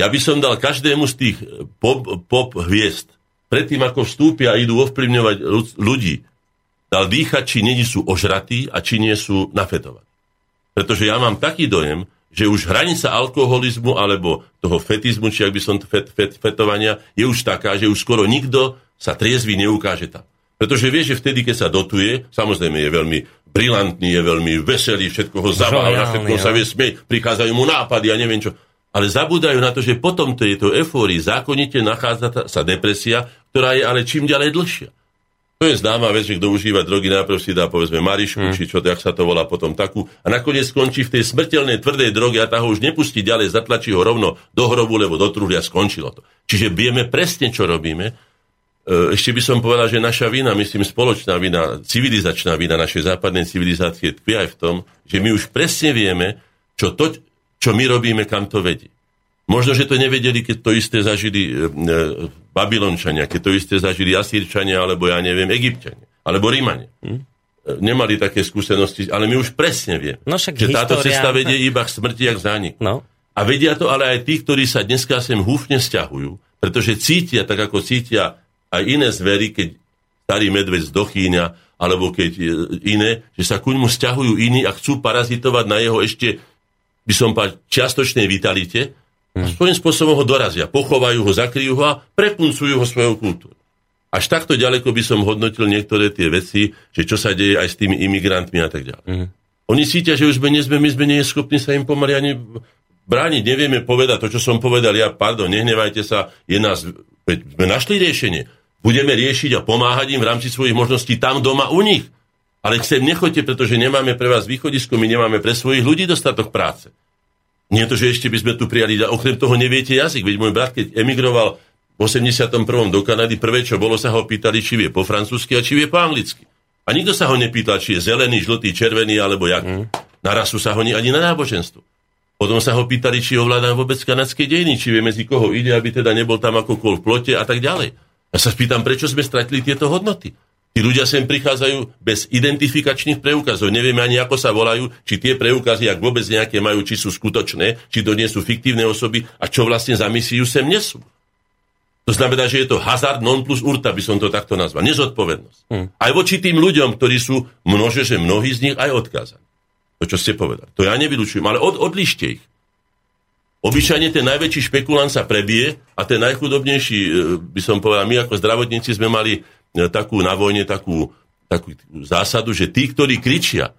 ja by som dal každému z tých pop, pop hviezd, predtým ako vstúpia a idú ovplyvňovať ľudí, dal dýchať, či nie sú ožratí a či nie sú nafetovaní. Pretože ja mám taký dojem, že už hranica alkoholizmu alebo toho fetizmu, či ak by som fet, fet, fetovania, je už taká, že už skoro nikto sa triezvy neukáže tam. Pretože vie, že vtedy, keď sa dotuje, samozrejme je veľmi brilantný, je veľmi veselý, všetko ho zabáva, všetko sa vie smieť, prichádzajú mu nápady a neviem čo. Ale zabúdajú na to, že potom tejto efórii zákonite nachádza sa depresia, ktorá je ale čím ďalej dlhšia. To je známa vec, že kto užíva drogy, najprv si dá povedzme Marišku, mm. či čo, jak sa to volá potom takú, a nakoniec skončí v tej smrteľnej tvrdej droge a tá ho už nepustí ďalej, zatlačí ho rovno do hrobu, lebo do truhly a skončilo to. Čiže vieme presne, čo robíme. E, ešte by som povedal, že naša vina, myslím spoločná vina, civilizačná vina našej západnej civilizácie tkvie aj v tom, že my už presne vieme, čo to, čo my robíme, kam to vedie. Možno, že to nevedeli, keď to isté zažili e, e, Babylončania, keď to isté zažili Asírčania, alebo ja neviem, Egyptiania, alebo Rímania. Hm? Nemali také skúsenosti, ale my už presne vieme, no že história... táto cesta vedie iba k smrti a k zániku. No. A vedia to ale aj tí, ktorí sa dneska sem húfne stiahujú, pretože cítia, tak ako cítia aj iné zvery, keď starý medveď zdochýňa, alebo keď iné, že sa kuň mu stiahujú iní a chcú parazitovať na jeho ešte, by som povedal, čiastočnej vitalite, a svojím spôsobom ho dorazia. Pochovajú ho, zakryjú ho a prepuncujú ho svojou kultúrou. Až takto ďaleko by som hodnotil niektoré tie veci, že čo sa deje aj s tými imigrantmi a tak ďalej. Mm. Oni cítia, že už sme, nie sme, my sme nie schopní sa im pomaly ani brániť. Nevieme povedať to, čo som povedal. Ja, pardon, nehnevajte sa, je nás, sme našli riešenie. Budeme riešiť a pomáhať im v rámci svojich možností tam doma u nich. Ale chcem, nechoďte, pretože nemáme pre vás východisko, my nemáme pre svojich ľudí dostatok práce. Nie to, že ešte by sme tu prijali, okrem toho neviete jazyk. Veď môj brat, keď emigroval v 81. do Kanady, prvé, čo bolo, sa ho pýtali, či vie po francúzsky a či vie po anglicky. A nikto sa ho nepýtal, či je zelený, žltý, červený alebo jak. Mm. Na rasu sa ho ani na náboženstvo. Potom sa ho pýtali, či ovládá vôbec kanadské dejiny, či vie medzi koho ide, aby teda nebol tam ako kol v plote a tak ďalej. Ja sa spýtam, prečo sme stratili tieto hodnoty. Tí ľudia sem prichádzajú bez identifikačných preukazov. Nevieme ani, ako sa volajú, či tie preukazy, ak vôbec nejaké majú, či sú skutočné, či to nie sú fiktívne osoby a čo vlastne za misiu sem nesú. To znamená, že je to hazard non plus urta, by som to takto nazval. Nezodpovednosť. Hmm. Aj voči tým ľuďom, ktorí sú množe, že mnohí z nich aj odkázaní. To, čo ste povedali. To ja nevylučujem, ale od, odlište ich. Obyčajne ten najväčší špekulant sa prebije a ten najchudobnejší, e, by som povedal, my ako zdravotníci sme mali takú na vojne takú, takú zásadu, že tí, ktorí kričia,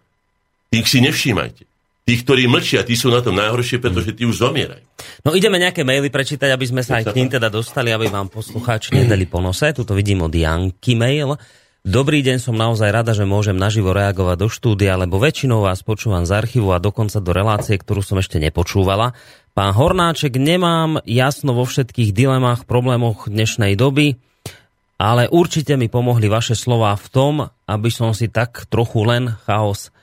tých si nevšímajte. Tí, ktorí mlčia, tí sú na tom najhoršie, pretože tí už zomierajú. No ideme nejaké maily prečítať, aby sme sa aj k tým teda dostali, aby vám poslucháči nedali po nose. Tuto vidím od Janky mail. Dobrý deň, som naozaj rada, že môžem naživo reagovať do štúdia, lebo väčšinou vás počúvam z archívu a dokonca do relácie, ktorú som ešte nepočúvala. Pán Hornáček, nemám jasno vo všetkých dilemách, problémoch dnešnej doby ale určite mi pomohli vaše slova v tom, aby som si tak trochu len chaos,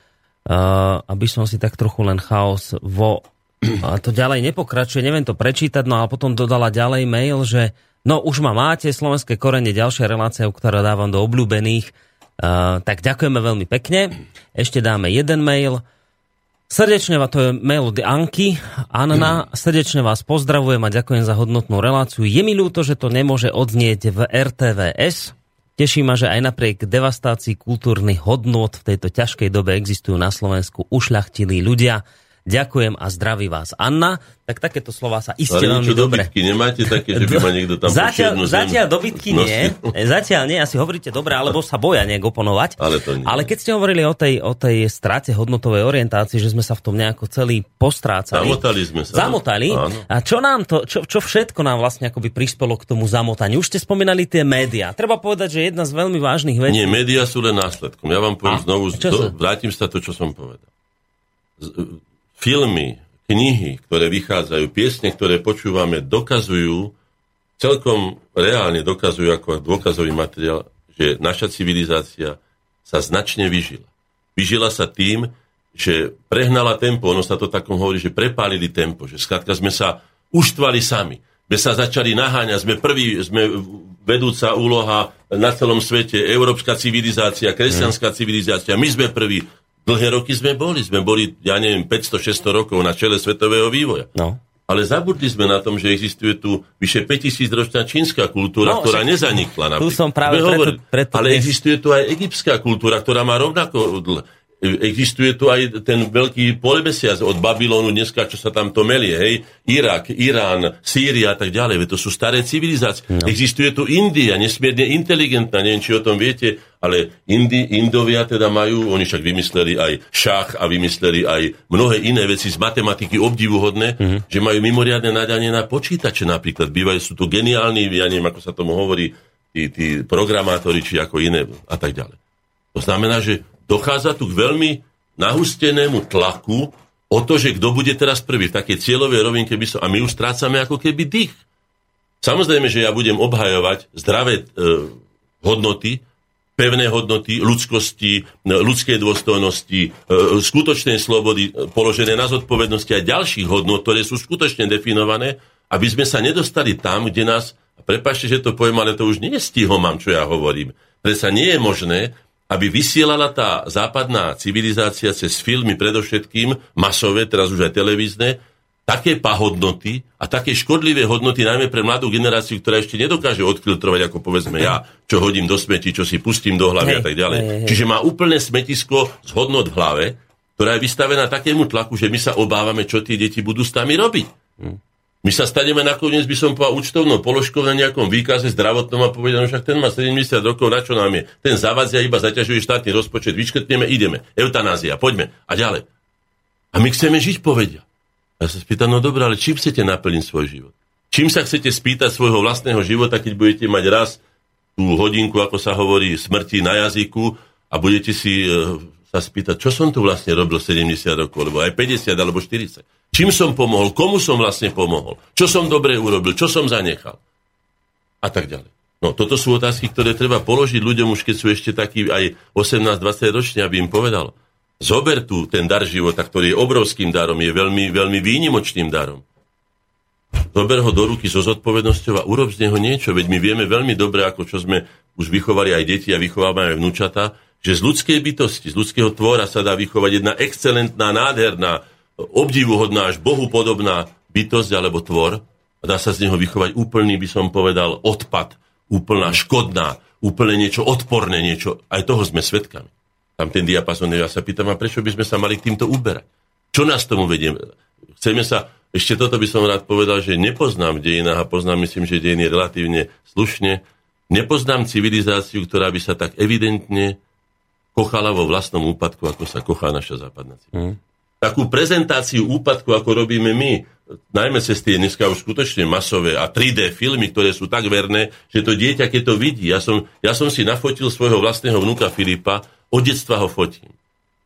uh, aby som si tak trochu len chaos vo... A to ďalej nepokračuje, neviem to prečítať, no a potom dodala ďalej mail, že no už ma máte, slovenské korene, ďalšia relácia, ktorá dávam do obľúbených, uh, tak ďakujeme veľmi pekne. Ešte dáme jeden mail. Srdečne vás, to je mail od Anky. Anna, srdečne vás pozdravujem a ďakujem za hodnotnú reláciu. Je mi ľúto, že to nemôže odznieť v RTVS. Teší ma, že aj napriek devastácii kultúrnych hodnôt v tejto ťažkej dobe existujú na Slovensku ušľachtilí ľudia, Ďakujem a zdraví vás Anna. Tak takéto slova sa iste Ale veľmi dobre. dobytky nemáte také, že by ma niekto tam zatiaľ, zatiaľ dobytky nie. Zatiaľ nie, asi hovoríte dobre, alebo sa boja nejak oponovať. Ale, to nie. Ale keď ste hovorili o tej, o tej strate hodnotovej orientácii, že sme sa v tom nejako celý postrácali. Zamotali sme sa. Zamotali. Áno. A čo nám to, čo, čo všetko nám vlastne akoby prispelo k tomu zamotaniu? Už ste spomínali tie médiá. Treba povedať, že jedna z veľmi vážnych vecí. Nie, médiá sú len následkom. Ja vám poviem znovu, do, vrátim sa to, čo som povedal filmy, knihy, ktoré vychádzajú, piesne, ktoré počúvame, dokazujú, celkom reálne dokazujú ako dôkazový materiál, že naša civilizácia sa značne vyžila. Vyžila sa tým, že prehnala tempo, ono sa to takom hovorí, že prepálili tempo, že skrátka sme sa uštvali sami. Sme sa začali naháňať, sme prví, sme vedúca úloha na celom svete, európska civilizácia, kresťanská civilizácia, my sme prví, Dlhé roky sme boli. Sme boli, ja neviem, 500-600 rokov na čele svetového vývoja. No. Ale zabudli sme na tom, že existuje tu vyše 5000 ročná čínska kultúra, no, ktorá nezanikla. Tu som práve preto, preto Ale existuje tu aj egyptská kultúra, ktorá má rovnako dlh. Existuje tu aj ten veľký polmesiac od Babylonu dneska, čo sa tam to melie, hej, Irak, Irán, Sýria a tak ďalej, to sú staré civilizácie. No. Existuje tu India, nesmierne inteligentná, neviem, či o tom viete, ale Indi, Indovia teda majú, oni však vymysleli aj šach a vymysleli aj mnohé iné veci z matematiky obdivuhodné, mm-hmm. že majú mimoriadne nadanie na počítače napríklad. Bývajú, sú tu geniálni, ja neviem, ako sa tomu hovorí, tí, tí programátori, či ako iné a tak ďalej. To znamená, že dochádza tu k veľmi nahustenému tlaku o to, že kto bude teraz prvý v takej cieľovej rovinke by som, a my už strácame ako keby dých. Samozrejme, že ja budem obhajovať zdravé e, hodnoty, pevné hodnoty ľudskosti, ľudskej dôstojnosti, e, skutočnej slobody e, položené na zodpovednosti a ďalších hodnot, ktoré sú skutočne definované, aby sme sa nedostali tam, kde nás, prepašte, že to poviem, ale to už nie je stihom, mám, čo ja hovorím. Prečo nie je možné, aby vysielala tá západná civilizácia cez filmy predovšetkým, masové, teraz už aj televízne, také pahodnoty a také škodlivé hodnoty, najmä pre mladú generáciu, ktorá ešte nedokáže odfiltrovať, ako povedzme ja, čo hodím do smeti, čo si pustím do hlavy hey, a tak ďalej. Hey, hey. Čiže má úplné smetisko z hodnot v hlave, ktorá je vystavená takému tlaku, že my sa obávame, čo tie deti budú s nami robiť. Hmm. My sa staneme nakoniec, by som povedal, účtovnou položkou na nejakom výkaze zdravotnom a povedal, no však ten má 70 rokov, na čo nám je? Ten zavadzia iba zaťažuje štátny rozpočet, vyškrtneme, ideme. Eutanázia, poďme. A ďalej. A my chceme žiť, povedia. Ja sa spýtam, no dobré, ale čím chcete naplniť svoj život? Čím sa chcete spýtať svojho vlastného života, keď budete mať raz tú hodinku, ako sa hovorí, smrti na jazyku a budete si e, sa spýtať, čo som tu vlastne robil 70 rokov, alebo aj 50, alebo 40. Čím som pomohol, komu som vlastne pomohol, čo som dobre urobil, čo som zanechal. A tak ďalej. No, toto sú otázky, ktoré treba položiť ľuďom už keď sú ešte takí aj 18-20 roční, aby im povedal. Zober tu ten dar života, ktorý je obrovským darom, je veľmi, veľmi výnimočným darom. Zober ho do ruky so zodpovednosťou a urob z neho niečo. Veď my vieme veľmi dobre, ako čo sme už vychovali aj deti a vychovávame aj vnúčata, že z ľudskej bytosti, z ľudského tvora sa dá vychovať jedna excelentná, nádherná, obdivuhodná až Bohu podobná bytosť alebo tvor a dá sa z neho vychovať úplný, by som povedal, odpad, úplná škodná, úplne niečo odporné, niečo. Aj toho sme svetkami. Tam ten diapazon, ja sa pýtam, a prečo by sme sa mali týmto uberať? Čo nás tomu vedie? Chceme sa, ešte toto by som rád povedal, že nepoznám dejina a poznám, myslím, že dejiny relatívne slušne. Nepoznám civilizáciu, ktorá by sa tak evidentne kochala vo vlastnom úpadku, ako sa kochá naša západná civilizácia. Mm takú prezentáciu úpadku, ako robíme my, najmä cez tie dneska už skutočne masové a 3D filmy, ktoré sú tak verné, že to dieťa, keď to vidí, ja som, ja som si nafotil svojho vlastného vnúka Filipa, od detstva ho fotím.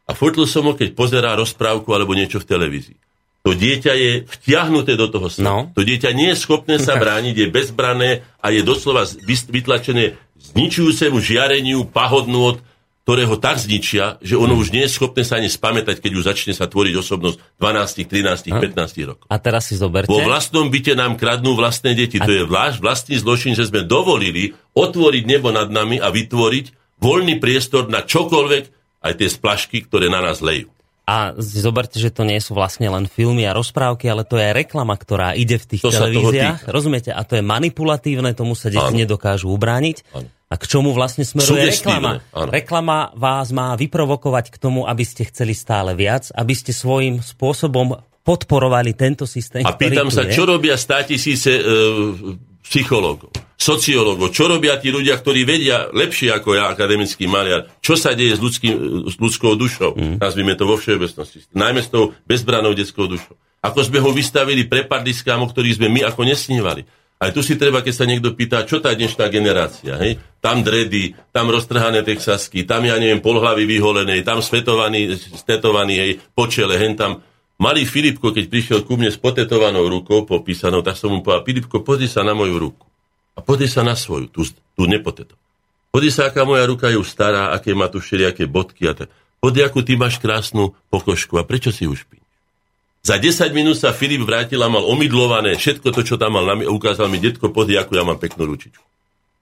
A fotil som ho, keď pozerá rozprávku alebo niečo v televízii. To dieťa je vtiahnuté do toho sna. No. To dieťa nie je schopné sa brániť, je bezbrané a je doslova vytlačené zničujúcemu žiareniu pahodnôt ktoré ho tak zničia, že ono už nie je schopné sa ani spamätať, keď už začne sa tvoriť osobnosť 12, 13, 15 rokov. A teraz si zoberte. Vo vlastnom byte nám kradnú vlastné deti. A... To je vlastný zločin, že sme dovolili otvoriť nebo nad nami a vytvoriť voľný priestor na čokoľvek, aj tie splašky, ktoré na nás lejú. A zoberte, že to nie sú vlastne len filmy a rozprávky, ale to je reklama, ktorá ide v tých to televíziách. Rozumiete? A to je manipulatívne, tomu sa deti nedokážu ubrániť. Ano. A k čomu vlastne smeruje reklama? Áno. Reklama vás má vyprovokovať k tomu, aby ste chceli stále viac, aby ste svojím spôsobom podporovali tento systém. A pýtam sa, je. čo robia státisíce e, psychológov, sociológov, čo robia tí ľudia, ktorí vedia lepšie ako ja, akademický maliar, čo sa deje s, ľudským, s ľudskou dušou, mm. nazvime to vo všeobecnosti, najmä s tou bezbranou detskou dušou. Ako sme ho vystavili prepardiskám, o ktorých sme my ako nesnívali. Aj tu si treba, keď sa niekto pýta, čo tá dnešná generácia, hej? Tam dredy, tam roztrhané texasky, tam, ja neviem, polhlavy vyholené, tam svetovaný, stetovaný, hej, počele, hen tam. Malý Filipko, keď prišiel ku mne s potetovanou rukou, popísanou, tak som mu povedal, Filipko, pozri sa na moju ruku. A pozri sa na svoju, tú, tú nepoteto. Pozri sa, aká moja ruka je už stará, aké má tu všelijaké bodky a tak. Pozri, akú ty máš krásnu pokožku a prečo si už špín? Za 10 minút sa Filip vrátil a mal omydlované všetko to, čo tam mal. Ukázal mi, detko, podri, ako ja mám peknú ručičku.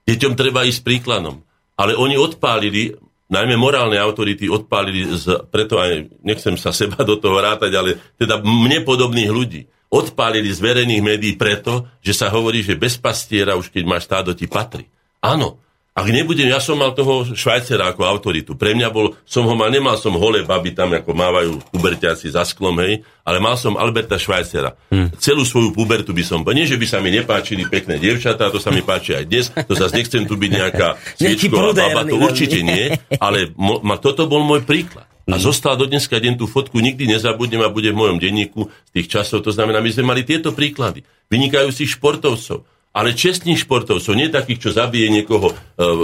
Deťom treba ísť príkladom. Ale oni odpálili, najmä morálne autority odpálili, z, preto aj nechcem sa seba do toho rátať, ale teda mne podobných ľudí. Odpálili z verejných médií preto, že sa hovorí, že bez pastiera už keď máš stádo ti patrí. Áno, Ak nebudem, ja som mal toho Švajcera ako autoritu. Pre mňa bol, som ho mal, nemal som holé baby tam, ako mávajú pubertiaci za sklom, hej, ale mal som Alberta Švajcera. Hmm. Celú svoju pubertu by som, nie že by sa mi nepáčili pekné dievčatá, to sa mi páči aj dnes, to zase nechcem tu byť nejaká sviečková baba, to určite nie, ale mo, ma, toto bol môj príklad. A hmm. zostal do dneska deň tú fotku, nikdy nezabudnem a bude v mojom denníku z tých časov. To znamená, my sme mali tieto príklady. Vynikajúcich športovcov ale čestných športovcov, nie takých, čo zabije niekoho e,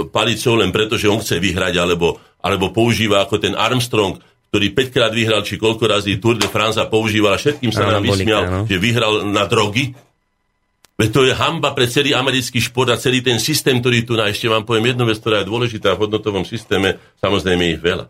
palicou len preto, že on chce vyhrať, alebo, alebo používa ako ten Armstrong, ktorý 5 krát vyhral, či koľko razy Tour de France a používal a všetkým sa nám vysmial, no. že vyhral na drogy. Veď to je hamba pre celý americký šport a celý ten systém, ktorý tu na ešte vám poviem jednu vec, ktorá je dôležitá v hodnotovom systéme, samozrejme ich veľa.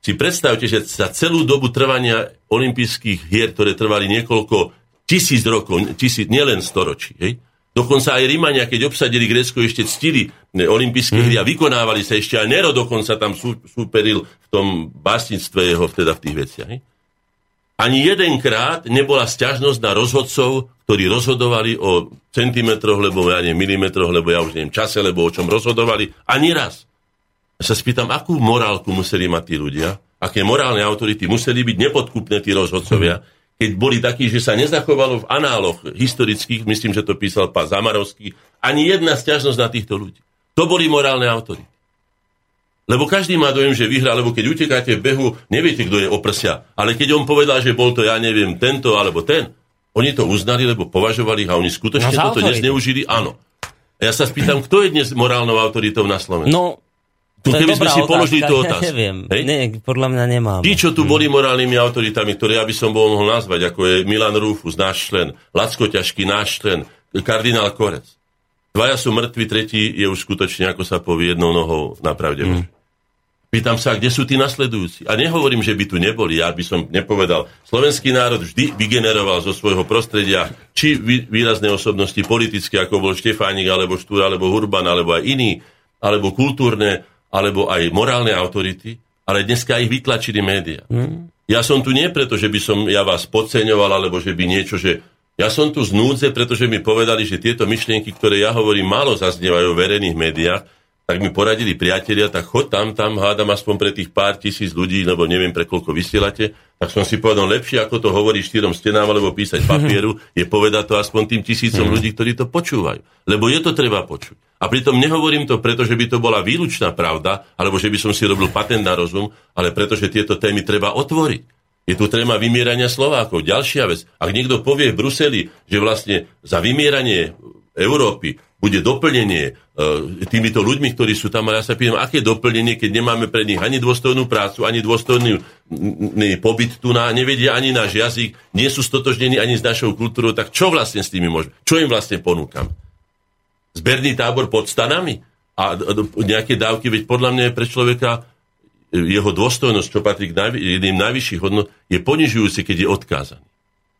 Si predstavte, že za celú dobu trvania olympijských hier, ktoré trvali niekoľko tisíc rokov, tisíc, nielen storočí, hej, Dokonca aj Rímania, keď obsadili Grécko, ešte ctili olympijské hry a vykonávali sa ešte aj Nero dokonca tam sú, súperil v tom básnictve jeho teda v tých veciach. Ne? Ani jedenkrát nebola sťažnosť na rozhodcov, ktorí rozhodovali o centimetroch, lebo ja neviem, milimetroch, lebo ja už neviem, čase, lebo o čom rozhodovali. Ani raz. Ja sa spýtam, akú morálku museli mať tí ľudia, aké morálne autority museli byť nepodkupné tí rozhodcovia, keď boli takí, že sa nezachovalo v análoch historických, myslím, že to písal pán Zamarovský, ani jedna stiažnosť na týchto ľudí. To boli morálne autority. Lebo každý má dojem, že vyhrá, lebo keď utekáte v behu, neviete, kto je oprsia. Ale keď on povedal, že bol to, ja neviem, tento alebo ten, oni to uznali, lebo považovali a oni skutočne no, toto nezneužili, áno. Ja sa spýtam, kto je dnes morálnou autoritou na Slovensku? No, tu keby sme si otázka, položili tú otázku. Ja neviem, Hej? Nie, podľa mňa nemám. Tí, čo tu hmm. boli morálnymi autoritami, ktoré ja by som bol mohol nazvať, ako je Milan Rufus, náš člen, Lacko Ťažký, náš člen, kardinál Korec. Dvaja sú mŕtvi, tretí je už skutočne, ako sa povie, jednou nohou na pravde. Hmm. Pýtam sa, kde sú tí nasledujúci? A nehovorím, že by tu neboli, ja by som nepovedal. Slovenský národ vždy vygeneroval zo svojho prostredia či výrazné osobnosti politické, ako bol Štefánik, alebo Štúr, alebo Hurban, alebo aj iní, alebo kultúrne, alebo aj morálne autority, ale dneska ich vytlačili médiá. Mm. Ja som tu nie preto, že by som ja vás podceňoval, alebo že by niečo, že ja som tu z núdze, pretože mi povedali, že tieto myšlienky, ktoré ja hovorím, málo zaznievajú v verejných médiách, tak mi poradili priatelia, tak chod tam, tam hádam aspoň pre tých pár tisíc ľudí, lebo neviem pre koľko vysielate, tak som si povedal, lepšie ako to hovorí štyrom stenám alebo písať papieru, je povedať to aspoň tým tisícom mhm. ľudí, ktorí to počúvajú. Lebo je to treba počuť. A pritom nehovorím to preto, že by to bola výlučná pravda, alebo že by som si robil patent na rozum, ale preto, že tieto témy treba otvoriť. Je tu téma vymierania Slovákov. Ďalšia vec. Ak niekto povie v Bruseli, že vlastne za vymieranie Európy bude doplnenie uh, týmito ľuďmi, ktorí sú tam, ale ja sa pýtam, aké doplnenie, keď nemáme pre nich ani dôstojnú prácu, ani dôstojný pobyt tu na, nevedia ani náš jazyk, nie sú stotožnení ani s našou kultúrou, tak čo vlastne s tými môžeme? Čo im vlastne ponúkam? Zberný tábor pod stanami? A nejaké dávky, veď podľa mňa je pre človeka jeho dôstojnosť, čo patrí k jedným najvyšších hodnot, je ponižujúci, keď je odkázaný.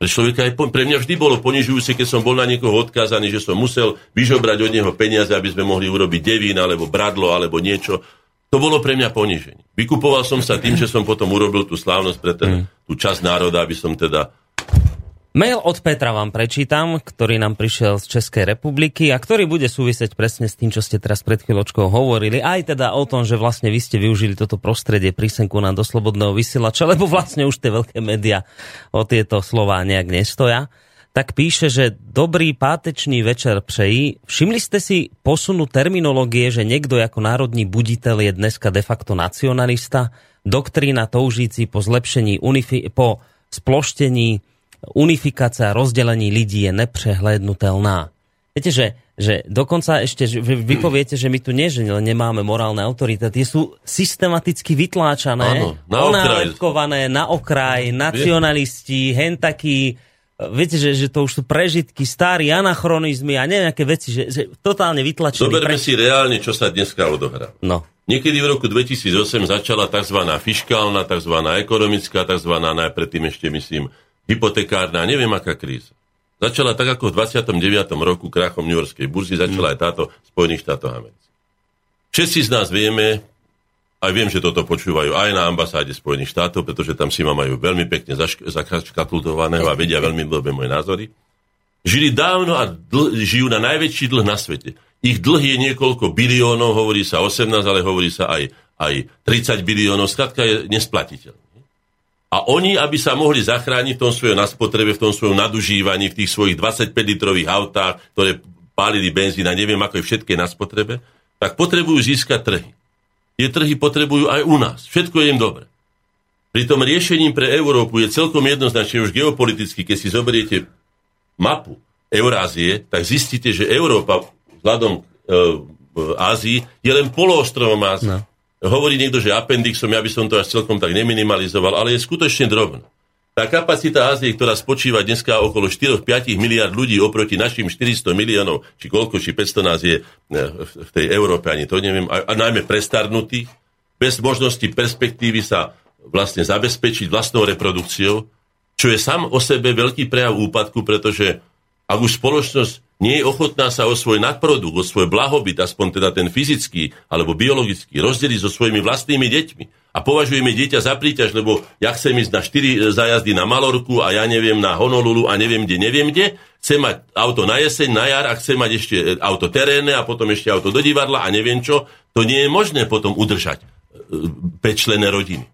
Človeka aj, pre mňa vždy bolo ponižujúce, keď som bol na niekoho odkázaný, že som musel vyžobrať od neho peniaze, aby sme mohli urobiť devín, alebo bradlo, alebo niečo. To bolo pre mňa poniženie. Vykupoval som sa tým, že som potom urobil tú slávnosť pre ten, mm. tú časť národa, aby som teda Mail od Petra vám prečítam, ktorý nám prišiel z Českej republiky a ktorý bude súvisieť presne s tým, čo ste teraz pred chvíľočkou hovorili. Aj teda o tom, že vlastne vy ste využili toto prostredie prísenku na doslobodného vysielača, lebo vlastne už tie veľké médiá o tieto slová nejak nestoja. Tak píše, že dobrý pátečný večer přejí. Všimli ste si posunu terminológie, že niekto ako národní buditeľ je dneska de facto nacionalista, doktrína toužíci po zlepšení, unifi- po sploštení unifikácia a rozdelení ľudí je nepřehlednutelná. Viete, že, že dokonca ešte, že vy poviete, že my tu nie, že nemáme morálne autority, tie sú systematicky vytláčané, Áno, na okraj. na okraj, nacionalisti, hen takí, viete, že, že to už sú prežitky, starí anachronizmy a nejaké veci, že, že totálne vytlačené. Zoberme pre... si reálne, čo sa dneska odohrá. No. Niekedy v roku 2008 začala tzv. fiskálna, tzv. ekonomická, tzv. najpredtým ešte myslím hypotekárna, neviem aká kríza. Začala tak ako v 29. roku krachom New Yorkskej burzy, začala aj táto Spojených štátov amerických. Všetci z nás vieme, aj viem, že toto počúvajú aj na ambasáde Spojených štátov, pretože tam si ma majú veľmi pekne zakaškatultovaného a vedia veľmi dobre moje názory. Žili dávno a dl- žijú na najväčší dlh na svete. Ich dlh je niekoľko biliónov, hovorí sa 18, ale hovorí sa aj, aj 30 biliónov, skladka je nesplatiteľný. A oni, aby sa mohli zachrániť v tom svojom naspotrebe, v tom svojom nadužívaní, v tých svojich 25-litrových autách, ktoré pálili benzín a neviem, ako je všetké na spotrebe, tak potrebujú získať trhy. Tie trhy potrebujú aj u nás. Všetko je im dobre. Pritom riešením pre Európu je celkom jednoznačne už geopoliticky, keď si zoberiete mapu Eurázie, tak zistíte, že Európa vzhľadom e, Ázii je len poloostrovom Ázii. No. Hovorí niekto, že appendixom, ja by som to až celkom tak neminimalizoval, ale je skutočne drobno. Tá kapacita Ázie, ktorá spočíva dneska okolo 4-5 miliard ľudí oproti našim 400 miliónov, či koľko, či 500 nás je e, v tej Európe, ani to neviem, a, a najmä prestarnutých, bez možnosti perspektívy sa vlastne zabezpečiť vlastnou reprodukciou, čo je sám o sebe veľký prejav úpadku, pretože ak už spoločnosť nie je ochotná sa o svoj nadprodukt, o svoj blahobyt, aspoň teda ten fyzický alebo biologický, rozdeliť so svojimi vlastnými deťmi. A považujeme dieťa za príťaž, lebo ja chcem ísť na 4 zajazdy na Malorku a ja neviem na Honolulu a neviem kde, neviem kde, chcem mať auto na jeseň, na jar a chcem mať ešte e, auto terénne a potom ešte auto do divadla a neviem čo, to nie je možné potom udržať 5 rodiny.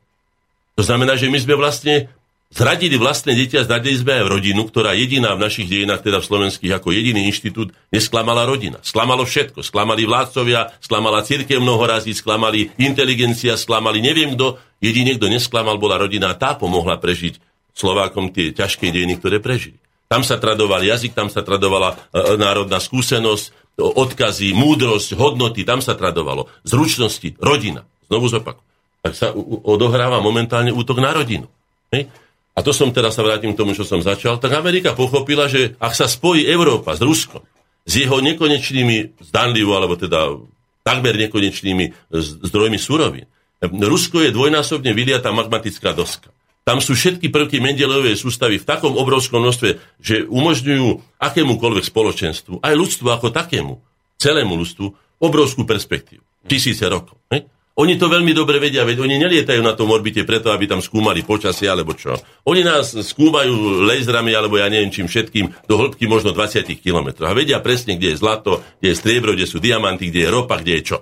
To znamená, že my sme vlastne Zradili vlastné dieťa, zradili sme aj rodinu, ktorá jediná v našich dejinách, teda v slovenských ako jediný inštitút, nesklamala rodina. Sklamalo všetko. Sklamali vládcovia, sklamala církev mnoho razy, sklamali inteligencia, sklamali neviem kto. Jediný, kto nesklamal, bola rodina a tá pomohla prežiť Slovákom tie ťažké dejiny, ktoré prežili. Tam sa tradoval jazyk, tam sa tradovala e, e národná skúsenosť, odkazy, múdrosť, hodnoty, tam sa tradovalo. Zručnosti, rodina. Znovu zopakujem. Tak sa odohráva momentálne útok na rodinu. Hej? A to som teraz sa vrátim k tomu, čo som začal, tak Amerika pochopila, že ak sa spojí Európa s Ruskom, s jeho nekonečnými, zdanlivo, alebo teda takmer nekonečnými zdrojmi surovín, Rusko je dvojnásobne vyliatá magmatická doska. Tam sú všetky prvky Mendelovej sústavy v takom obrovskom množstve, že umožňujú akémukoľvek spoločenstvu, aj ľudstvu ako takému, celému ľudstvu, obrovskú perspektívu. Tisíce rokov. Ne? Oni to veľmi dobre vedia, veď oni nelietajú na tom orbite preto, aby tam skúmali počasie alebo čo. Oni nás skúmajú laserami alebo ja neviem čím všetkým do hĺbky možno 20 km. A vedia presne, kde je zlato, kde je striebro, kde sú diamanty, kde je ropa, kde je čo.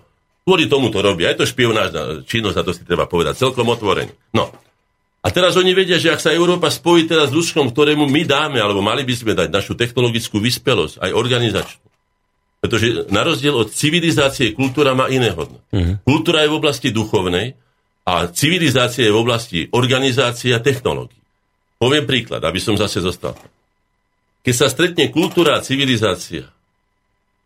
Kvôli tomu to robia. Je to špionážna činnosť a to si treba povedať celkom otvorene. No. A teraz oni vedia, že ak sa Európa spojí teraz s Ruskom, ktorému my dáme, alebo mali by sme dať našu technologickú vyspelosť, aj organizačnú, pretože na rozdiel od civilizácie kultúra má iné hodnoty. Uh-huh. Kultúra je v oblasti duchovnej a civilizácia je v oblasti organizácie a technológií. Poviem príklad, aby som zase zostal. Keď sa stretne kultúra a civilizácia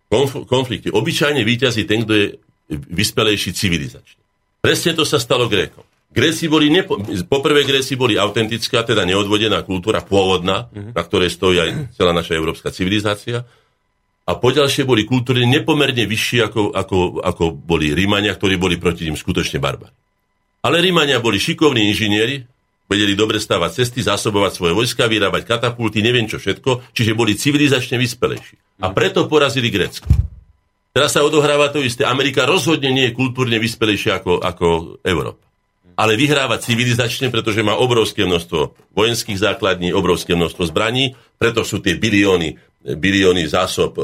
konf- konflikty, obyčajne výťazí ten, kto je vyspelejší civilizačný. Presne to sa stalo Grékom. Gréci boli, nepo, poprvé Gréci boli autentická, teda neodvodená kultúra, pôvodná, uh-huh. na ktorej stojí aj celá naša európska civilizácia a poďalšie boli kultúrne nepomerne vyššie ako, ako, ako boli Rímania, ktorí boli proti ním skutočne barbari. Ale Rímania boli šikovní inžinieri, vedeli dobre stavať cesty, zásobovať svoje vojska, vyrábať katapulty, neviem čo všetko, čiže boli civilizačne vyspelejší. A preto porazili Grécko. Teraz sa odohráva to isté. Amerika rozhodne nie je kultúrne vyspelejšia ako, ako Európa. Ale vyhráva civilizačne, pretože má obrovské množstvo vojenských základní, obrovské množstvo zbraní, preto sú tie bilióny bilióny zásob e,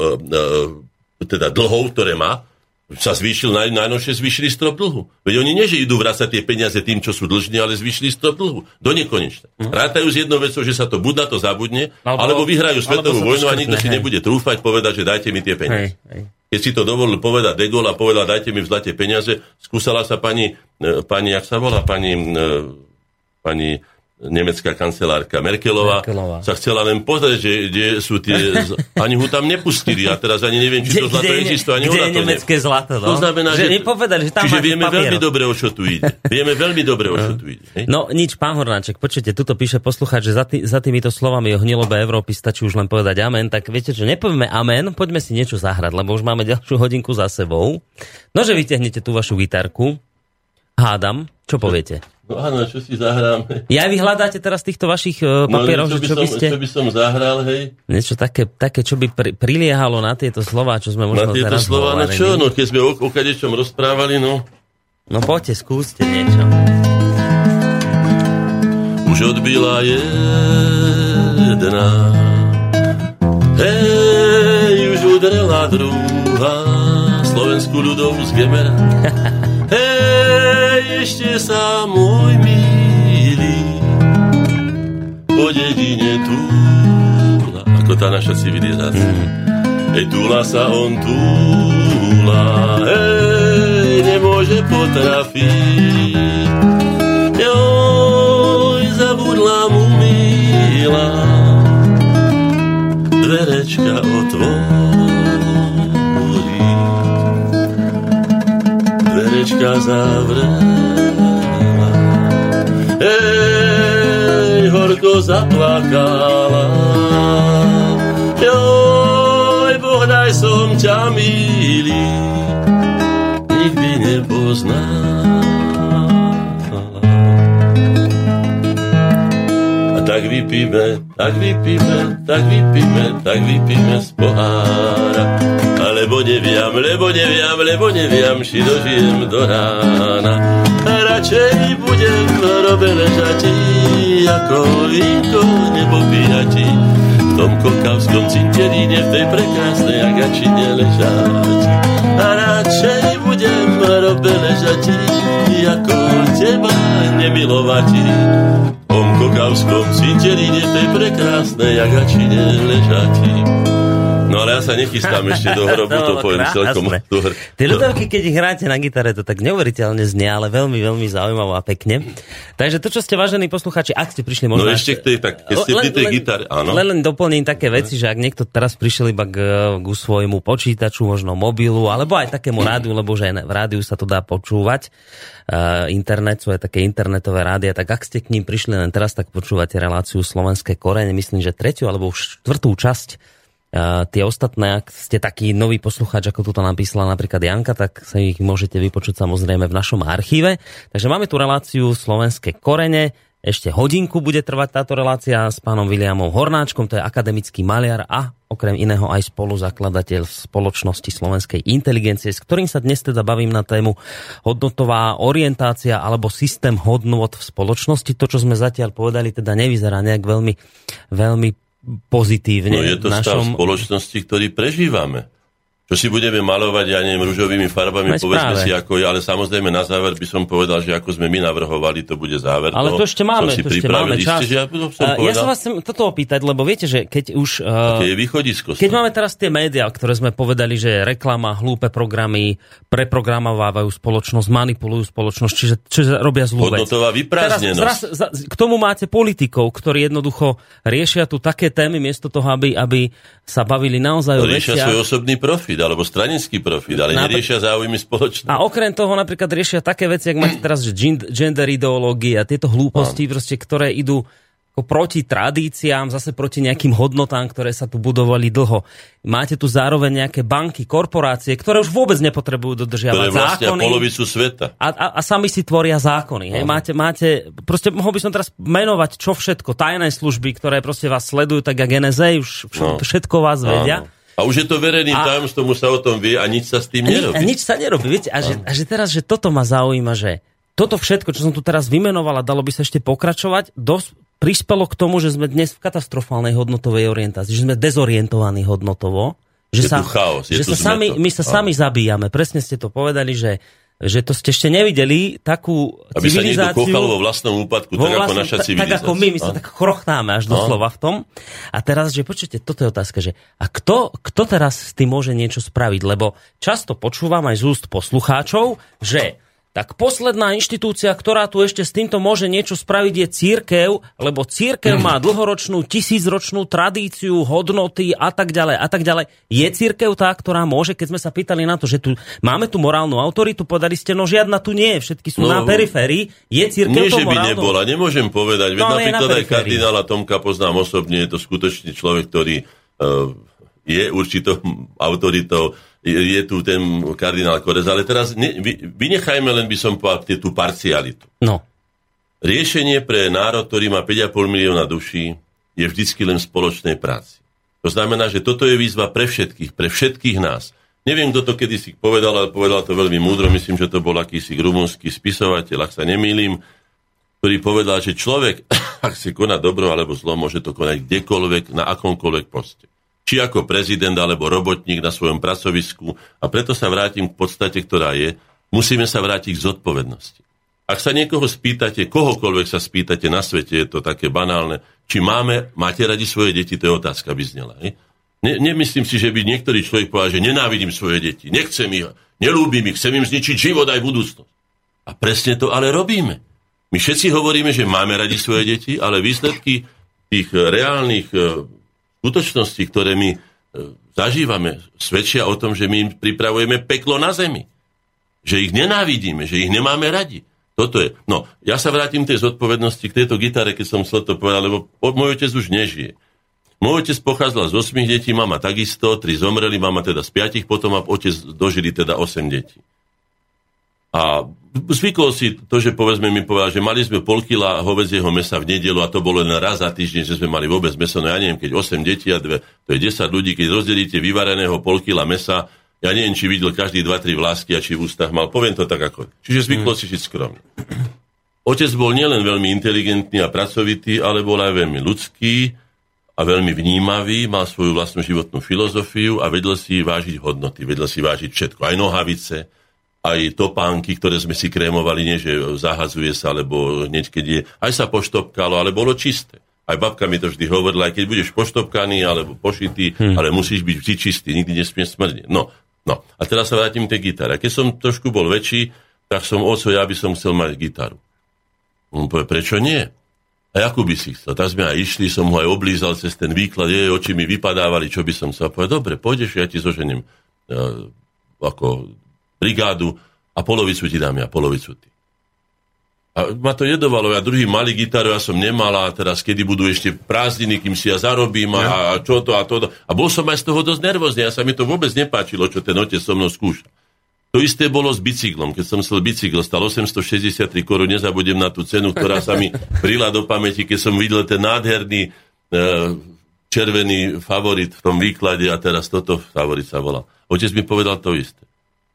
e, teda dlhov, ktoré má, sa zvýšil, naj, najnovšie zvýšili strop dlhu. Veď oni nie, že idú vrácať tie peniaze tým, čo sú dlžní, ale zvýšili strop dlhu. Do nekonečna. Mm. Rátajú s jednou vecou, že sa to buď na to zabudne, alebo, alebo vyhrajú svetovú vojnu a nikto si nebude trúfať povedať, že dajte mi tie peniaze. Hej, hej. Keď si to dovolil povedať De Gaulle a povedal, dajte mi v zlate peniaze, skúsala sa pani, e, pani, jak sa volá, pani, pani nemecká kancelárka Merkelová, Merkelová, sa chcela len pozrieť, že kde sú tie... Ani ho tam nepustili a teraz ani neviem, či to zlato kde, existuje, ani kde to nemecké ne... zlato, no? To znamená, že... že nepovedali, že tam čiže vieme papier. veľmi dobre, o čo tu ide. Vieme veľmi dobre, o čo tu ide. Hej? No nič, pán Hornáček, počujte, tuto píše poslúchať, že za, tý, za týmito slovami o hnilobe Európy stačí už len povedať amen, tak viete, že nepovieme amen, poďme si niečo zahrať, lebo už máme ďalšiu hodinku za sebou. No, že vytiahnete tú vašu gitarku, hádam, čo poviete? No áno, čo si zahráme? Ja vy hľadáte teraz týchto vašich uh, papierov, no, čo, čo, by som, ste... čo by som zahral, hej? Niečo také, také čo by pri, priliehalo na tieto slova, čo sme možno Na tieto teraz slova, no čo, no keď sme o, o kadečom rozprávali, no. No poďte, skúste niečo. Už odbila jedna, hej, už udrela druhá, slovenskú ľudovú z Gemera. Hej, ešte sa môj milý po dedine túla, ako tá naša civilizácia. Mm. Hej, túla sa on túla, hej, nemôže potrafiť. Joj, zabudla mu milá, dverečka otvorí. Dverečka zavrela, horko zaplakala. Joj, Boh daj som ťa milý, nikdy nepoznala. A tak vypíme, tak vypíme, tak vypíme, tak vypíme z pohára. Alebo neviem, lebo neviem, lebo neviem, či dožijem do rána. Radšej budem robe ležati, ako vínko nepopíjati. V tom kokavskom cinteríne, v tej prekrásnej agačine ležať. A radšej budem v robe ležati, ako teba nemilovati. V tom kokavskom cinteríne, v tej prekrásnej agačine ležati. No ale ja sa nechystám ešte do hrobu, to, bolo poviem celkom. Tie ľudovky, keď ich hráte na gitare, to tak neuveriteľne znie, ale veľmi, veľmi zaujímavé a pekne. Takže to, čo ste vážení posluchači, ak ste prišli možno... No ešte k tej, tak, keď ste pri tej gitare, áno. Len, len doplním také veci, že ak niekto teraz prišiel iba k, k svojmu počítaču, možno mobilu, alebo aj takému rádiu, lebo že v rádiu sa to dá počúvať, uh, internet, sú aj také internetové rádia, tak ak ste k ním prišli len teraz, tak počúvate reláciu Slovenské korene, myslím, že tretiu alebo už štvrtú časť tie ostatné, ak ste taký nový poslucháč, ako tuto napísala napríklad Janka, tak sa ich môžete vypočuť samozrejme v našom archíve. Takže máme tu reláciu Slovenské korene. Ešte hodinku bude trvať táto relácia s pánom Williamom Hornáčkom, to je akademický maliar a okrem iného aj spoluzakladateľ spoločnosti slovenskej inteligencie, s ktorým sa dnes teda bavím na tému hodnotová orientácia alebo systém hodnot v spoločnosti. To, čo sme zatiaľ povedali, teda nevyzerá nejak veľmi, veľmi pozitívne. No je to v stav našom... spoločnosti, ktorý prežívame. Čo si budeme malovať, ja neviem, rúžovými farbami, Veď povedzme práve. si ako je, ale samozrejme na záver by som povedal, že ako sme my navrhovali, to bude záver. Ale to ešte máme, to ešte máme čas. Isté, že ja, to som A ja sa vás chcem toto opýtať, lebo viete, že keď už... Uh, je východisko. keď máme teraz tie médiá, ktoré sme povedali, že reklama, hlúpe programy preprogramovávajú spoločnosť, manipulujú spoločnosť, čiže, čiže robia zlú vec. Vyprázdnenosť. Teraz, zraz, k tomu máte politikov, ktorí jednoducho riešia tu také témy, miesto toho, aby, aby sa bavili naozaj o riešia svoj osobný profit, alebo stranický profit, ale Napr- neriešia záujmy spoločnosti. A okrem toho napríklad riešia také veci, ak máte teraz že gen- gender ideológie a tieto hlúposti, proste, ktoré idú ako proti tradíciám, zase proti nejakým hodnotám, ktoré sa tu budovali dlho. Máte tu zároveň nejaké banky, korporácie, ktoré už vôbec nepotrebujú dodržiavať ktoré vlastne zákony. polovicu sveta. A, a, a sami si tvoria zákony. Hej? Máte, máte, proste mohol by som teraz menovať, čo všetko, tajné služby, ktoré proste vás sledujú, tak jak NSA, už všetko, No. všetko vás vedia. Áno. A už je to verejným A- tajomstvom, už sa o tom vie a nič sa s tým A, ni- nerobí. a nič sa nerobí, viete? A že, a že teraz, že toto ma zaujíma, že toto všetko, čo som tu teraz vymenovala, dalo by sa ešte pokračovať, dos- prispelo k tomu, že sme dnes v katastrofálnej hodnotovej orientácii, že sme dezorientovaní hodnotovo, že, Je sa, chaos, že sa sami, my sa sami zabíjame. Presne ste to povedali, že, že to ste ešte nevideli takú Aby sa niekto civilizáciu... kochal vo vlastnom úpadku, Vo tak ako vlastnom- naša ta- civilizácia. Tak ako my, my sa No. tak chrochnáme až doslova v tom. A teraz, že počujete, toto je otázka, že a kto, kto teraz s tým môže niečo spraviť? Lebo často počúvam aj z úst poslucháčov, že tak posledná inštitúcia, ktorá tu ešte s týmto môže niečo spraviť, je církev, lebo církev má dlhoročnú, tisícročnú tradíciu, hodnoty a tak ďalej a tak ďalej. Je církev tá, ktorá môže, keď sme sa pýtali na to, že tu máme tu morálnu autoritu, povedali ste, no žiadna tu nie je, všetky sú No, na periférii. Je církev Nie, to že by morálnou? nebola, nemôžem povedať. Veď No, napríklad na aj kardinála Tomka poznám osobne, je to skutočný človek, ktorý uh, je určitou autoritou, je, tu ten kardinál Korez, ale teraz ne, vy, vynechajme len by som povedal tú parcialitu. No, Riešenie pre národ, ktorý má 5,5 milióna duší, je vždycky len v spoločnej práci. To znamená, že toto je výzva pre všetkých, pre všetkých nás. Neviem, kto to kedysi povedal, ale povedal to veľmi múdro. Myslím, že to bol akýsi rumunský spisovateľ, ak sa nemýlim, ktorý povedal, že človek, ak chce konať dobro alebo zlo, môže to konať kdekoľvek, na akomkoľvek poste. Či ako prezident alebo robotník na svojom pracovisku. A preto sa vrátim k podstate, ktorá je, musíme sa vrátiť k zodpovednosti. Ak sa niekoho spýtate, kohokoľvek sa spýtate na svete, je to také banálne, či máme, máte radi svoje deti, to je otázka, by znela. Ne? Ne, nemyslím si, že by niektorý človek povedal, že nenávidím svoje deti, nechcem ich, nelúbim ich, chcem im zničiť život aj budúcnosť. A presne to ale robíme. My všetci hovoríme, že máme radi svoje deti, ale výsledky tých reálnych e, skutočnosti, ktoré my e, zažívame, svedčia o tom, že my im pripravujeme peklo na zemi. Že ich nenávidíme, že ich nemáme radi. Toto je. No, ja sa vrátim tej zodpovednosti k tejto gitare, keď som chcel to povedať, lebo môj otec už nežije. Môj otec pochádzal z 8 detí, mama takisto, tri zomreli, mama teda z 5, potom a otec dožili teda 8 detí. A zvykol si to, že povedzme mi povedal, že mali sme pol kila hovedzieho mesa v nedelu a to bolo len raz za týždeň, že sme mali vôbec meso. No ja neviem, keď 8 detí a dve, to je 10 ľudí, keď rozdelíte vyvareného pol kila mesa, ja neviem, či videl každý 2-3 vlásky a či v ústach mal. Poviem to tak ako. Čiže zvykol mm. si žiť skromne. Otec bol nielen veľmi inteligentný a pracovitý, ale bol aj veľmi ľudský a veľmi vnímavý, mal svoju vlastnú životnú filozofiu a vedel si vážiť hodnoty, vedel si vážiť všetko, aj nohavice, aj topánky, ktoré sme si krémovali, nie že zahazuje sa, alebo hneď keď je, aj sa poštopkalo, ale bolo čisté. Aj babka mi to vždy hovorila, aj keď budeš poštopkaný alebo pošitý, hmm. ale musíš byť vždy čistý, nikdy nesmie smrdieť. No, no. A teraz sa vrátim tej gitare. Keď som trošku bol väčší, tak som oco, ja by som chcel mať gitaru. On povie, prečo nie? A ako by si chcel? Tak sme aj išli, som ho aj oblízal cez ten výklad, jej oči mi vypadávali, čo by som chcel. Povedal, dobre, pôjdeš, ja ti zoženiem uh, ako brigádu a polovicu ti dám ja, polovicu ty. A ma to jedovalo, ja druhý malý gitaru ja som nemal a teraz kedy budú ešte prázdniny, kým si ja zarobím a, a čo to a to. A bol som aj z toho dosť nervózny, ja sa mi to vôbec nepáčilo, čo ten otec so mnou skúša. To isté bolo s bicyklom. Keď som chcel bicykel, stal 863 korun, nezabudem na tú cenu, ktorá sa mi prila do pamäti, keď som videl ten nádherný e, červený favorit v tom výklade a teraz toto favorit sa volal. Otec mi povedal to isté.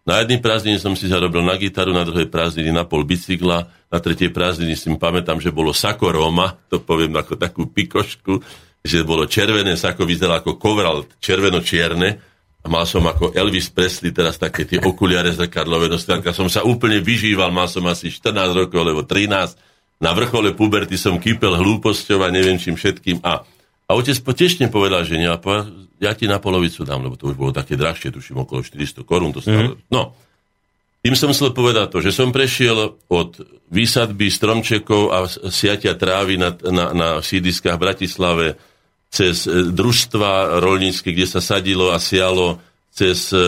Na jednej prázdnine som si zarobil na gitaru, na druhej prázdniny na pol bicykla, na tretej prázdniny si pamätám, že bolo sako Roma, to poviem ako takú pikošku, že bolo červené sako, vyzeralo ako kovral červeno-čierne a mal som ako Elvis Presley teraz také tie okuliare zrkadlové no som sa úplne vyžíval, mal som asi 14 rokov, alebo 13, na vrchole puberty som kýpel hlúposťou a neviem čím všetkým a a otec potešne povedal, že nie, ja ti na polovicu dám, lebo to už bolo také drahšie, tuším okolo 400 korún. To stále. Mm-hmm. No, tým som chcel povedať to, že som prešiel od výsadby stromčekov a siatia trávy na, na, na sídiskách v Bratislave cez e, družstva rolnícke, kde sa sadilo a sialo, cez e, e,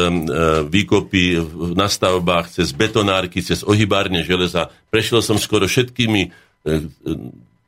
výkopy na stavbách, cez betonárky, cez ohybárne železa. Prešiel som skoro všetkými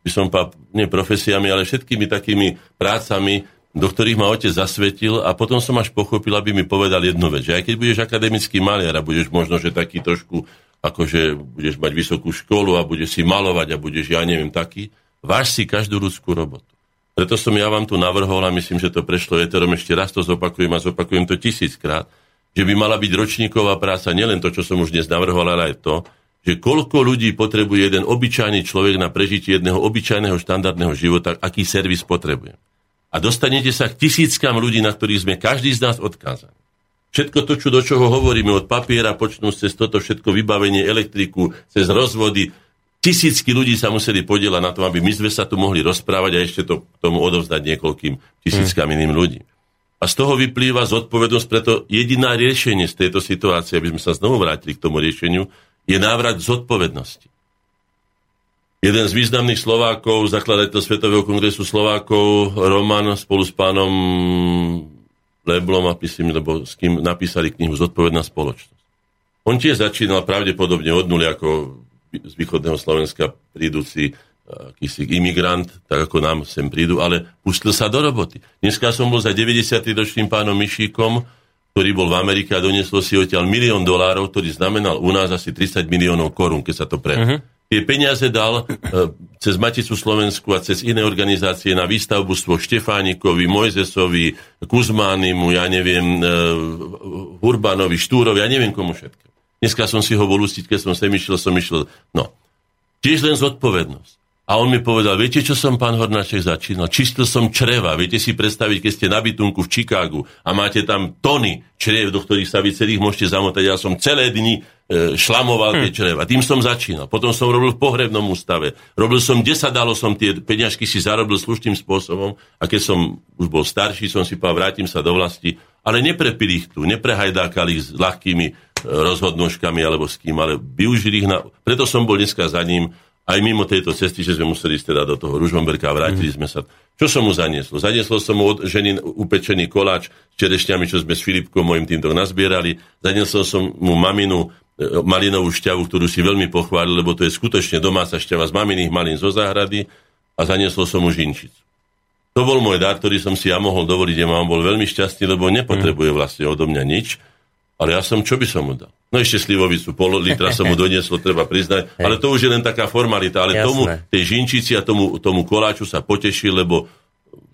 by som povedal, nie profesiami, ale všetkými takými prácami, do ktorých ma otec zasvetil a potom som až pochopil, aby mi povedal jednu vec, že aj keď budeš akademický maliar a budeš možno, že taký trošku, akože budeš mať vysokú školu a budeš si malovať a budeš, ja neviem, taký, váž si každú ľudskú robotu. Preto som ja vám tu navrhol a myslím, že to prešlo eterom, ešte raz to zopakujem a zopakujem to tisíckrát, že by mala byť ročníková práca, nielen to, čo som už dnes navrhol, ale aj to, že koľko ľudí potrebuje jeden obyčajný človek na prežitie jedného obyčajného štandardného života, aký servis potrebuje. A dostanete sa k tisíckam ľudí, na ktorých sme každý z nás odkázaní. Všetko to, čo do čoho hovoríme, od papiera počnú cez toto všetko vybavenie elektriku, cez rozvody, tisícky ľudí sa museli podielať na tom, aby my sme sa tu mohli rozprávať a ešte to tomu odovzdať niekoľkým tisíckam iným ľudí. A z toho vyplýva zodpovednosť, preto jediná riešenie z tejto situácie, aby sme sa znovu vrátili k tomu riešeniu, je návrat zodpovednosti. Jeden z významných Slovákov, zakladateľ Svetového kongresu Slovákov, Roman, spolu s pánom Leblom, myslím, lebo s kým napísali knihu Zodpovedná spoločnosť. On tiež začínal pravdepodobne od nuly ako z východného Slovenska príduci akýsi imigrant, tak ako nám sem prídu, ale pustil sa do roboty. Dneska som bol za 90. ročným pánom Myšíkom, ktorý bol v Amerike a doniesol si odtiaľ milión dolárov, ktorý znamenal u nás asi 30 miliónov korún, keď sa to pre... Uh-huh. Tie peniaze dal e, cez Maticu Slovensku a cez iné organizácie na výstavbu svo Štefánikovi, Mojzesovi, Kuzmánimu, ja neviem, e, Urbanovi, Štúrovi, ja neviem komu všetko. Dneska som si ho bol ustiť, keď som sem išiel, som išiel. No, tiež len zodpovednosť. A on mi povedal, viete, čo som, pán Hornáček, začínal? Čistil som čreva. Viete si predstaviť, keď ste na bytunku v Chicagu a máte tam tony čriev, do ktorých sa vy celých môžete zamotať. Ja som celé dni e, šlamoval hm. tie čreva. Tým som začínal. Potom som robil v pohrebnom ústave. Robil som, kde sa dalo som tie peňažky si zarobil slušným spôsobom. A keď som už bol starší, som si povedal, vrátim sa do vlasti. Ale neprepili ich tu, neprehajdákali ich s ľahkými e, rozhodnožkami alebo s kým, ale využili ich na... Preto som bol dneska za ním, aj mimo tejto cesty, že sme museli ísť teda do toho Ružomberka a vrátili mm. sme sa. Čo som mu zaniesol? Zaniesol som mu od ženy upečený koláč s čerešťami, čo sme s Filipkom mojim týmto nazbierali. Zaniesol som mu maminu e, malinovú šťavu, ktorú si veľmi pochválil, lebo to je skutočne domáca šťava z maminých malín zo záhrady a zaniesol som mu žinčic. To bol môj dar, ktorý som si ja mohol dovoliť. Ja mám bol veľmi šťastný, lebo nepotrebuje vlastne odo mňa nič. Ale ja som, čo by som mu dal? No ešte slivovicu, pol litra som mu doniesol, treba priznať. Ale to už je len taká formalita. Ale Jasné. tomu, tej žinčici a tomu, tomu koláču sa potešil, lebo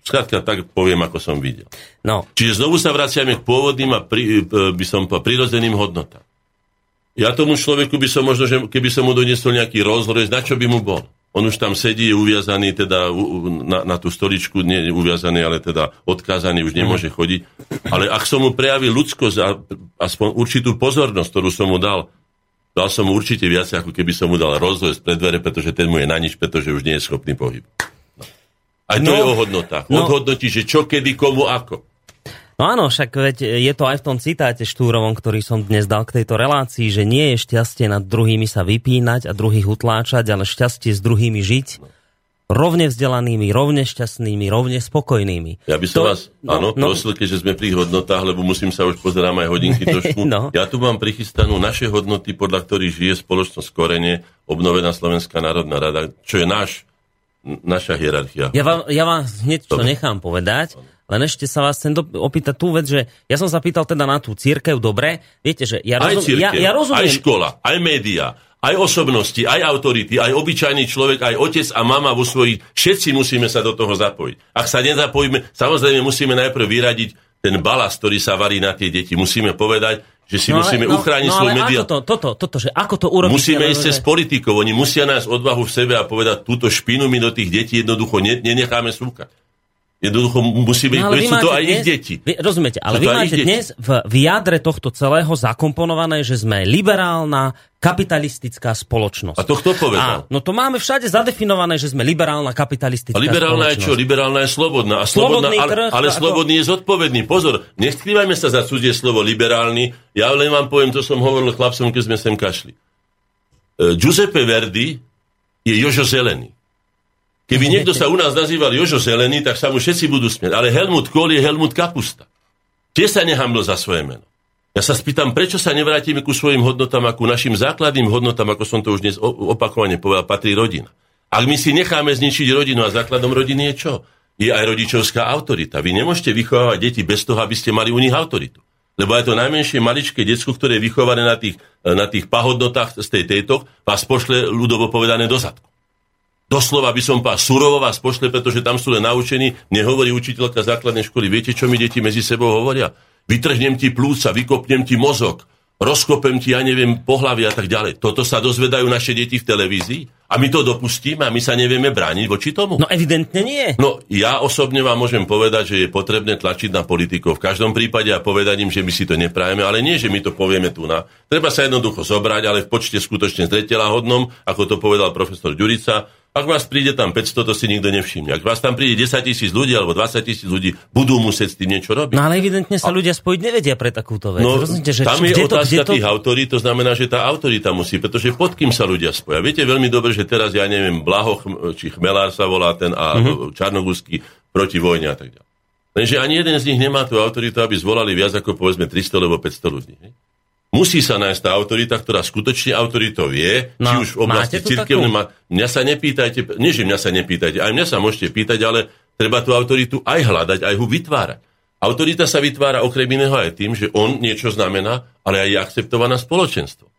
skrátka tak poviem, ako som videl. No. Čiže znovu sa vraciame k pôvodným a pri, e, by som po prirodzeným hodnotám. Ja tomu človeku by som možno, že keby som mu doniesol nejaký rozhľad, na čo by mu bol? On už tam sedí, je uviazaný teda na, na tú stoličku, nie uviazaný, ale teda odkázaný, už nemôže chodiť. Ale ak som mu prejavil ľudskosť a aspoň určitú pozornosť, ktorú som mu dal, dal som mu určite viac, ako keby som mu dal rozhľad pred dvere, pretože ten mu je na nič, pretože už nie je schopný pohyb. No. Aj to no, je o hodnotách. No, Odhodnotí, že čo, kedy, komu, ako. No áno, však veď je to aj v tom citáte Štúrovom, ktorý som dnes dal k tejto relácii, že nie je šťastie nad druhými sa vypínať a druhých utláčať, ale šťastie s druhými žiť. Rovne vzdelanými, rovne šťastnými, rovne spokojnými. Ja by som to, vás, no, áno, no, prosil, keďže sme pri hodnotách, lebo musím sa už pozerať aj hodinky trošku. no. Ja tu mám prichystanú naše hodnoty, podľa ktorých žije spoločnosť Korene, obnovená Slovenská národná rada, čo je náš, naša hierarchia. Ja vám, ja vám hneď čo nechám povedať. Len ešte sa vás chcem opýtať tú vec, že ja som sa pýtal teda na tú církev, dobre, viete, že ja, rozum, aj církev, ja, ja rozumiem... Aj škola, aj média, aj osobnosti, aj autority, aj obyčajný človek, aj otec a mama vo svojich, všetci musíme sa do toho zapojiť. Ak sa nezapojíme, samozrejme musíme najprv vyradiť ten balast, ktorý sa varí na tie deti. Musíme povedať, že si no, musíme no, uchrániť no, svoj média. To, toto, toto, že ako to urobiť? Musíme ísť cez politikov. Oni musia nás odvahu v sebe a povedať, túto špinu my do tých detí jednoducho nenecháme súkať. Jednoducho musíme, no, sú to aj dnes, ich deti. Vy, rozumiete, ale vy máte dnes v, v jadre tohto celého zakomponované, že sme liberálna, kapitalistická spoločnosť. A to kto povedal? A, no to máme všade zadefinované, že sme liberálna, kapitalistická a liberálna spoločnosť. je čo? Liberálna je slobodná. A slobodná ale, trh, ale slobodný je zodpovedný. Pozor, neskrývajme sa za cudzie slovo liberálny. Ja len vám poviem, to som hovoril chlapcom, keď sme sem kašli. Uh, Giuseppe Verdi je Jožo Zelený. Keby niekto sa u nás nazýval Jožo Zelený, tak sa mu všetci budú smieť. Ale Helmut Kohl je Helmut Kapusta. Tie sa nehamlo za svoje meno. Ja sa spýtam, prečo sa nevrátime ku svojim hodnotám a ku našim základným hodnotám, ako som to už dnes opakovane povedal, patrí rodina. Ak my si necháme zničiť rodinu a základom rodiny je čo? Je aj rodičovská autorita. Vy nemôžete vychovávať deti bez toho, aby ste mali u nich autoritu. Lebo aj to najmenšie maličké decko, ktoré je vychované na tých, na tých pahodnotách z tej tejto, vás pošle ľudovo povedané do zadku. Doslova by som pás surovo vás pošle, pretože tam sú len naučení, nehovorí učiteľka základnej školy. Viete, čo mi deti medzi sebou hovoria? Vytrhnem ti plúca, vykopnem ti mozog, rozkopem ti, ja neviem, pohlavy a tak ďalej. Toto sa dozvedajú naše deti v televízii a my to dopustíme a my sa nevieme brániť voči tomu. No evidentne nie. No ja osobne vám môžem povedať, že je potrebné tlačiť na politikov v každom prípade a povedať im, že my si to neprajeme, ale nie, že my to povieme tu na. Treba sa jednoducho zobrať, ale v počte skutočne zretela hodnom, ako to povedal profesor Ďurica, ak vás príde tam 500, to si nikto nevšimne. Ak vás tam príde 10 tisíc ľudí alebo 20 tisíc ľudí, budú musieť s tým niečo robiť. No ale evidentne sa a... ľudia spojiť nevedia pre takúto vec. No, Rozumiete, že tam je otázka to, tých to... autorít, to znamená, že tá autorita musí, pretože pod kým sa ľudia spoja. Viete veľmi dobre, že teraz, ja neviem, Blaho či Chmelár sa volá ten a mm-hmm. Čarnogusky proti vojne a tak ďalej. Lenže ani jeden z nich nemá tú autoritu, aby zvolali viac ako povedzme 300 alebo 500 ľudí. Ne? Musí sa nájsť tá autorita, ktorá skutočne autoritou je, no, či už v oblasti cirkevnej. Ma... Mňa sa nepýtajte, nie že mňa sa nepýtajte, aj mňa sa môžete pýtať, ale treba tú autoritu aj hľadať, aj ho vytvárať. Autorita sa vytvára okrem iného aj tým, že on niečo znamená, ale aj je akceptovaná spoločenstvo.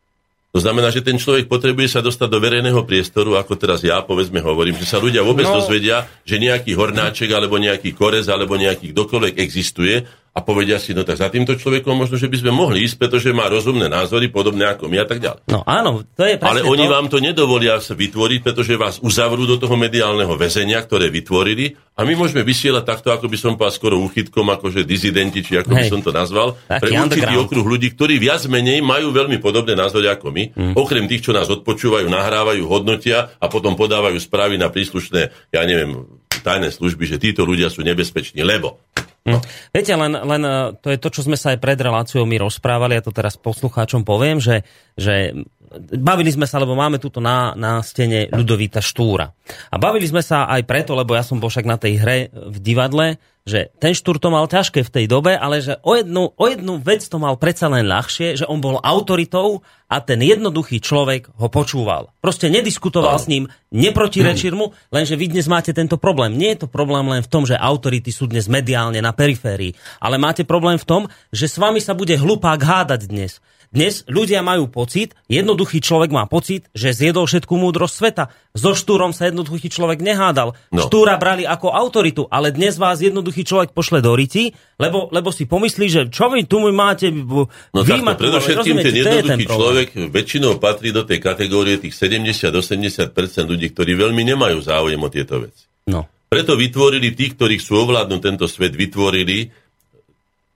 To znamená, že ten človek potrebuje sa dostať do verejného priestoru, ako teraz ja povedzme hovorím, že sa ľudia vôbec no. dozvedia, že nejaký hornáček, alebo nejaký korez, alebo nejaký kdokoľvek existuje a povedia si, no tak za týmto človekom možno, že by sme mohli ísť, pretože má rozumné názory, podobné ako my a tak ďalej. No áno, to je Ale oni to... vám to nedovolia sa vytvoriť, pretože vás uzavrú do toho mediálneho väzenia, ktoré vytvorili a my môžeme vysielať takto, ako by som povedal skoro úchytkom, akože dizidenti, či ako Hej. by som to nazval, Taký pre určitý okruh ľudí, ktorí viac menej majú veľmi podobné názory ako my, mm. okrem tých, čo nás odpočúvajú, nahrávajú, hodnotia a potom podávajú správy na príslušné, ja neviem, tajné služby, že títo ľudia sú nebezpeční, lebo No. Viete, len, len e, to je to, čo sme sa aj pred reláciou my rozprávali, ja to teraz poslucháčom poviem, že, že bavili sme sa, lebo máme túto na, na stene Ľudovita Štúra. A bavili sme sa aj preto, lebo ja som bol však na tej hre v divadle, že ten Štúr to mal ťažké v tej dobe, ale že o jednu, o jednu vec to mal predsa len ľahšie, že on bol autoritou a ten jednoduchý človek ho počúval. Proste nediskutoval s ním, neprotirečil mu, lenže vy dnes máte tento problém. Nie je to problém len v tom, že autority sú dnes mediálne na periférii, ale máte problém v tom, že s vami sa bude hlupák hádať dnes. Dnes ľudia majú pocit, jednoduchý človek má pocit, že zjedol všetku múdrosť sveta. So Štúrom sa jednoduchý človek nehádal. No. Štúra brali ako autoritu, ale dnes vás jednoduchý človek pošle do riti, lebo, lebo si pomyslí, že čo vy tu máte... No takto, predovšetkým ten jednoduchý ten človek väčšinou patrí do tej kategórie tých 70-80% ľudí, ktorí veľmi nemajú záujem o tieto veci. No. Preto vytvorili tí, ktorí chcú ovládnuť tento svet, vytvorili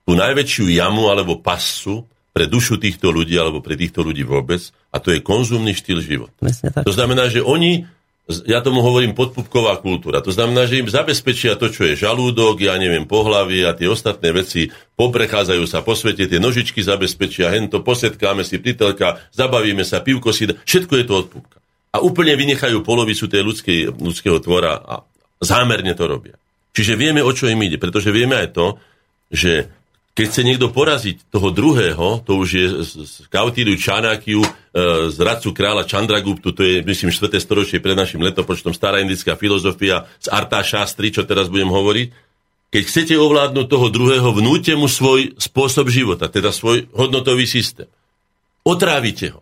tú najväčšiu jamu alebo pasu, pre dušu týchto ľudí alebo pre týchto ľudí vôbec a to je konzumný štýl života. To znamená, že oni, ja tomu hovorím podpupková kultúra, to znamená, že im zabezpečia to, čo je žalúdok, ja neviem, pohlavie a tie ostatné veci, poprechádzajú sa po svete, tie nožičky zabezpečia, hento, posetkáme si pritelka, zabavíme sa, pivko si, všetko je to odpupka. A úplne vynechajú polovicu tej ľudskej, ľudského tvora a zámerne to robia. Čiže vieme, o čo im ide, pretože vieme aj to, že keď chce niekto poraziť toho druhého, to už je z Kautíriu Čanakiu, e, z radcu kráľa Chandraguptu, to je, myslím, 4. storočie pred našim letopočtom, stará indická filozofia z Arta Shastri, čo teraz budem hovoriť. Keď chcete ovládnuť toho druhého, vnúte mu svoj spôsob života, teda svoj hodnotový systém. Otrávite ho.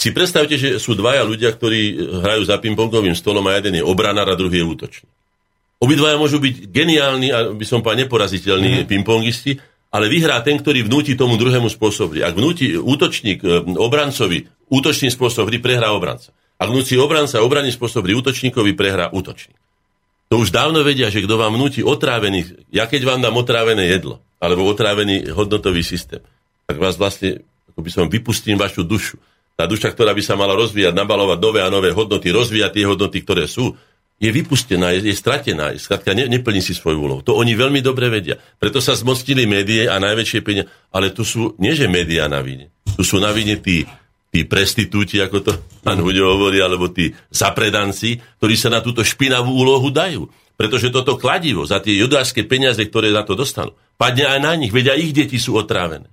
Si predstavte, že sú dvaja ľudia, ktorí hrajú za pingpongovým stolom a jeden je obranár a druhý je útočník. Obidvaja môžu byť geniálni a by som povedal neporaziteľní mm. pingpongisti, ale vyhrá ten, ktorý vnúti tomu druhému spôsob hry. Ak vnúti útočník e, obrancovi útočný spôsob hry, prehrá obranca. Ak vnúti obranca obranný spôsob hry útočníkovi, prehrá útočník. To už dávno vedia, že kto vám vnúti otrávený, ja keď vám dám otrávené jedlo, alebo otrávený hodnotový systém, tak vás vlastne, ako by som vypustím vašu dušu. Tá duša, ktorá by sa mala rozvíjať, nabalovať nové a nové hodnoty, rozvíjať tie hodnoty, ktoré sú, je vypustená, je, je stratená, skladka ne, neplní si svoju úlohu. To oni veľmi dobre vedia. Preto sa zmocnili médiá a najväčšie peniaze. Ale tu sú, nie že médiá na vine, tu sú na vine tí, tí prestitúti, ako to pán Hudio hovorí, alebo tí zapredanci, ktorí sa na túto špinavú úlohu dajú. Pretože toto kladivo za tie judárske peniaze, ktoré na to dostanú, padne aj na nich, vedia ich deti sú otrávené.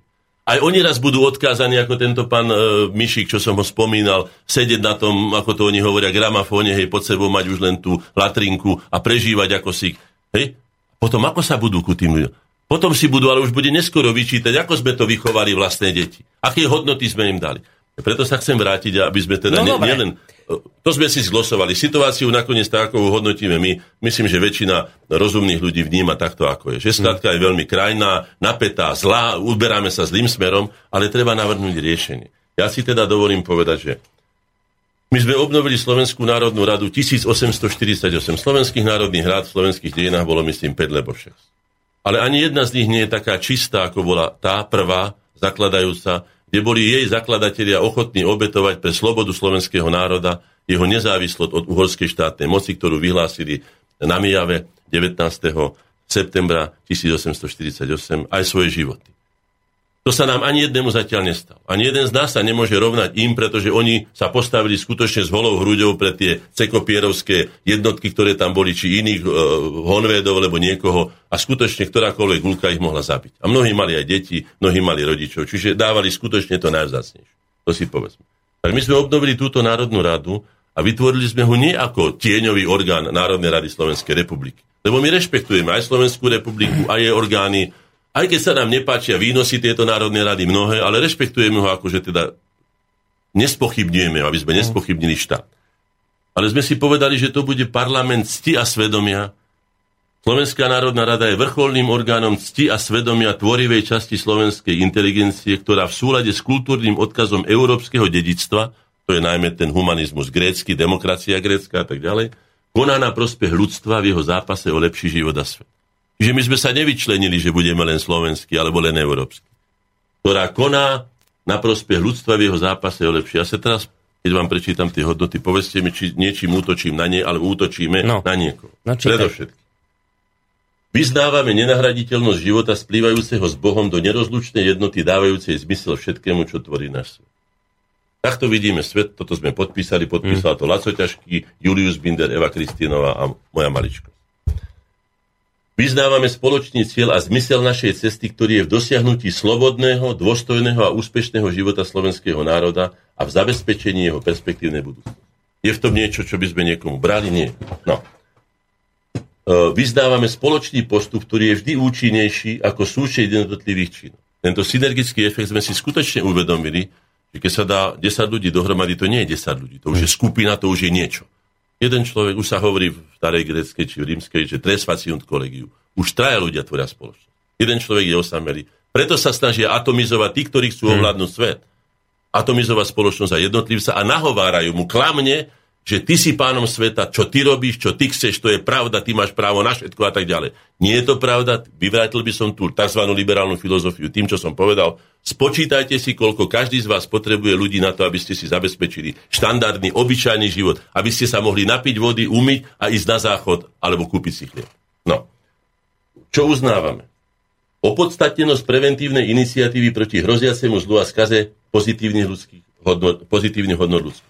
Aj oni raz budú odkázaní, ako tento pán e, Mišik, čo som ho spomínal, sedieť na tom, ako to oni hovoria, gramafóne, hej, pod sebou mať už len tú latrinku a prežívať ako si. Hej? Potom ako sa budú ku tým ľuďom? Potom si budú, ale už bude neskoro vyčítať, ako sme to vychovali vlastné deti. Aké hodnoty sme im dali. Preto sa chcem vrátiť, aby sme teda no, ne, nielen to sme si zglosovali. Situáciu nakoniec tak, ako hodnotíme my, myslím, že väčšina rozumných ľudí vníma takto, ako je. Že skladka je veľmi krajná, napätá, zlá, uberáme sa zlým smerom, ale treba navrhnúť riešenie. Ja si teda dovolím povedať, že my sme obnovili Slovenskú národnú radu 1848. Slovenských národných rád v slovenských dejinách bolo, myslím, 5 lebo 6. Ale ani jedna z nich nie je taká čistá, ako bola tá prvá, zakladajúca kde boli jej zakladatelia ochotní obetovať pre slobodu slovenského národa jeho nezávislosť od uhorskej štátnej moci, ktorú vyhlásili na Mijave 19. septembra 1848 aj svoje životy. To sa nám ani jednému zatiaľ nestalo. Ani jeden z nás sa nemôže rovnať im, pretože oni sa postavili skutočne s holou hruďou pre tie cekopierovské jednotky, ktoré tam boli, či iných e, honvédov alebo niekoho a skutočne ktorákoľvek gulka ich mohla zabiť. A mnohí mali aj deti, mnohí mali rodičov, čiže dávali skutočne to najvzácnejšie. To si povedzme. Tak my sme obnovili túto Národnú radu a vytvorili sme ho nie ako tieňový orgán Národnej rady Slovenskej republiky. Lebo my rešpektujeme aj Slovenskú republiku, aj jej orgány, aj keď sa nám nepáčia výnosy tieto Národnej rady mnohé, ale rešpektujeme ho ako, že teda nespochybňujeme, aby sme nespochybnili štát. Ale sme si povedali, že to bude parlament cti a svedomia Slovenská národná rada je vrcholným orgánom cti a svedomia tvorivej časti slovenskej inteligencie, ktorá v súlade s kultúrnym odkazom európskeho dedictva, to je najmä ten humanizmus grécky, demokracia grécka a tak ďalej, koná na prospech ľudstva v jeho zápase o lepší život a svet. Že my sme sa nevyčlenili, že budeme len slovenskí alebo len európsky. Ktorá koná na prospech ľudstva v jeho zápase o lepšie. Ja sa teraz, keď vám prečítam tie hodnoty, povedzte mi, či niečím útočím na ne, ale útočíme no. na niekoho. No, Predovšetkým. Vyznávame nenahraditeľnosť života splývajúceho s Bohom do nerozlučnej jednoty dávajúcej zmysel všetkému, čo tvorí náš svet. Takto vidíme svet, toto sme podpísali, podpísala to Laco Ťažký, Julius Binder, Eva Kristínová a moja maličko. Vyznávame spoločný cieľ a zmysel našej cesty, ktorý je v dosiahnutí slobodného, dôstojného a úspešného života slovenského národa a v zabezpečení jeho perspektívnej budúcnosti. Je v tom niečo, čo by sme niekomu brali? Nie. No. E, vyzdávame spoločný postup, ktorý je vždy účinnejší ako súčet jednotlivých činov. Tento synergický efekt sme si skutočne uvedomili, že keď sa dá 10 ľudí dohromady, to nie je 10 ľudí, to už je skupina, to už je niečo. Jeden človek, už sa hovorí v starej greckej či v rímskej, že tres faciunt kolegiu. Už traja ľudia tvoria spoločnosť. Jeden človek je osamelý. Preto sa snažia atomizovať tí, ktorí chcú ovládnuť svet. Atomizovať spoločnosť a jednotlivca a nahovárajú mu klamne, že ty si pánom sveta, čo ty robíš, čo ty chceš, to je pravda, ty máš právo na všetko a tak ďalej. Nie je to pravda, vyvrátil by som tú tzv. liberálnu filozofiu tým, čo som povedal. Spočítajte si, koľko každý z vás potrebuje ľudí na to, aby ste si zabezpečili štandardný, obyčajný život, aby ste sa mohli napiť vody, umyť a ísť na záchod alebo kúpiť si chlieb. No. Čo uznávame? Opodstatnenosť preventívnej iniciatívy proti hroziacemu zlu a skaze pozitívnych, ľudských hodnot, pozitívnych hodnot ľudských.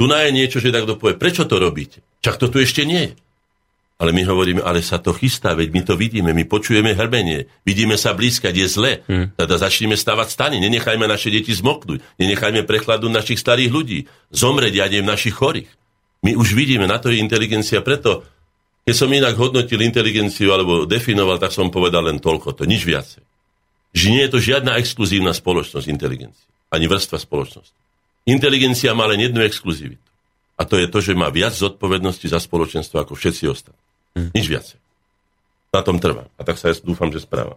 Tu na je niečo, že takto povie, prečo to robíte? Čak to tu ešte nie je. Ale my hovoríme, ale sa to chystá, veď my to vidíme, my počujeme hrbenie, vidíme sa blízkať, je zle. Hmm. Teda začneme stavať stany, nenechajme naše deti zmoknúť, nenechajme prechladnúť našich starých ľudí, zomrieť, ja v našich chorých. My už vidíme, na to je inteligencia, preto keď som inak hodnotil inteligenciu alebo definoval, tak som povedal len toľko, to nič viacej. Že nie je to žiadna exkluzívna spoločnosť inteligencie, ani vrstva spoločnosti. Inteligencia má len jednu exkluzivitu. A to je to, že má viac zodpovednosti za spoločenstvo ako všetci ostatní. Mm. Nič viacej. Na tom trvá. A tak sa ja dúfam, že správam.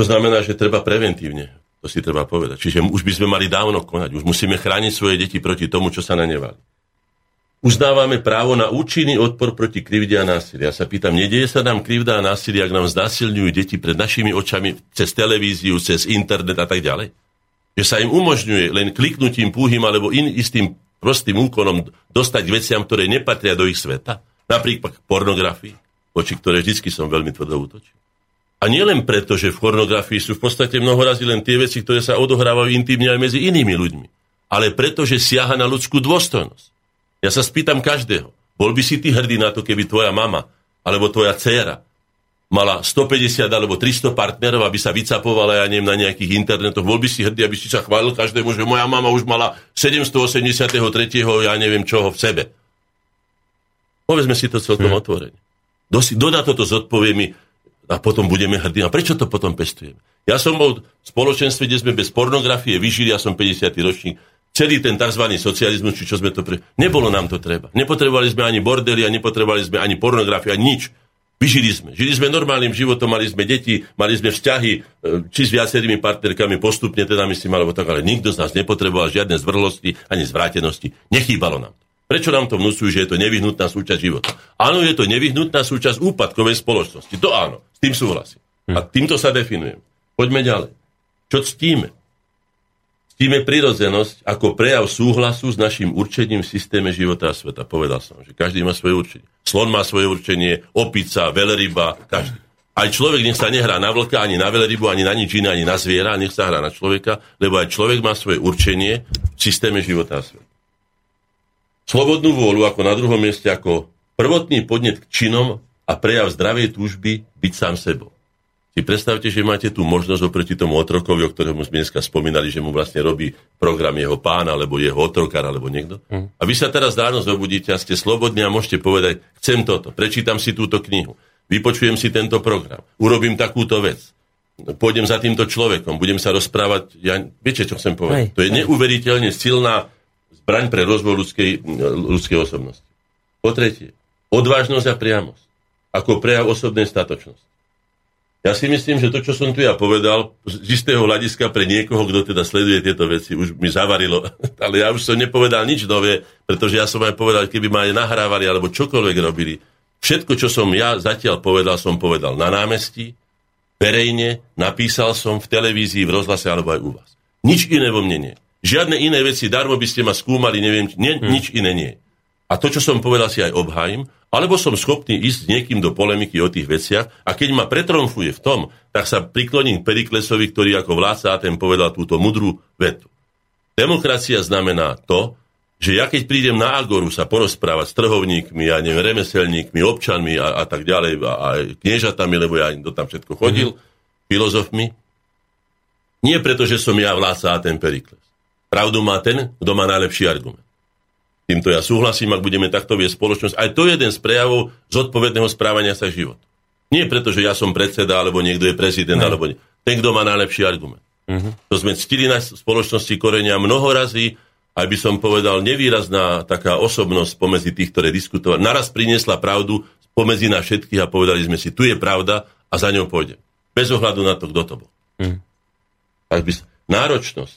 To znamená, že treba preventívne. To si treba povedať. Čiže už by sme mali dávno konať. Už musíme chrániť svoje deti proti tomu, čo sa na ne valí. Uznávame právo na účinný odpor proti krivde a násilia. Ja sa pýtam, nedieje sa nám krivda a násilie, ak nám znásilňujú deti pred našimi očami cez televíziu, cez internet a tak ďalej? Že sa im umožňuje len kliknutím púhym alebo in, istým prostým úkonom dostať veciam, ktoré nepatria do ich sveta. Napríklad pornografii, voči ktoré vždy som veľmi tvrdo útočil. A nie len preto, že v pornografii sú v podstate mnohorazí len tie veci, ktoré sa odohrávajú intimne aj medzi inými ľuďmi. Ale preto, že siaha na ľudskú dôstojnosť. Ja sa spýtam každého, bol by si ty hrdý na to, keby tvoja mama alebo tvoja dcéra mala 150 alebo 300 partnerov, aby sa vycapovala, ja neviem, na nejakých internetoch. Bol by si hrdý, aby si sa chválil každému, že moja mama už mala 783. ja neviem čoho v sebe. Povedzme si to celkom hmm. otvorene. Dodá toto zodpovie mi a potom budeme hrdí. A prečo to potom pestujeme? Ja som bol v spoločenstve, kde sme bez pornografie vyžili, ja som 50. ročník, celý ten tzv. socializmus, či čo sme to pre... Nebolo nám to treba. Nepotrebovali sme ani bordely a nepotrebovali sme ani pornografiu, ani nič. Vyžili sme. Žili sme normálnym životom, mali sme deti, mali sme vzťahy, e, či s viacerými partnerkami postupne, teda myslím, alebo tak, ale nikto z nás nepotreboval žiadne zvrhlosti ani zvrátenosti. Nechýbalo nám. Prečo nám to vnúcujú, že je to nevyhnutná súčasť života? Áno, je to nevyhnutná súčasť úpadkovej spoločnosti. To áno, s tým súhlasím. A týmto sa definujem. Poďme ďalej. Čo ctíme? Ctíme prirodzenosť ako prejav súhlasu s našim určením v systéme života a sveta. Povedal som, že každý má svoje určenie. Slon má svoje určenie, opica, veleryba, každý. Aj človek nech sa nehrá na vlka, ani na velerybu, ani na nič iné, ani na zviera, nech sa hrá na človeka, lebo aj človek má svoje určenie v systéme života a sveta. Slobodnú vôľu ako na druhom mieste ako prvotný podnet k činom a prejav zdravej túžby byť sám sebou si predstavte, že máte tú možnosť oproti tomu otrokovi, o ktorom sme dneska spomínali, že mu vlastne robí program jeho pán, alebo jeho otrokár, alebo niekto. Mm. A vy sa teraz ráno zobudíte a ste slobodní a môžete povedať, chcem toto, prečítam si túto knihu, vypočujem si tento program, urobím takúto vec, pôjdem za týmto človekom, budem sa rozprávať, ja, viete, čo chcem povedať? Hej, to je hej. neuveriteľne silná zbraň pre rozvoj ľudskej, ľudskej osobnosti. Po tretie, odvážnosť a priamosť. ako prejav osobnej statočnosti. Ja si myslím, že to, čo som tu ja povedal, z istého hľadiska pre niekoho, kto teda sleduje tieto veci, už mi zavarilo. Ale ja už som nepovedal nič nové, pretože ja som aj povedal, keby ma aj nahrávali alebo čokoľvek robili. Všetko, čo som ja zatiaľ povedal, som povedal na námestí, verejne, napísal som v televízii, v rozhlase alebo aj u vás. Nič iné vo mne nie. Žiadne iné veci, darmo by ste ma skúmali, neviem, nie, hmm. nič iné nie. A to, čo som povedal, si aj obhájim, alebo som schopný ísť s niekým do polemiky o tých veciach a keď ma pretromfuje v tom, tak sa prikloním k Periklesovi, ktorý ako vládca ten povedal túto mudrú vetu. Demokracia znamená to, že ja keď prídem na Agoru sa porozprávať s trhovníkmi, ja neviem, remeselníkmi, občanmi a, a tak ďalej, a, a kniežatami, lebo ja to tam všetko chodil, mm-hmm. filozofmi, nie preto, že som ja vládca a ten Perikles. Pravdu má ten, kto má najlepší argument. Týmto ja súhlasím, ak budeme takto viesť spoločnosť. Aj to je jeden z prejavov zodpovedného správania sa život. Nie preto, že ja som predseda, alebo niekto je prezident, ne. alebo nie. ten, kto má najlepší argument. Uh-huh. To sme ctili na spoločnosti korenia mnoho razy, aj by som povedal, nevýrazná taká osobnosť pomedzi tých, ktoré diskutovali. Naraz priniesla pravdu pomedzi nás všetkých a povedali sme si, tu je pravda a za ňou pôjde. Bez ohľadu na to, kto to bol. Uh-huh. By, náročnosť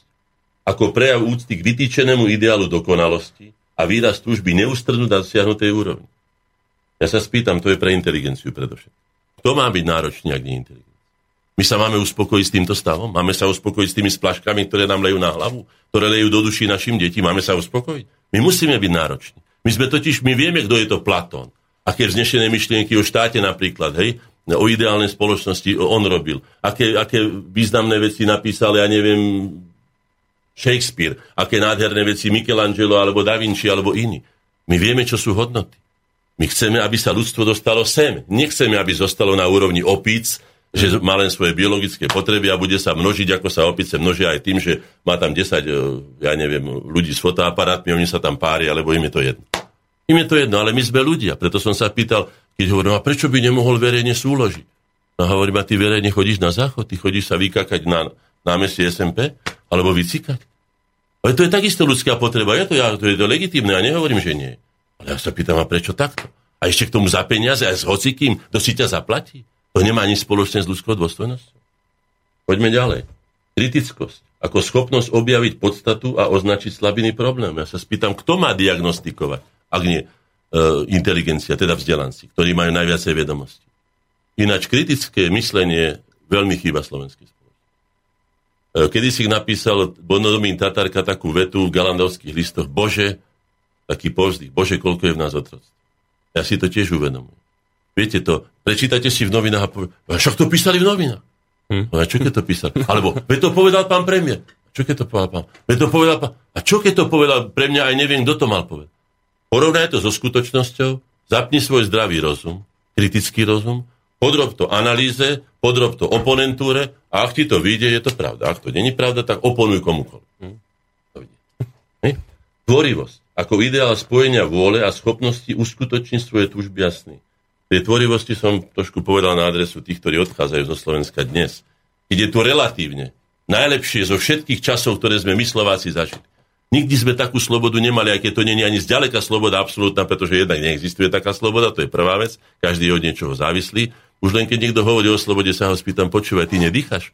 ako prejav úcty k vytýčenému ideálu dokonalosti a výraz túžby neustrnúť na dosiahnutej úrovni. Ja sa spýtam, to je pre inteligenciu predovšetkým. Kto má byť náročný, ak nie inteligencia? My sa máme uspokojiť s týmto stavom? Máme sa uspokojiť s tými splaškami, ktoré nám lejú na hlavu? Ktoré lejú do duší našim detí? Máme sa uspokojiť? My musíme byť nároční. My sme totiž, my vieme, kto je to Platón. Aké vznešené myšlienky o štáte napríklad, hej? O ideálnej spoločnosti on robil. Aké, aké významné veci napísal, ja neviem, Shakespeare, aké nádherné veci Michelangelo alebo Da Vinci alebo iní. My vieme, čo sú hodnoty. My chceme, aby sa ľudstvo dostalo sem. Nechceme, aby zostalo na úrovni opíc, že má len svoje biologické potreby a bude sa množiť, ako sa opice množia aj tým, že má tam 10, e, ja neviem, ľudí s fotoaparátmi, oni sa tam pária, alebo im je to jedno. Im je to jedno, ale my sme ľudia. Preto som sa pýtal, keď hovorím, a prečo by nemohol verejne súložiť? A hovorím, a ty verejne chodíš na záchod, ty chodíš sa vykakať na námestie SMP, alebo vycikať. Ale to je takisto ľudská potreba. Ja to, ja, to je to legitímne, ja nehovorím, že nie. Ale ja sa pýtam, a prečo takto? A ešte k tomu za peniaze, aj s hocikým, kto si ťa zaplatí? To nemá ani spoločné s ľudskou dôstojnosťou. Poďme ďalej. Kritickosť. Ako schopnosť objaviť podstatu a označiť slabiny problému. Ja sa spýtam, kto má diagnostikovať, ak nie e, inteligencia, teda vzdelanci, ktorí majú najviacej vedomosti. Ináč kritické myslenie veľmi chýba slovenskej E, kedy si napísal Bonodomín Tatarka takú vetu v galandovských listoch, Bože, taký povzdych, Bože, koľko je v nás otroctv. Ja si to tiež uvedomujem. Viete to, prečítate si v novinách a poviete, a však to písali v novinách. Hm? A čo keď to písali? Alebo, veď to povedal pán premiér. Čo keď to povedal pán? Veď to povedal pán. A čo keď to povedal pre mňa, aj neviem, kto to mal povedať. Porovnaj to so skutočnosťou, zapni svoj zdravý rozum, kritický rozum podrob to analýze, podrob to oponentúre a ak ti to vyjde, je to pravda. Ak to není pravda, tak oponuj komukoľvek. Hm? Tvorivosť ako ideál spojenia vôle a schopnosti uskutočniť svoje túžby jasný. Tej tvorivosti som trošku povedal na adresu tých, ktorí odchádzajú zo Slovenska dnes. Ide tu relatívne. Najlepšie zo všetkých časov, ktoré sme my Slováci zažili. Nikdy sme takú slobodu nemali, aj keď to nie je ani zďaleka sloboda absolútna, pretože jednak neexistuje taká sloboda, to je prvá vec, každý je od niečoho závislý. Už len keď niekto hovorí o slobode, sa ho spýtam, počúvaj, ty nedýchaš?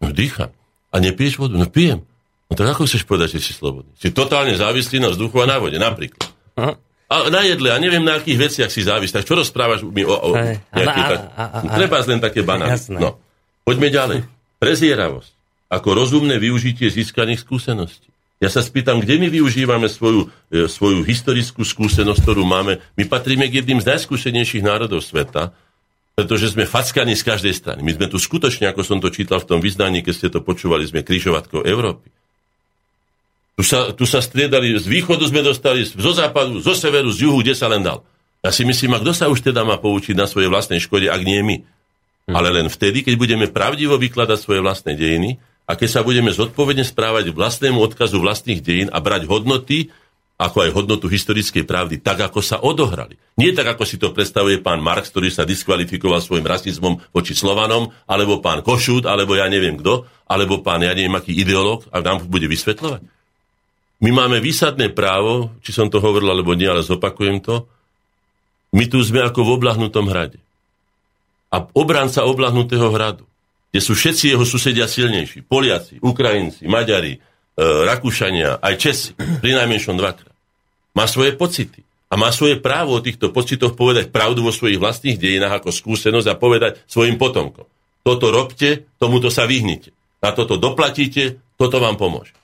No dýcham. A nepiješ vodu? No pijem. No tak ako chceš povedať, že si slobodný? Si totálne závislý na vzduchu a na vode, napríklad. Aha. A na jedle, a neviem na akých veciach si závislý. Tak čo rozprávaš mi o, o nejaké, a, Treba len také banány. No. Poďme ďalej. Prezieravosť. Ako rozumné využitie získaných skúseností. Ja sa spýtam, kde my využívame svoju, e, svoju historickú skúsenosť, ktorú máme. My patríme k jedným z najskúsenejších národov sveta pretože sme fackaní z každej strany. My sme tu skutočne, ako som to čítal v tom vyznaní, keď ste to počúvali, sme križovatkou Európy. Tu sa, tu sa striedali, z východu sme dostali, zo západu, zo severu, z juhu, kde sa len dal. Ja si myslím, a kto sa už teda má poučiť na svojej vlastnej škode, ak nie my. Hm. Ale len vtedy, keď budeme pravdivo vykladať svoje vlastné dejiny a keď sa budeme zodpovedne správať vlastnému odkazu vlastných dejín a brať hodnoty, ako aj hodnotu historickej pravdy, tak ako sa odohrali. Nie tak, ako si to predstavuje pán Marx, ktorý sa diskvalifikoval svojim rasizmom voči Slovanom, alebo pán Košút, alebo ja neviem kto, alebo pán, ja neviem aký ideológ, a nám bude vysvetľovať. My máme výsadné právo, či som to hovoril, alebo nie, ale zopakujem to, my tu sme ako v oblahnutom hrade. a obranca oblahnutého hradu, kde sú všetci jeho susedia silnejší, Poliaci, Ukrajinci, Maďari, Rakúšania, aj Česi, pri najmenšom dvakrát. Má svoje pocity a má svoje právo o týchto pocitoch povedať pravdu vo svojich vlastných dejinách ako skúsenosť a povedať svojim potomkom. Toto robte, tomuto sa vyhnite. Na toto doplatíte, toto vám pomôže.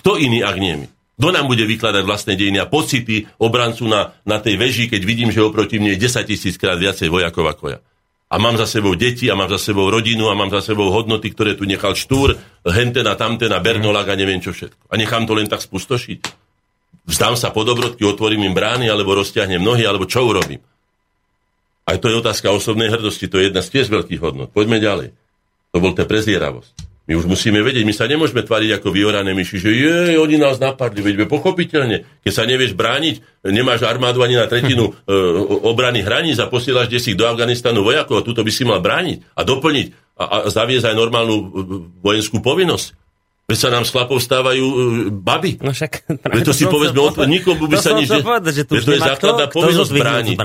Kto iný, ak nie my? Kto nám bude vykladať vlastné dejiny a pocity obrancu na, na tej veži, keď vidím, že oproti mne je 10 tisíc krát viacej vojakov ako ja. A mám za sebou deti, a mám za sebou rodinu, a mám za sebou hodnoty, ktoré tu nechal Štúr, Henten a Tamten a Bernolak a neviem čo všetko. A nechám to len tak spustošiť. Vzdám sa po dobrodky, otvorím im brány, alebo rozťahnem nohy, alebo čo urobím. Aj to je otázka osobnej hrdosti, to je jedna z tiež veľkých hodnot. Poďme ďalej. To bol tá prezieravosť. My už musíme vedieť, my sa nemôžeme tvariť ako vyorané myši, že je, oni nás napadli, veď pochopiteľne. Keď sa nevieš brániť, nemáš armádu ani na tretinu e, obrany hraníc a posielaš si do Afganistanu vojakov a túto by si mal brániť a doplniť a, a zaviesť aj normálnu e, vojenskú povinnosť. Veď sa nám s chlapov stávajú uh, baby. No však... Veď to, si povedzme, od... nikomu by sa nič... Povedať, že tu to je základná povinnosť brániť.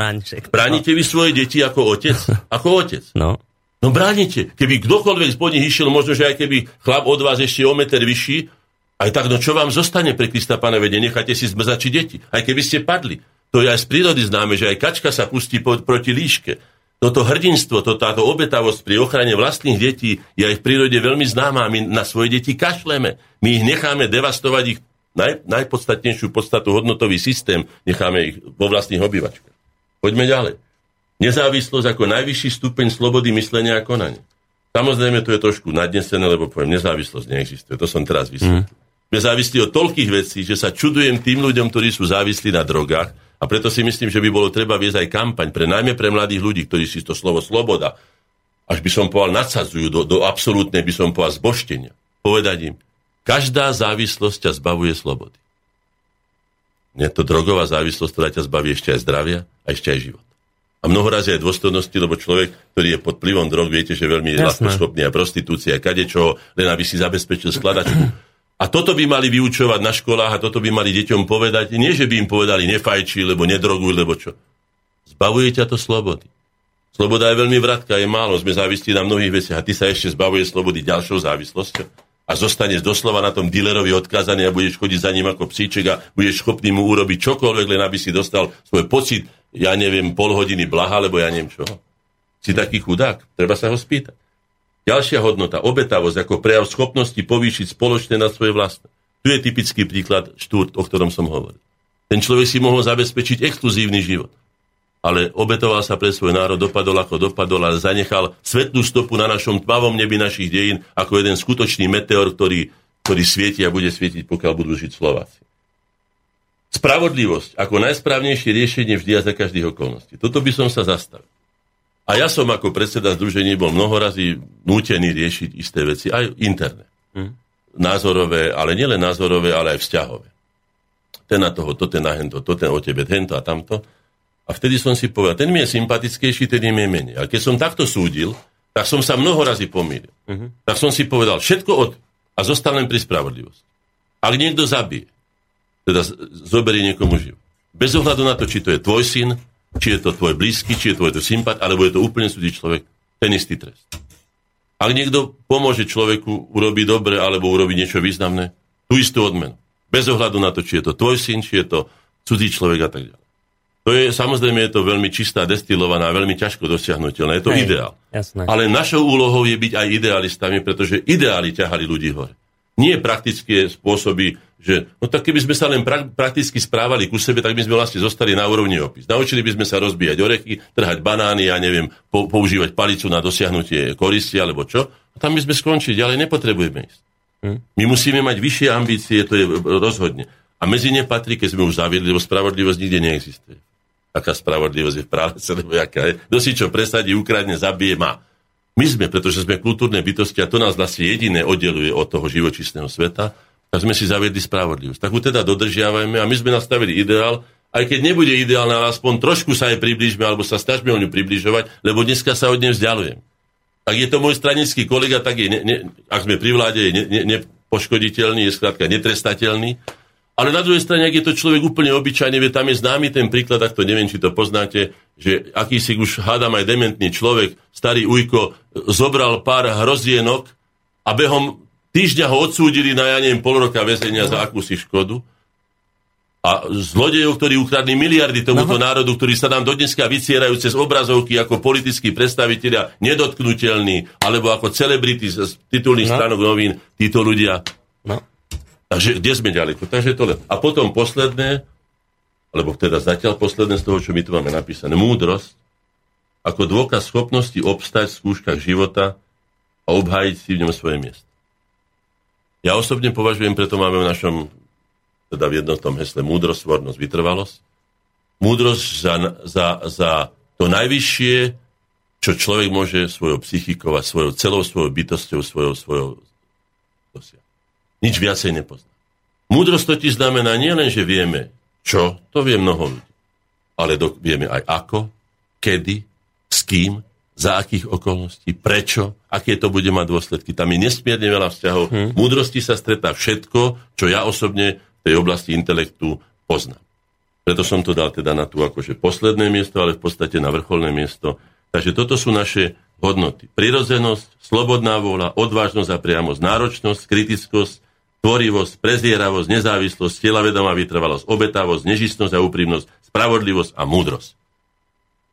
Bránite vy svoje deti ako otec? Ako otec. No. No bránite. Keby kdokoľvek z nich išiel, možno, že aj keby chlap od vás ešte o meter vyšší, aj tak, no čo vám zostane pre Krista Pane vede? Necháte si zmrzači deti. Aj keby ste padli. To je aj z prírody známe, že aj kačka sa pustí po, proti líške. Toto hrdinstvo, to, táto obetavosť pri ochrane vlastných detí je aj v prírode veľmi známa. My na svoje deti kašleme. My ich necháme devastovať ich naj, najpodstatnejšiu podstatu, hodnotový systém, necháme ich vo vlastných obyvačkách. Poďme ďalej. Nezávislosť ako najvyšší stupeň slobody myslenia a konania. Samozrejme, to je trošku nadnesené, lebo poviem, nezávislosť neexistuje. To som teraz vysvetlil. Mm. Sme závislí od toľkých vecí, že sa čudujem tým ľuďom, ktorí sú závislí na drogách a preto si myslím, že by bolo treba viesť aj kampaň pre najmä pre mladých ľudí, ktorí si to slovo sloboda, až by som povedal, nadsadzujú do, do absolútnej, by som povedal, zboštenia. Povedať im, každá závislosť ťa zbavuje slobody. Nie to drogová závislosť, ktorá ťa zbaví ešte aj zdravia a ešte aj život a mnohorazí aj dôstojnosti, lebo človek, ktorý je pod vplyvom drog, viete, že veľmi ľahko schopný a prostitúcia, kadečo, len aby si zabezpečil skladačku. A toto by mali vyučovať na školách a toto by mali deťom povedať. Nie, že by im povedali nefajči, lebo nedroguj, lebo čo. Zbavuje ťa to slobody. Sloboda je veľmi vratká, je málo, sme závislí na mnohých veciach a ty sa ešte zbavuje slobody ďalšou závislosťou a zostaneš doslova na tom dealerovi odkazaný a budeš chodiť za ním ako psíček a budeš schopný mu urobiť čokoľvek, len aby si dostal svoj pocit ja neviem, pol hodiny blaha, lebo ja neviem čo. Si taký chudák, treba sa ho spýtať. Ďalšia hodnota, obetavosť ako prejav schopnosti povýšiť spoločne na svoje vlastné. Tu je typický príklad štúrt, o ktorom som hovoril. Ten človek si mohol zabezpečiť exkluzívny život. Ale obetoval sa pre svoj národ, dopadol ako dopadol, ale zanechal svetlú stopu na našom tmavom nebi našich dejín ako jeden skutočný meteor, ktorý, ktorý svieti a bude svietiť, pokiaľ budú žiť Slováci. Spravodlivosť ako najsprávnejšie riešenie vždy a za každých okolností. Toto by som sa zastavil. A ja som ako predseda združení bol mnohorazí nútený riešiť isté veci, aj interné. Hmm. Názorové, ale nielen názorové, ale aj vzťahové. Ten na toho, to ten na hento, to ten o tebe, tento a tamto. A vtedy som si povedal, ten mi je sympatickejší, ten je menej. A keď som takto súdil, tak som sa mnoho razy pomýlil. Uh-huh. Tak som si povedal, všetko od... A zostal len pri spravodlivosti. Ak niekto zabije, teda zoberie niekomu život. Bez ohľadu na to, či to je tvoj syn, či je to tvoj blízky, či je tvoj to sympat, alebo je to úplne súdny človek, ten istý trest. Ak niekto pomôže človeku urobiť dobre alebo urobiť niečo významné, tú istú odmenu. Bez ohľadu na to, či je to tvoj syn, či je to cudzí človek a tak ďalej. To je, samozrejme, je to veľmi čistá, destilovaná, veľmi ťažko dosiahnutelné. Je to Hej, ideál. Jasné. Ale našou úlohou je byť aj idealistami, pretože ideály ťahali ľudí hore. Nie praktické spôsoby že no tak keby sme sa len pra- prakticky správali ku sebe, tak by sme vlastne zostali na úrovni opis. Naučili by sme sa rozbíjať orechy, trhať banány, ja neviem, po- používať palicu na dosiahnutie koristi alebo čo. A tam by sme skončili, ale nepotrebujeme ísť. Hm? My musíme mať vyššie ambície, to je rozhodne. A medzi ne patrí, keď sme už zaviedli, lebo spravodlivosť nikde neexistuje. Aká spravodlivosť je v práve, lebo jaká je. Kto si čo presadí, ukradne, zabije, má. My sme, pretože sme kultúrne bytosti a to nás vlastne jediné oddeluje od toho živočísneho sveta, tak sme si zaviedli spravodlivosť. Tak ju teda dodržiavajme a my sme nastavili ideál, aj keď nebude ideálna, aspoň trošku sa jej priblížme, alebo sa snažme o ňu približovať, lebo dneska sa od nej vzdialujem. Ak je to môj stranický kolega, tak je, ne, ne, ak sme pri vláde, je ne, ne, je skrátka netrestateľný. Ale na druhej strane, ak je to človek úplne obyčajný, vie, tam je známy ten príklad, ak to neviem, či to poznáte, že akýsi už hádam aj dementný človek, starý ujko, zobral pár hrozienok a behom týždňa ho odsúdili na, ja neviem, pol roka väzenia za akúsi škodu. A zlodejov, ktorí ukradli miliardy tomuto no. národu, ktorí sa nám dodneska vycierajú cez obrazovky ako politickí predstavitelia, nedotknutelní, alebo ako celebrity z titulných no. stránok novín, títo ľudia. No. Takže kde sme ďaleko? Takže tohle. A potom posledné, alebo teda zatiaľ posledné z toho, čo my tu máme napísané, múdrosť, ako dôkaz schopnosti obstať v skúškach života a obhájiť si v ňom svoje miesto. Ja osobne považujem, preto máme v našom teda v jednotnom hesle múdrosť, svornosť, vytrvalosť. Múdrosť za, za, za to najvyššie, čo človek môže svojou psychikou a svojou celou svojou bytosťou, svojou, svojou. Nič viacej nepozná. Múdrosť totiž znamená nielen, že vieme, čo, to vie mnoho ľudí, ale do, vieme aj ako, kedy, s kým, za akých okolností, prečo, aké to bude mať dôsledky. Tam je nesmierne veľa vzťahov. Hmm. Múdrosti sa stretá všetko, čo ja osobne tej oblasti intelektu poznám. Preto som to dal teda na tú akože posledné miesto, ale v podstate na vrcholné miesto. Takže toto sú naše hodnoty. Prirodzenosť, slobodná vôľa, odvážnosť a priamosť, náročnosť, kritickosť, tvorivosť, prezieravosť, nezávislosť, telavedomá vytrvalosť, obetavosť, nežistnosť a úprimnosť, spravodlivosť a múdrosť.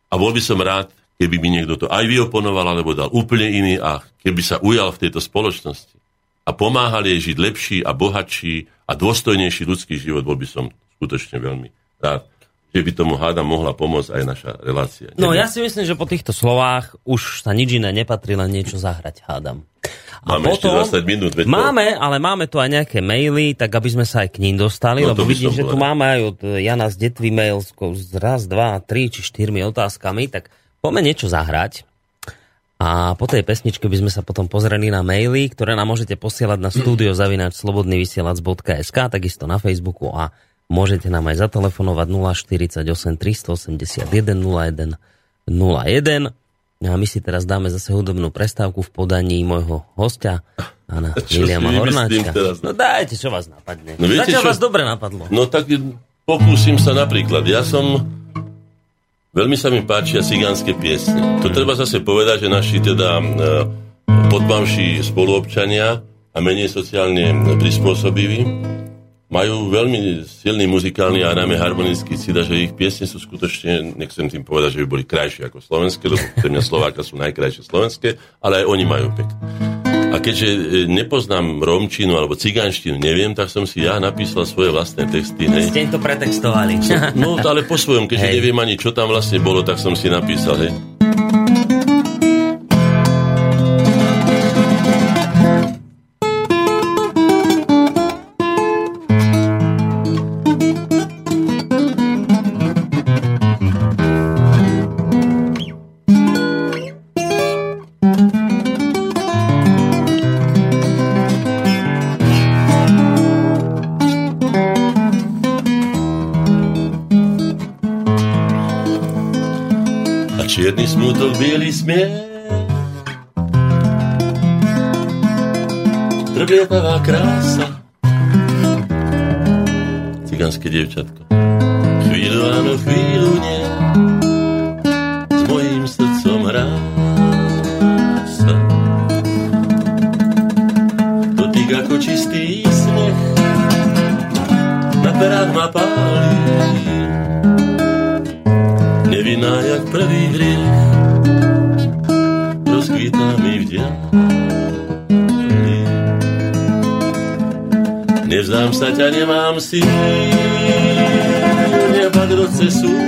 A bol by som rád, keby mi niekto to aj vyoponoval, alebo dal úplne iný a keby sa ujal v tejto spoločnosti a pomáhal jej žiť lepší a bohatší a dôstojnejší ľudský život, bol by som skutočne veľmi rád že by tomu hádam mohla pomôcť aj naša relácia. No ja si myslím, že po týchto slovách už sa nič iné nepatrí, len niečo zahrať hádam. A máme potom, ešte 20 minút. Veď máme, to... ale máme tu aj nejaké maily, tak aby sme sa aj k ním dostali, no, lebo vidím, že tu máme aj od Jana z Detvy mail s raz, dva, tri či štyrmi otázkami, tak poďme niečo zahrať. A po tej pesničke by sme sa potom pozreli na maily, ktoré nám môžete posielať na studiozavinač.slobodnyvysielac.sk, takisto na Facebooku a môžete nám aj zatelefonovať 048 381 01 01. A my si teraz dáme zase hudobnú prestávku v podaní môjho hostia, Ana Miliama Hornáčka. No dajte, čo vás napadne. No, viete, Zatiaľ čo? vás dobre napadlo. No tak pokúsim sa napríklad. Ja som Veľmi sa mi páčia cigánske piesne. To treba zase povedať, že naši teda e, podbavší spoluobčania a menej sociálne prispôsobiví majú veľmi silný muzikálny a najmä harmonický cít že ich piesne sú skutočne, nechcem tým povedať, že by boli krajšie ako slovenské, lebo pre mňa Slováka sú najkrajšie slovenské, ale aj oni majú pekné. A keďže e, nepoznám romčinu alebo cigánštinu, neviem, tak som si ja napísal svoje vlastné texty. Hej. Ste to pretextovali. No, ale po svojom, keďže hej. neviem ani, čo tam vlastne bolo, tak som si napísal, hej. Bielý smiech. Trblietavá krása, cigánske dievčatko. Chvíľu áno, chvíľu ťa, nemám si, chce súdiť.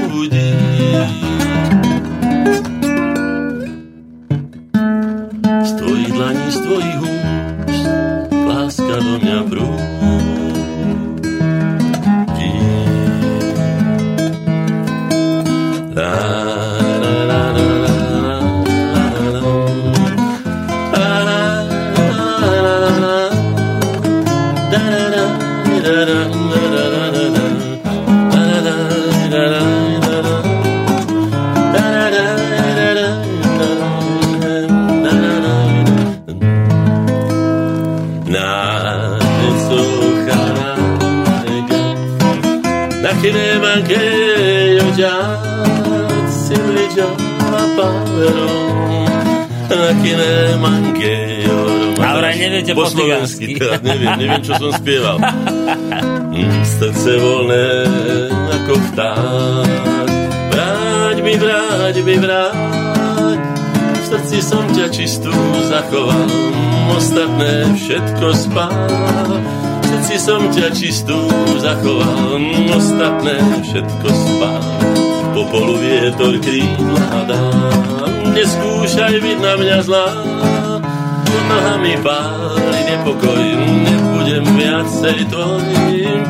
Neviem, čo som spieval. Mm, srdce voľné ako vták. Vráť mi, vráť mi, vráť. V srdci som ťa čistú zachoval. Ostatné všetko spál. V srdci som ťa čistú zachoval. Ostatné všetko spál. Po polu vietor krídla dá. Neskúšaj byť na mňa zlá. Pod nohami páli nepokoj, nebudem viacej tvoj.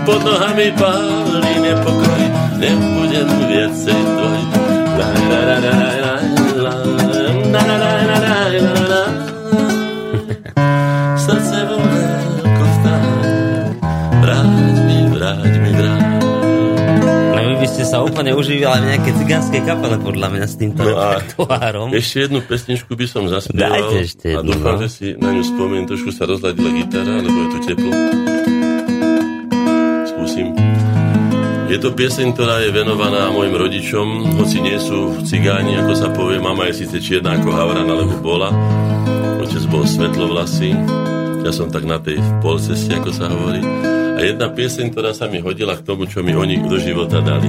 Pod nohami páli nepokoj, nebudem viacej tvoj. La, la, la, la, la, la, la, la, la, la, la, úplne užívali v nejakej cigánskej kapele, podľa mňa, s týmto No a repertoárom. Ešte jednu pesničku by som zaspieval. Dajte ešte A jednu, dúfam, no. že si na ňu spomeniem. Trošku sa rozladila gitara, lebo je tu teplo. Skúsim. Je to pieseň, ktorá je venovaná mojim rodičom, hoci nie sú cigáni, ako sa povie. Mama je síce čierna ako Havran, alebo bola. Otec bol svetlovlasý. Ja som tak na tej polceste, ako sa hovorí. A jedna pieseň, ktorá sa mi hodila k tomu, čo mi oni do života dali.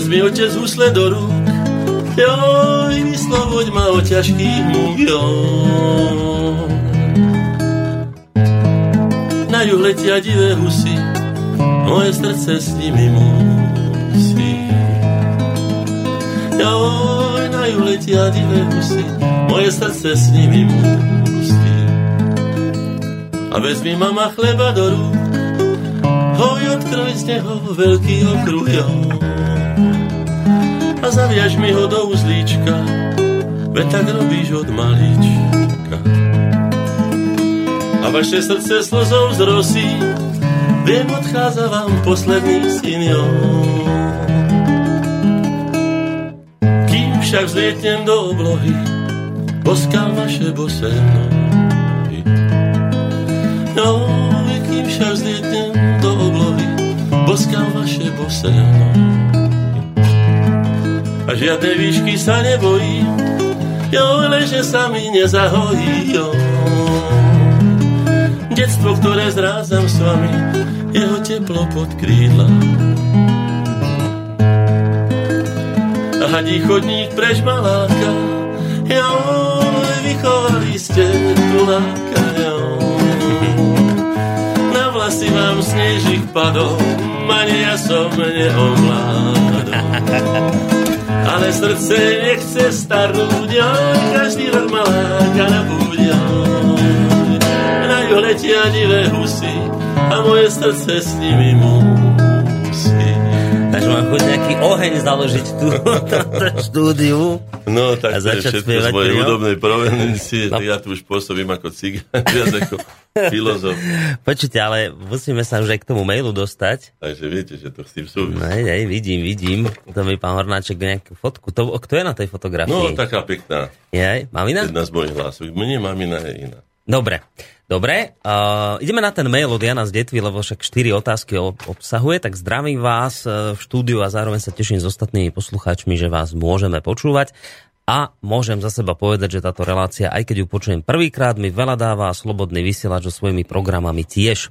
Vezmi otec husle do rúk, joj, vyslovoď ma o ťažkých múk, joj. Na juh letia divé husy, moje srdce s nimi musí. Joj, na juh letia divé husy, moje srdce s nimi musí. A vezmi mama chleba do rúk, hoj, odkroj z neho veľký okruh, joj zaviaž mi ho do uzlíčka, veď tak robíš od malička. A vaše srdce slzou zrosí, viem, odchádza vám posledný syn, jo. Kým však vzlietnem do oblohy, boskám vaše bosé nohy. No, kým však vzlietnem do oblohy, boskám vaše bosé nohy a žiadne výšky sa nebojím, jo, leže sa mi nezahojí, jo. Detstvo, ktoré zrázam s vami, jeho teplo pod krídla. A hadí chodník preč maláka, jo, vychovali ste tuláka, jo. Na vlasy vám snežík padol, ani ja som neomládol. Ale srdce nechce starnúť, oj, každý rok maláka na púď, oj. Na juh letia divé husy a moje srdce s nimi musí. Takže mám chuť nejaký oheň založiť tu na štúdiu. No, tak A to je všetko z mojej hudobnej provenencie, No. tak ja tu už pôsobím ako cigán, viac ako filozof. Počujte, ale musíme sa už aj k tomu mailu dostať. Takže viete, že to s tým súvisí. Nej, vidím, vidím. To mi pán Hornáček nejakú fotku. To, kto je na tej fotografii? No, taká pekná. Jej, mamina? Jedna z mojich hlasov. Mne mamina je iná. Dobre, dobre. Uh, ideme na ten mail od Jana z Detvy, lebo však 4 otázky ob- obsahuje, tak zdravím vás uh, v štúdiu a zároveň sa teším s ostatnými poslucháčmi, že vás môžeme počúvať. A môžem za seba povedať, že táto relácia, aj keď ju počujem prvýkrát, mi veľa dáva a slobodný vysielač so svojimi programami tiež.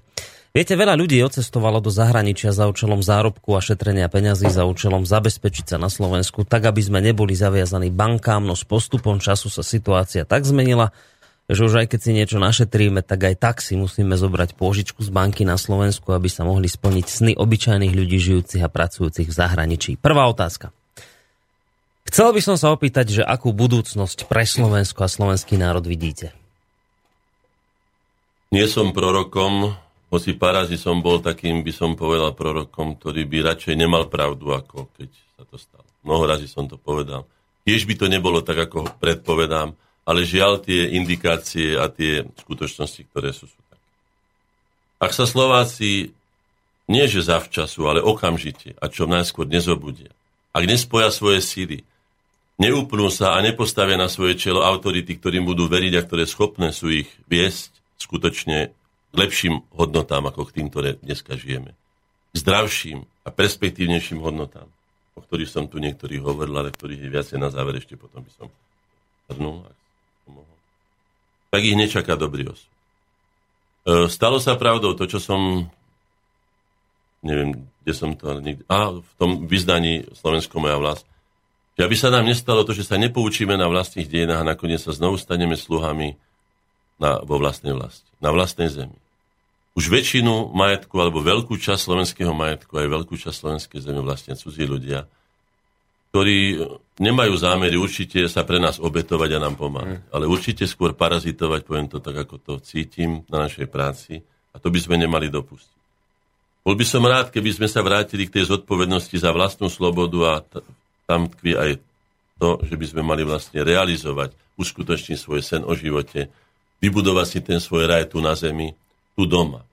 Viete, veľa ľudí odcestovalo do zahraničia za účelom zárobku a šetrenia peňazí za účelom zabezpečiť sa na Slovensku, tak aby sme neboli zaviazaní bankám, no s postupom času sa situácia tak zmenila, že už aj keď si niečo našetríme, tak aj tak si musíme zobrať pôžičku z banky na Slovensku, aby sa mohli splniť sny obyčajných ľudí žijúcich a pracujúcich v zahraničí. Prvá otázka. Chcel by som sa opýtať, že akú budúcnosť pre Slovensko a slovenský národ vidíte? Nie som prorokom, hoci parazi som bol takým, by som povedal, prorokom, ktorý by radšej nemal pravdu, ako keď sa to stalo. Mnoho razy som to povedal. Tiež by to nebolo tak, ako predpovedám, ale žiaľ tie indikácie a tie skutočnosti, ktoré sú, sú také. Ak sa Slováci nie že zavčasu, ale okamžite a čo najskôr nezobudia, ak nespoja svoje síly, neúpnú sa a nepostavia na svoje čelo autority, ktorým budú veriť a ktoré schopné sú ich viesť skutočne k lepším hodnotám, ako k tým, ktoré dneska žijeme. K zdravším a perspektívnejším hodnotám, o ktorých som tu niektorých hovoril, ale ktorých je viacej na záver ešte potom by som zhrnul, ak. Tak ich nečaká dobrý osud. E, stalo sa pravdou to, čo som neviem, kde som to, ale a v tom vyznaní Slovensko moja vlast, že aby sa nám nestalo to, že sa nepoučíme na vlastných dejinách a nakoniec sa znovu staneme sluhami na, vo vlastnej vlasti, na vlastnej zemi. Už väčšinu majetku, alebo veľkú časť slovenského majetku, aj veľkú časť slovenskej zeme vlastne cudzí ľudia, ktorí nemajú zámery určite sa pre nás obetovať a nám pomáhať, mm. ale určite skôr parazitovať, poviem to tak, ako to cítim na našej práci a to by sme nemali dopustiť. Bol by som rád, keby sme sa vrátili k tej zodpovednosti za vlastnú slobodu a t- tam tkví aj to, že by sme mali vlastne realizovať, uskutočniť svoj sen o živote, vybudovať si ten svoj raj tu na zemi, tu doma.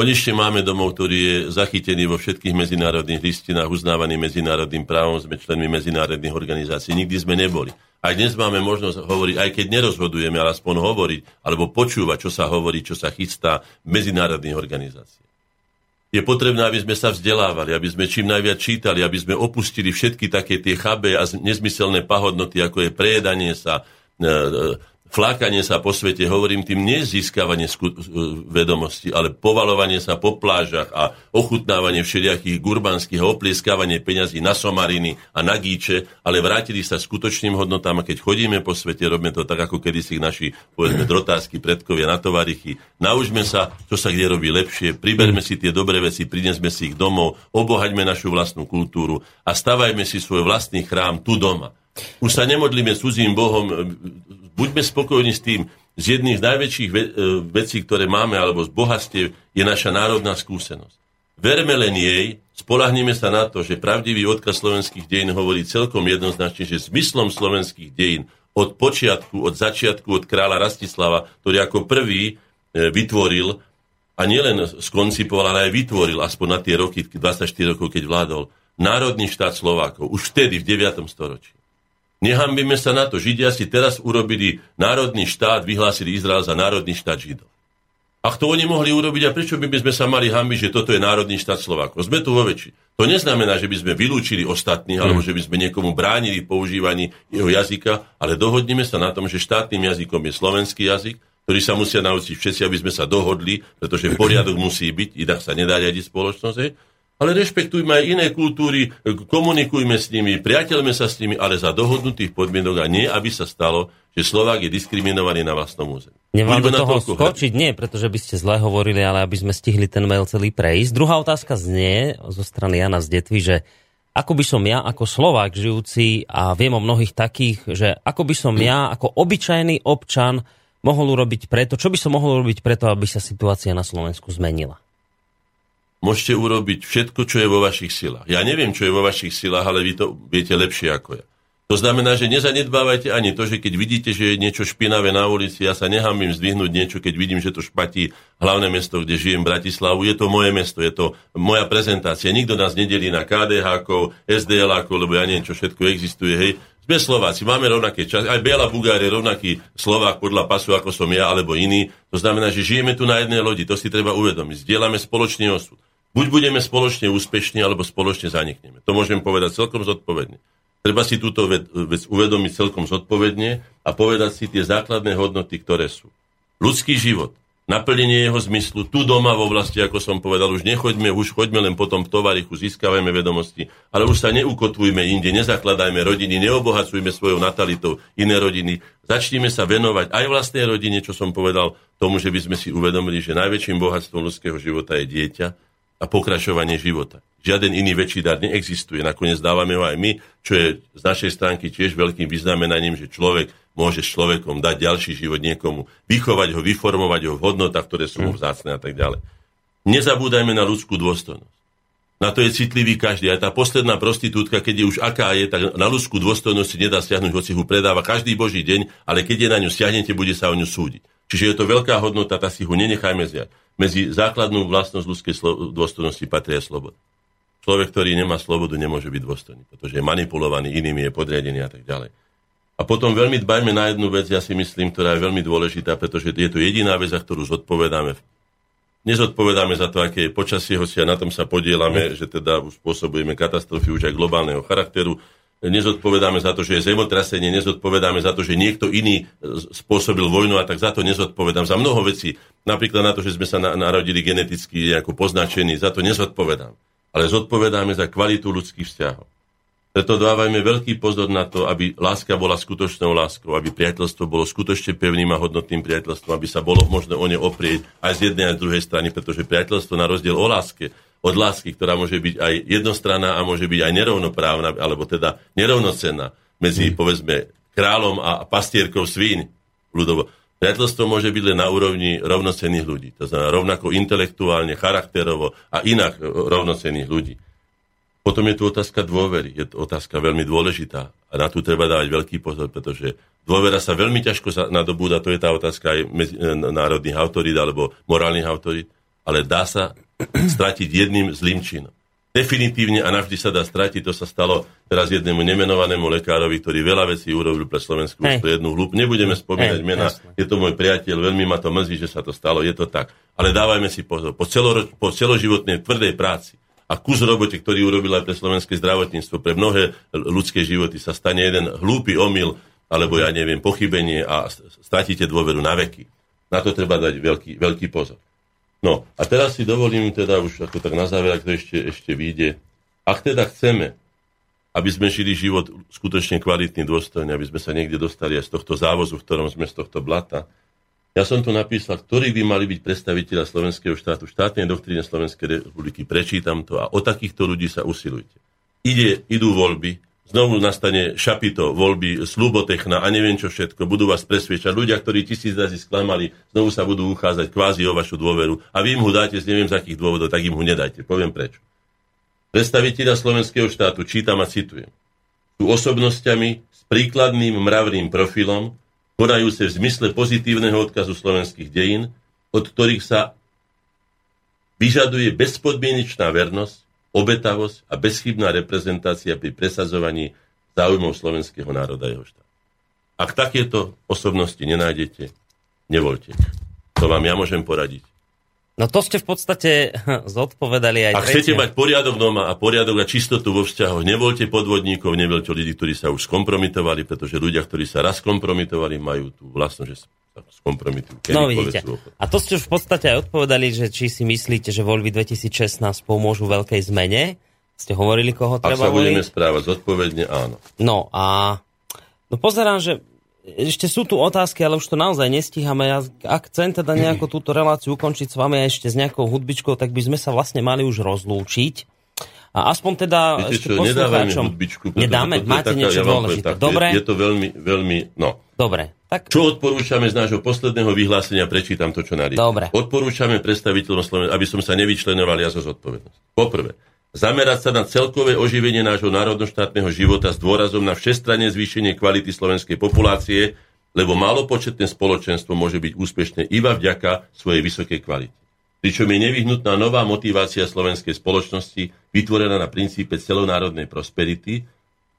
Konečne máme domov, ktorý je zachytený vo všetkých medzinárodných listinách, uznávaný medzinárodným právom, sme členmi medzinárodných organizácií. Nikdy sme neboli. Aj dnes máme možnosť hovoriť, aj keď nerozhodujeme, ale aspoň hovoriť, alebo počúvať, čo sa hovorí, čo sa chystá v medzinárodných organizáciách je potrebné, aby sme sa vzdelávali, aby sme čím najviac čítali, aby sme opustili všetky také tie chabé a nezmyselné pahodnoty, ako je prejedanie sa, e, e, flákanie sa po svete, hovorím tým nie získavanie sku- vedomosti, ale povalovanie sa po plážach a ochutnávanie všelijakých gurbanských a oplieskávanie peňazí na somariny a na gíče, ale vrátili sa skutočným hodnotám a keď chodíme po svete, robíme to tak, ako kedysi naši, povedzme, drotásky predkovia na tovarichy. Naučme sa, čo sa kde robí lepšie, priberme si tie dobré veci, prinesme si ich domov, obohaďme našu vlastnú kultúru a stavajme si svoj vlastný chrám tu doma. Už sa nemodlíme cudzím Bohom, buďme spokojní s tým. Z jedných z najväčších e, vecí, ktoré máme, alebo z bohatstiev, je naša národná skúsenosť. Verme len jej, spolahnime sa na to, že pravdivý odkaz slovenských dejín hovorí celkom jednoznačne, že zmyslom slovenských dejín od počiatku, od začiatku, od kráľa Rastislava, ktorý ako prvý e, vytvoril a nielen skoncipoval, ale aj vytvoril aspoň na tie roky, 24 rokov, keď vládol, národný štát Slovákov, už vtedy v 9. storočí. Nehambíme sa na to. Židia si teraz urobili národný štát, vyhlásili Izrael za národný štát Židov. Ak to oni mohli urobiť, a prečo by sme sa mali hambiť, že toto je národný štát Slovákov? Sme tu vo väčši. To neznamená, že by sme vylúčili ostatných, alebo hmm. že by sme niekomu bránili používaní jeho jazyka, ale dohodnime sa na tom, že štátnym jazykom je slovenský jazyk, ktorý sa musia naučiť všetci, aby sme sa dohodli, pretože poriadok musí byť, inak sa nedá riadiť spoločnosť ale rešpektujme aj iné kultúry, komunikujme s nimi, priateľme sa s nimi, ale za dohodnutých podmienok a nie, aby sa stalo, že Slovák je diskriminovaný na vlastnom území. Nemám do toho skočiť, nie, pretože by ste zle hovorili, ale aby sme stihli ten mail celý prejsť. Druhá otázka znie zo strany Jana z Detvy, že ako by som ja ako Slovák žijúci, a viem o mnohých takých, že ako by som ja ako obyčajný občan mohol urobiť preto, čo by som mohol urobiť preto, aby sa situácia na Slovensku zmenila? Môžete urobiť všetko, čo je vo vašich silách. Ja neviem, čo je vo vašich silách, ale vy to viete lepšie ako ja. To znamená, že nezanedbávajte ani to, že keď vidíte, že je niečo špinavé na ulici, ja sa nechám im zdvihnúť niečo, keď vidím, že to špatí hlavné mesto, kde žijem, Bratislavu. Je to moje mesto, je to moja prezentácia. Nikto nás nedelí na KDH, SDL, lebo ja neviem, čo všetko existuje. Hej. Sme Slováci, máme rovnaké časy. Aj Biela Bugár je rovnaký Slovák podľa pasu, ako som ja, alebo iný. To znamená, že žijeme tu na jednej lodi. To si treba uvedomiť. Zdieľame spoločný osud. Buď budeme spoločne úspešní, alebo spoločne zanikneme. To môžem povedať celkom zodpovedne. Treba si túto vec, uvedomiť celkom zodpovedne a povedať si tie základné hodnoty, ktoré sú. Ľudský život, naplnenie jeho zmyslu, tu doma vo vlasti, ako som povedal, už nechoďme, už choďme len potom v tovarichu, získavajme vedomosti, ale už sa neukotvujme inde, nezakladajme rodiny, neobohacujme svojou natalitou iné rodiny, začníme sa venovať aj vlastnej rodine, čo som povedal, tomu, že by sme si uvedomili, že najväčším bohatstvom ľudského života je dieťa, a pokračovanie života. Žiaden iný väčší dar neexistuje. Nakoniec dávame ho aj my, čo je z našej stránky tiež veľkým vyznamenaním, že človek môže s človekom dať ďalší život niekomu, vychovať ho, vyformovať ho v hodnotách, ktoré sú mu vzácne a tak ďalej. Nezabúdajme na ľudskú dôstojnosť. Na to je citlivý každý. Aj tá posledná prostitútka, keď je už aká je, tak na ľudskú dôstojnosť si nedá stiahnuť, hoci ho predáva každý boží deň, ale keď je na ňu stiahnete, bude sa o ňu súdiť. Čiže je to veľká hodnota, tá si ho nenechajme zjať medzi základnú vlastnosť ľudskej slo- dôstojnosti patria sloboda. Človek, ktorý nemá slobodu, nemôže byť dôstojný, pretože je manipulovaný inými, je podriadený a tak ďalej. A potom veľmi dbajme na jednu vec, ja si myslím, ktorá je veľmi dôležitá, pretože je to jediná vec, za ktorú zodpovedáme. Nezodpovedáme za to, aké je počasie, hoci a na tom sa podielame, že teda spôsobujeme katastrofy už aj globálneho charakteru. Nezodpovedáme za to, že je zemotrasenie, nezodpovedáme za to, že niekto iný spôsobil vojnu a tak za to nezodpovedám. Za mnoho vecí, napríklad na to, že sme sa narodili geneticky ako poznačení, za to nezodpovedám. Ale zodpovedáme za kvalitu ľudských vzťahov. Preto dávajme veľký pozor na to, aby láska bola skutočnou láskou, aby priateľstvo bolo skutočne pevným a hodnotným priateľstvom, aby sa bolo možné o ne oprieť aj z jednej a z druhej strany, pretože priateľstvo na rozdiel o láske, od lásky, ktorá môže byť aj jednostranná a môže byť aj nerovnoprávna, alebo teda nerovnocenná medzi, mm. povedzme, kráľom a pastierkou svíň ľudovo. Priateľstvo môže byť len na úrovni rovnocenných ľudí. To znamená rovnako intelektuálne, charakterovo a inak rovnocenných ľudí. Potom je tu otázka dôvery. Je to otázka veľmi dôležitá. A na tú treba dávať veľký pozor, pretože dôvera sa veľmi ťažko nadobúda. To je tá otázka aj e, národných autorít alebo morálnych autorít. Ale dá sa stratiť jedným zlým činom. Definitívne a navždy sa dá stratiť. To sa stalo teraz jednému nemenovanému lekárovi, ktorý veľa vecí urobil pre Slovensku pre jednu hlup. Nebudeme spomínať Hej, mena. Jasne. Je to môj priateľ, veľmi ma to mrzí, že sa to stalo. Je to tak. Ale dávajme si pozor. Po, celoro, po celoživotnej tvrdej práci a kus robote, ktorý urobil aj pre slovenské zdravotníctvo, pre mnohé ľudské životy sa stane jeden hlúpy omyl, alebo ja neviem, pochybenie a stratíte dôveru na veky. Na to treba dať veľký, veľký pozor. No a teraz si dovolím teda už ako tak na záver, ak to ešte, ešte vyjde. Ak teda chceme, aby sme žili život skutočne kvalitný, dôstojný, aby sme sa niekde dostali aj z tohto závozu, v ktorom sme z tohto blata, ja som tu napísal, ktorí by mali byť predstaviteľa slovenského štátu, štátnej doktríne Slovenskej republiky. Prečítam to a o takýchto ľudí sa usilujte. Ide, idú voľby, znovu nastane šapito, voľby, slubotechna a neviem čo všetko, budú vás presviečať. Ľudia, ktorí tisíc razy sklamali, znovu sa budú uchádzať kvázi o vašu dôveru a vy im ho dáte z neviem z akých dôvodov, tak im ho nedajte. Poviem prečo. Predstaviteľa slovenského štátu, čítam a citujem, sú osobnosťami s príkladným mravným profilom, konajúce v zmysle pozitívneho odkazu slovenských dejín, od ktorých sa vyžaduje bezpodmienečná vernosť, obetavosť a bezchybná reprezentácia pri presadzovaní záujmov slovenského národa a jeho štátu. Ak takéto osobnosti nenájdete, nevolte. To vám ja môžem poradiť. No to ste v podstate zodpovedali aj Ak chcete mať poriadok doma a poriadok a čistotu vo vzťahoch, nevolte podvodníkov, nevolte ľudí, ktorí sa už skompromitovali, pretože ľudia, ktorí sa raz kompromitovali, majú tú vlastnosť, že skompromitujú. No vidíte. A to ste už v podstate aj odpovedali, že či si myslíte, že voľby 2016 pomôžu veľkej zmene. Ste hovorili, koho treba Ak sa budeme správať zodpovedne, áno. No a no pozerám, že ešte sú tu otázky, ale už to naozaj nestíhame. Ja, ak chcem teda nejako túto reláciu ukončiť s vami ešte s nejakou hudbičkou, tak by sme sa vlastne mali už rozlúčiť. A aspoň teda Viete ešte čo, poslucháčom... hudbičku. Nedáme? Máte taká, niečo ja dôležité. Dobre? Je, je to veľmi, veľmi... No. Dobre. Tak... Čo odporúčame z nášho posledného vyhlásenia? Prečítam to, čo narýchlo. Dobre. Odporúčame predstaviteľom Slovenska, aby som sa nevyčlenoval ja zo zodpovednosť. Poprvé, zamerať sa na celkové oživenie nášho národnoštátneho života s dôrazom na všestranné zvýšenie kvality slovenskej populácie, lebo malopočetné spoločenstvo môže byť úspešné iba vďaka svojej vysokej kvalite. Pričom je nevyhnutná nová motivácia slovenskej spoločnosti, vytvorená na princípe celonárodnej prosperity,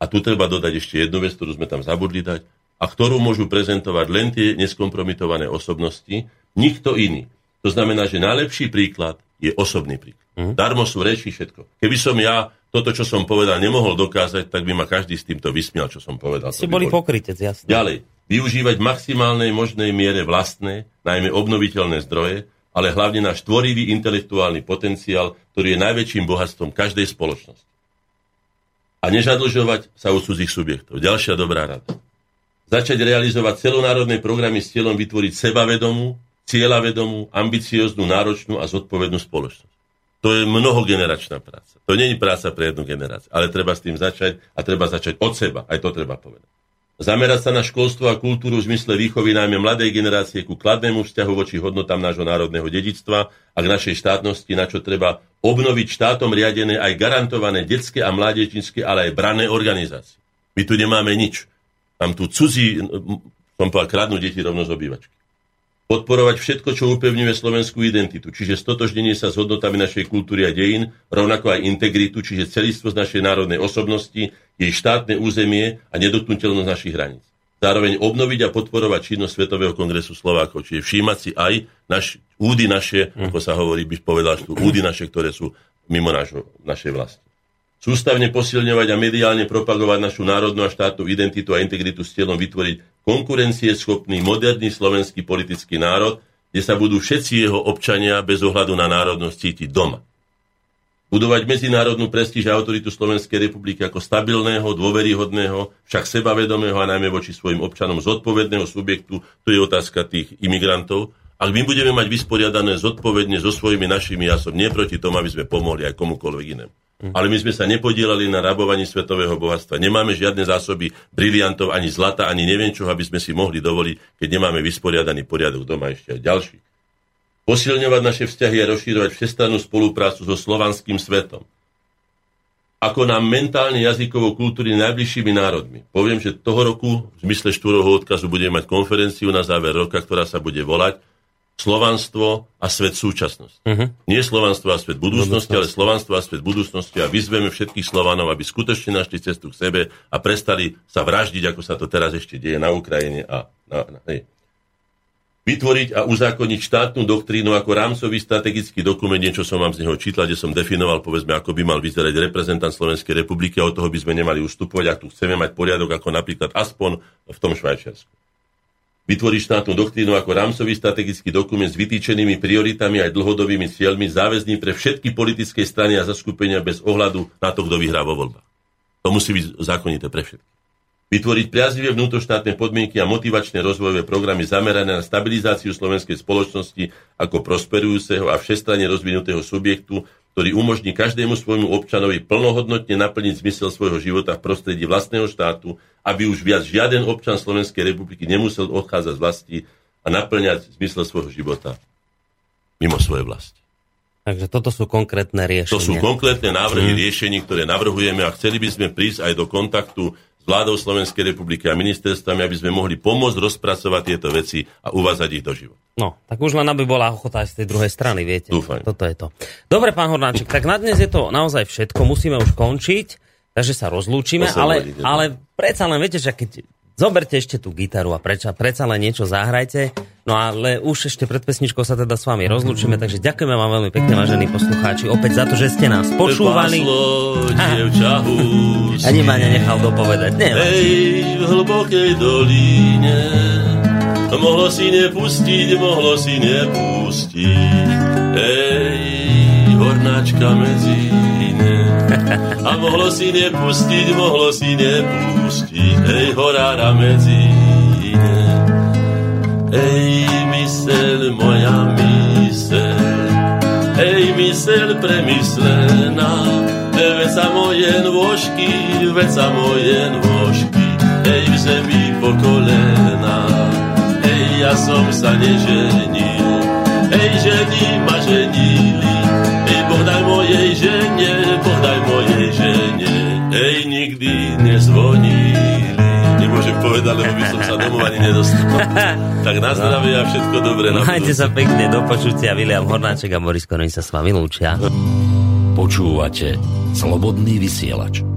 a tu treba dodať ešte jednu vec, ktorú sme tam zabudli dať, a ktorú môžu prezentovať len tie neskompromitované osobnosti, nikto iný. To znamená, že najlepší príklad je osobný príklad. Mm. Darmo sú reči všetko. Keby som ja toto, čo som povedal, nemohol dokázať, tak by ma každý s týmto vysmial, čo som povedal. Ste boli bol... pokrytec, jasne. Ďalej, využívať v maximálnej možnej miere vlastné, najmä obnoviteľné zdroje, ale hlavne náš tvorivý intelektuálny potenciál, ktorý je najväčším bohatstvom každej spoločnosti. A nežadlžovať sa u cudzích subjektov. Ďalšia dobrá rada. Začať realizovať celonárodné programy s cieľom vytvoriť sebavedomú, cieľavedomú, ambicioznú, náročnú a zodpovednú spoločnosť. To je mnohogeneračná práca. To nie je práca pre jednu generáciu, ale treba s tým začať a treba začať od seba. Aj to treba povedať. Zamerať sa na školstvo a kultúru v zmysle výchovy najmä mladej generácie ku kladnému vzťahu voči hodnotám nášho národného dedictva a k našej štátnosti, na čo treba obnoviť štátom riadené aj garantované detské a mládežnícke, ale aj brané organizácie. My tu nemáme nič. Tam tu cudzí, som povedal, kradnú deti rovno z obývačky podporovať všetko, čo upevňuje slovenskú identitu, čiže stotožnenie sa s hodnotami našej kultúry a dejín, rovnako aj integritu, čiže celistvosť našej národnej osobnosti, jej štátne územie a nedotknutelnosť našich hraníc. zároveň obnoviť a podporovať činnosť Svetového kongresu Slovákov. Čiže všímať si aj naš, údy naše, ako sa hovorí, byš povedal, údy naše, ktoré sú mimo našo, našej vlasti. Sústavne posilňovať a mediálne propagovať našu národnú a štátnu identitu a integritu s cieľom vytvoriť konkurencieschopný, moderný slovenský politický národ, kde sa budú všetci jeho občania bez ohľadu na národnosť cítiť doma budovať medzinárodnú prestíž a autoritu Slovenskej republiky ako stabilného, dôveryhodného, však sebavedomého a najmä voči svojim občanom zodpovedného subjektu, to je otázka tých imigrantov. Ak my budeme mať vysporiadané zodpovedne so svojimi našimi, ja som nie proti tomu, aby sme pomohli aj komukoľvek inému. Mhm. Ale my sme sa nepodielali na rabovaní svetového bohatstva. Nemáme žiadne zásoby briliantov, ani zlata, ani neviem čo, aby sme si mohli dovoliť, keď nemáme vysporiadaný poriadok doma ešte aj ďalší posilňovať naše vzťahy a rozšírovať všestrannú spoluprácu so slovanským svetom. Ako nám mentálne jazykovo kultúry najbližšími národmi. Poviem, že toho roku v zmysle štúrovho odkazu budeme mať konferenciu na záver roka, ktorá sa bude volať Slovanstvo a svet súčasnosti. Uh-huh. Nie Slovanstvo a svet budúcnosti, ale Slovanstvo a svet budúcnosti a vyzveme všetkých Slovanov, aby skutočne našli cestu k sebe a prestali sa vraždiť, ako sa to teraz ešte deje na Ukrajine a na, na, hej, vytvoriť a uzákoniť štátnu doktrínu ako rámcový strategický dokument, niečo som vám z neho čítal, kde som definoval, povedzme, ako by mal vyzerať reprezentant Slovenskej republiky a od toho by sme nemali ustupovať, ak tu chceme mať poriadok, ako napríklad aspoň v tom Švajčiarsku. Vytvoriť štátnu doktrínu ako rámcový strategický dokument s vytýčenými prioritami aj dlhodobými cieľmi, záväzný pre všetky politické strany a zaskupenia bez ohľadu na to, kto vyhrá vo voľbách. To musí byť zákonité pre všetkých vytvoriť priaznivé vnútroštátne podmienky a motivačné rozvojové programy zamerané na stabilizáciu slovenskej spoločnosti ako prosperujúceho a všestranne rozvinutého subjektu, ktorý umožní každému svojmu občanovi plnohodnotne naplniť zmysel svojho života v prostredí vlastného štátu, aby už viac žiaden občan Slovenskej republiky nemusel odchádzať z vlasti a naplňať zmysel svojho života mimo svojej vlasti. Takže toto sú konkrétne riešenia. To sú konkrétne návrhy hmm. riešení, ktoré navrhujeme a chceli by sme prísť aj do kontaktu s vládou Slovenskej republiky a ministerstvami, aby sme mohli pomôcť rozpracovať tieto veci a uvázať ich do života. No, tak už len aby bola ochota aj z tej druhej strany, viete. Dúfam. Toto je to. Dobre, pán Hornáček, tak na dnes je to naozaj všetko, musíme už končiť, takže sa rozlúčime, ale, ale predsa len viete, že keď zoberte ešte tú gitaru a preča, predsa len niečo zahrajte. No ale už ešte pred pesničkou sa teda s vami rozlúčime, takže ďakujeme vám veľmi pekne, vážení poslucháči, opäť za to, že ste nás počúvali. Ani ma nenechal dopovedať. Hej, v hlbokej dolíne mohlo si nepustiť, mohlo si nepustiť. Ej, hornáčka medzi a mohlo si nepustiť, mohlo si nepustiť, hej, horára medzi iné. Ej, mysel, moja mysel, ej, mysel premyslená, veď sa moje nôžky, veď sa moje nôžky, ej, v zemi po kolena, ej, ja som sa neženil, ej, žení ma daj mojej žene, Boh daj mojej žene, ej, nikdy nezvonili. Nemôžem povedať, lebo by som sa domov ani nedostal. tak na zdravie a všetko dobré. Na Majte sa pekne, do počutia. William Hornáček a Boris Koroni sa s vami lúčia. Počúvate Slobodný vysielač.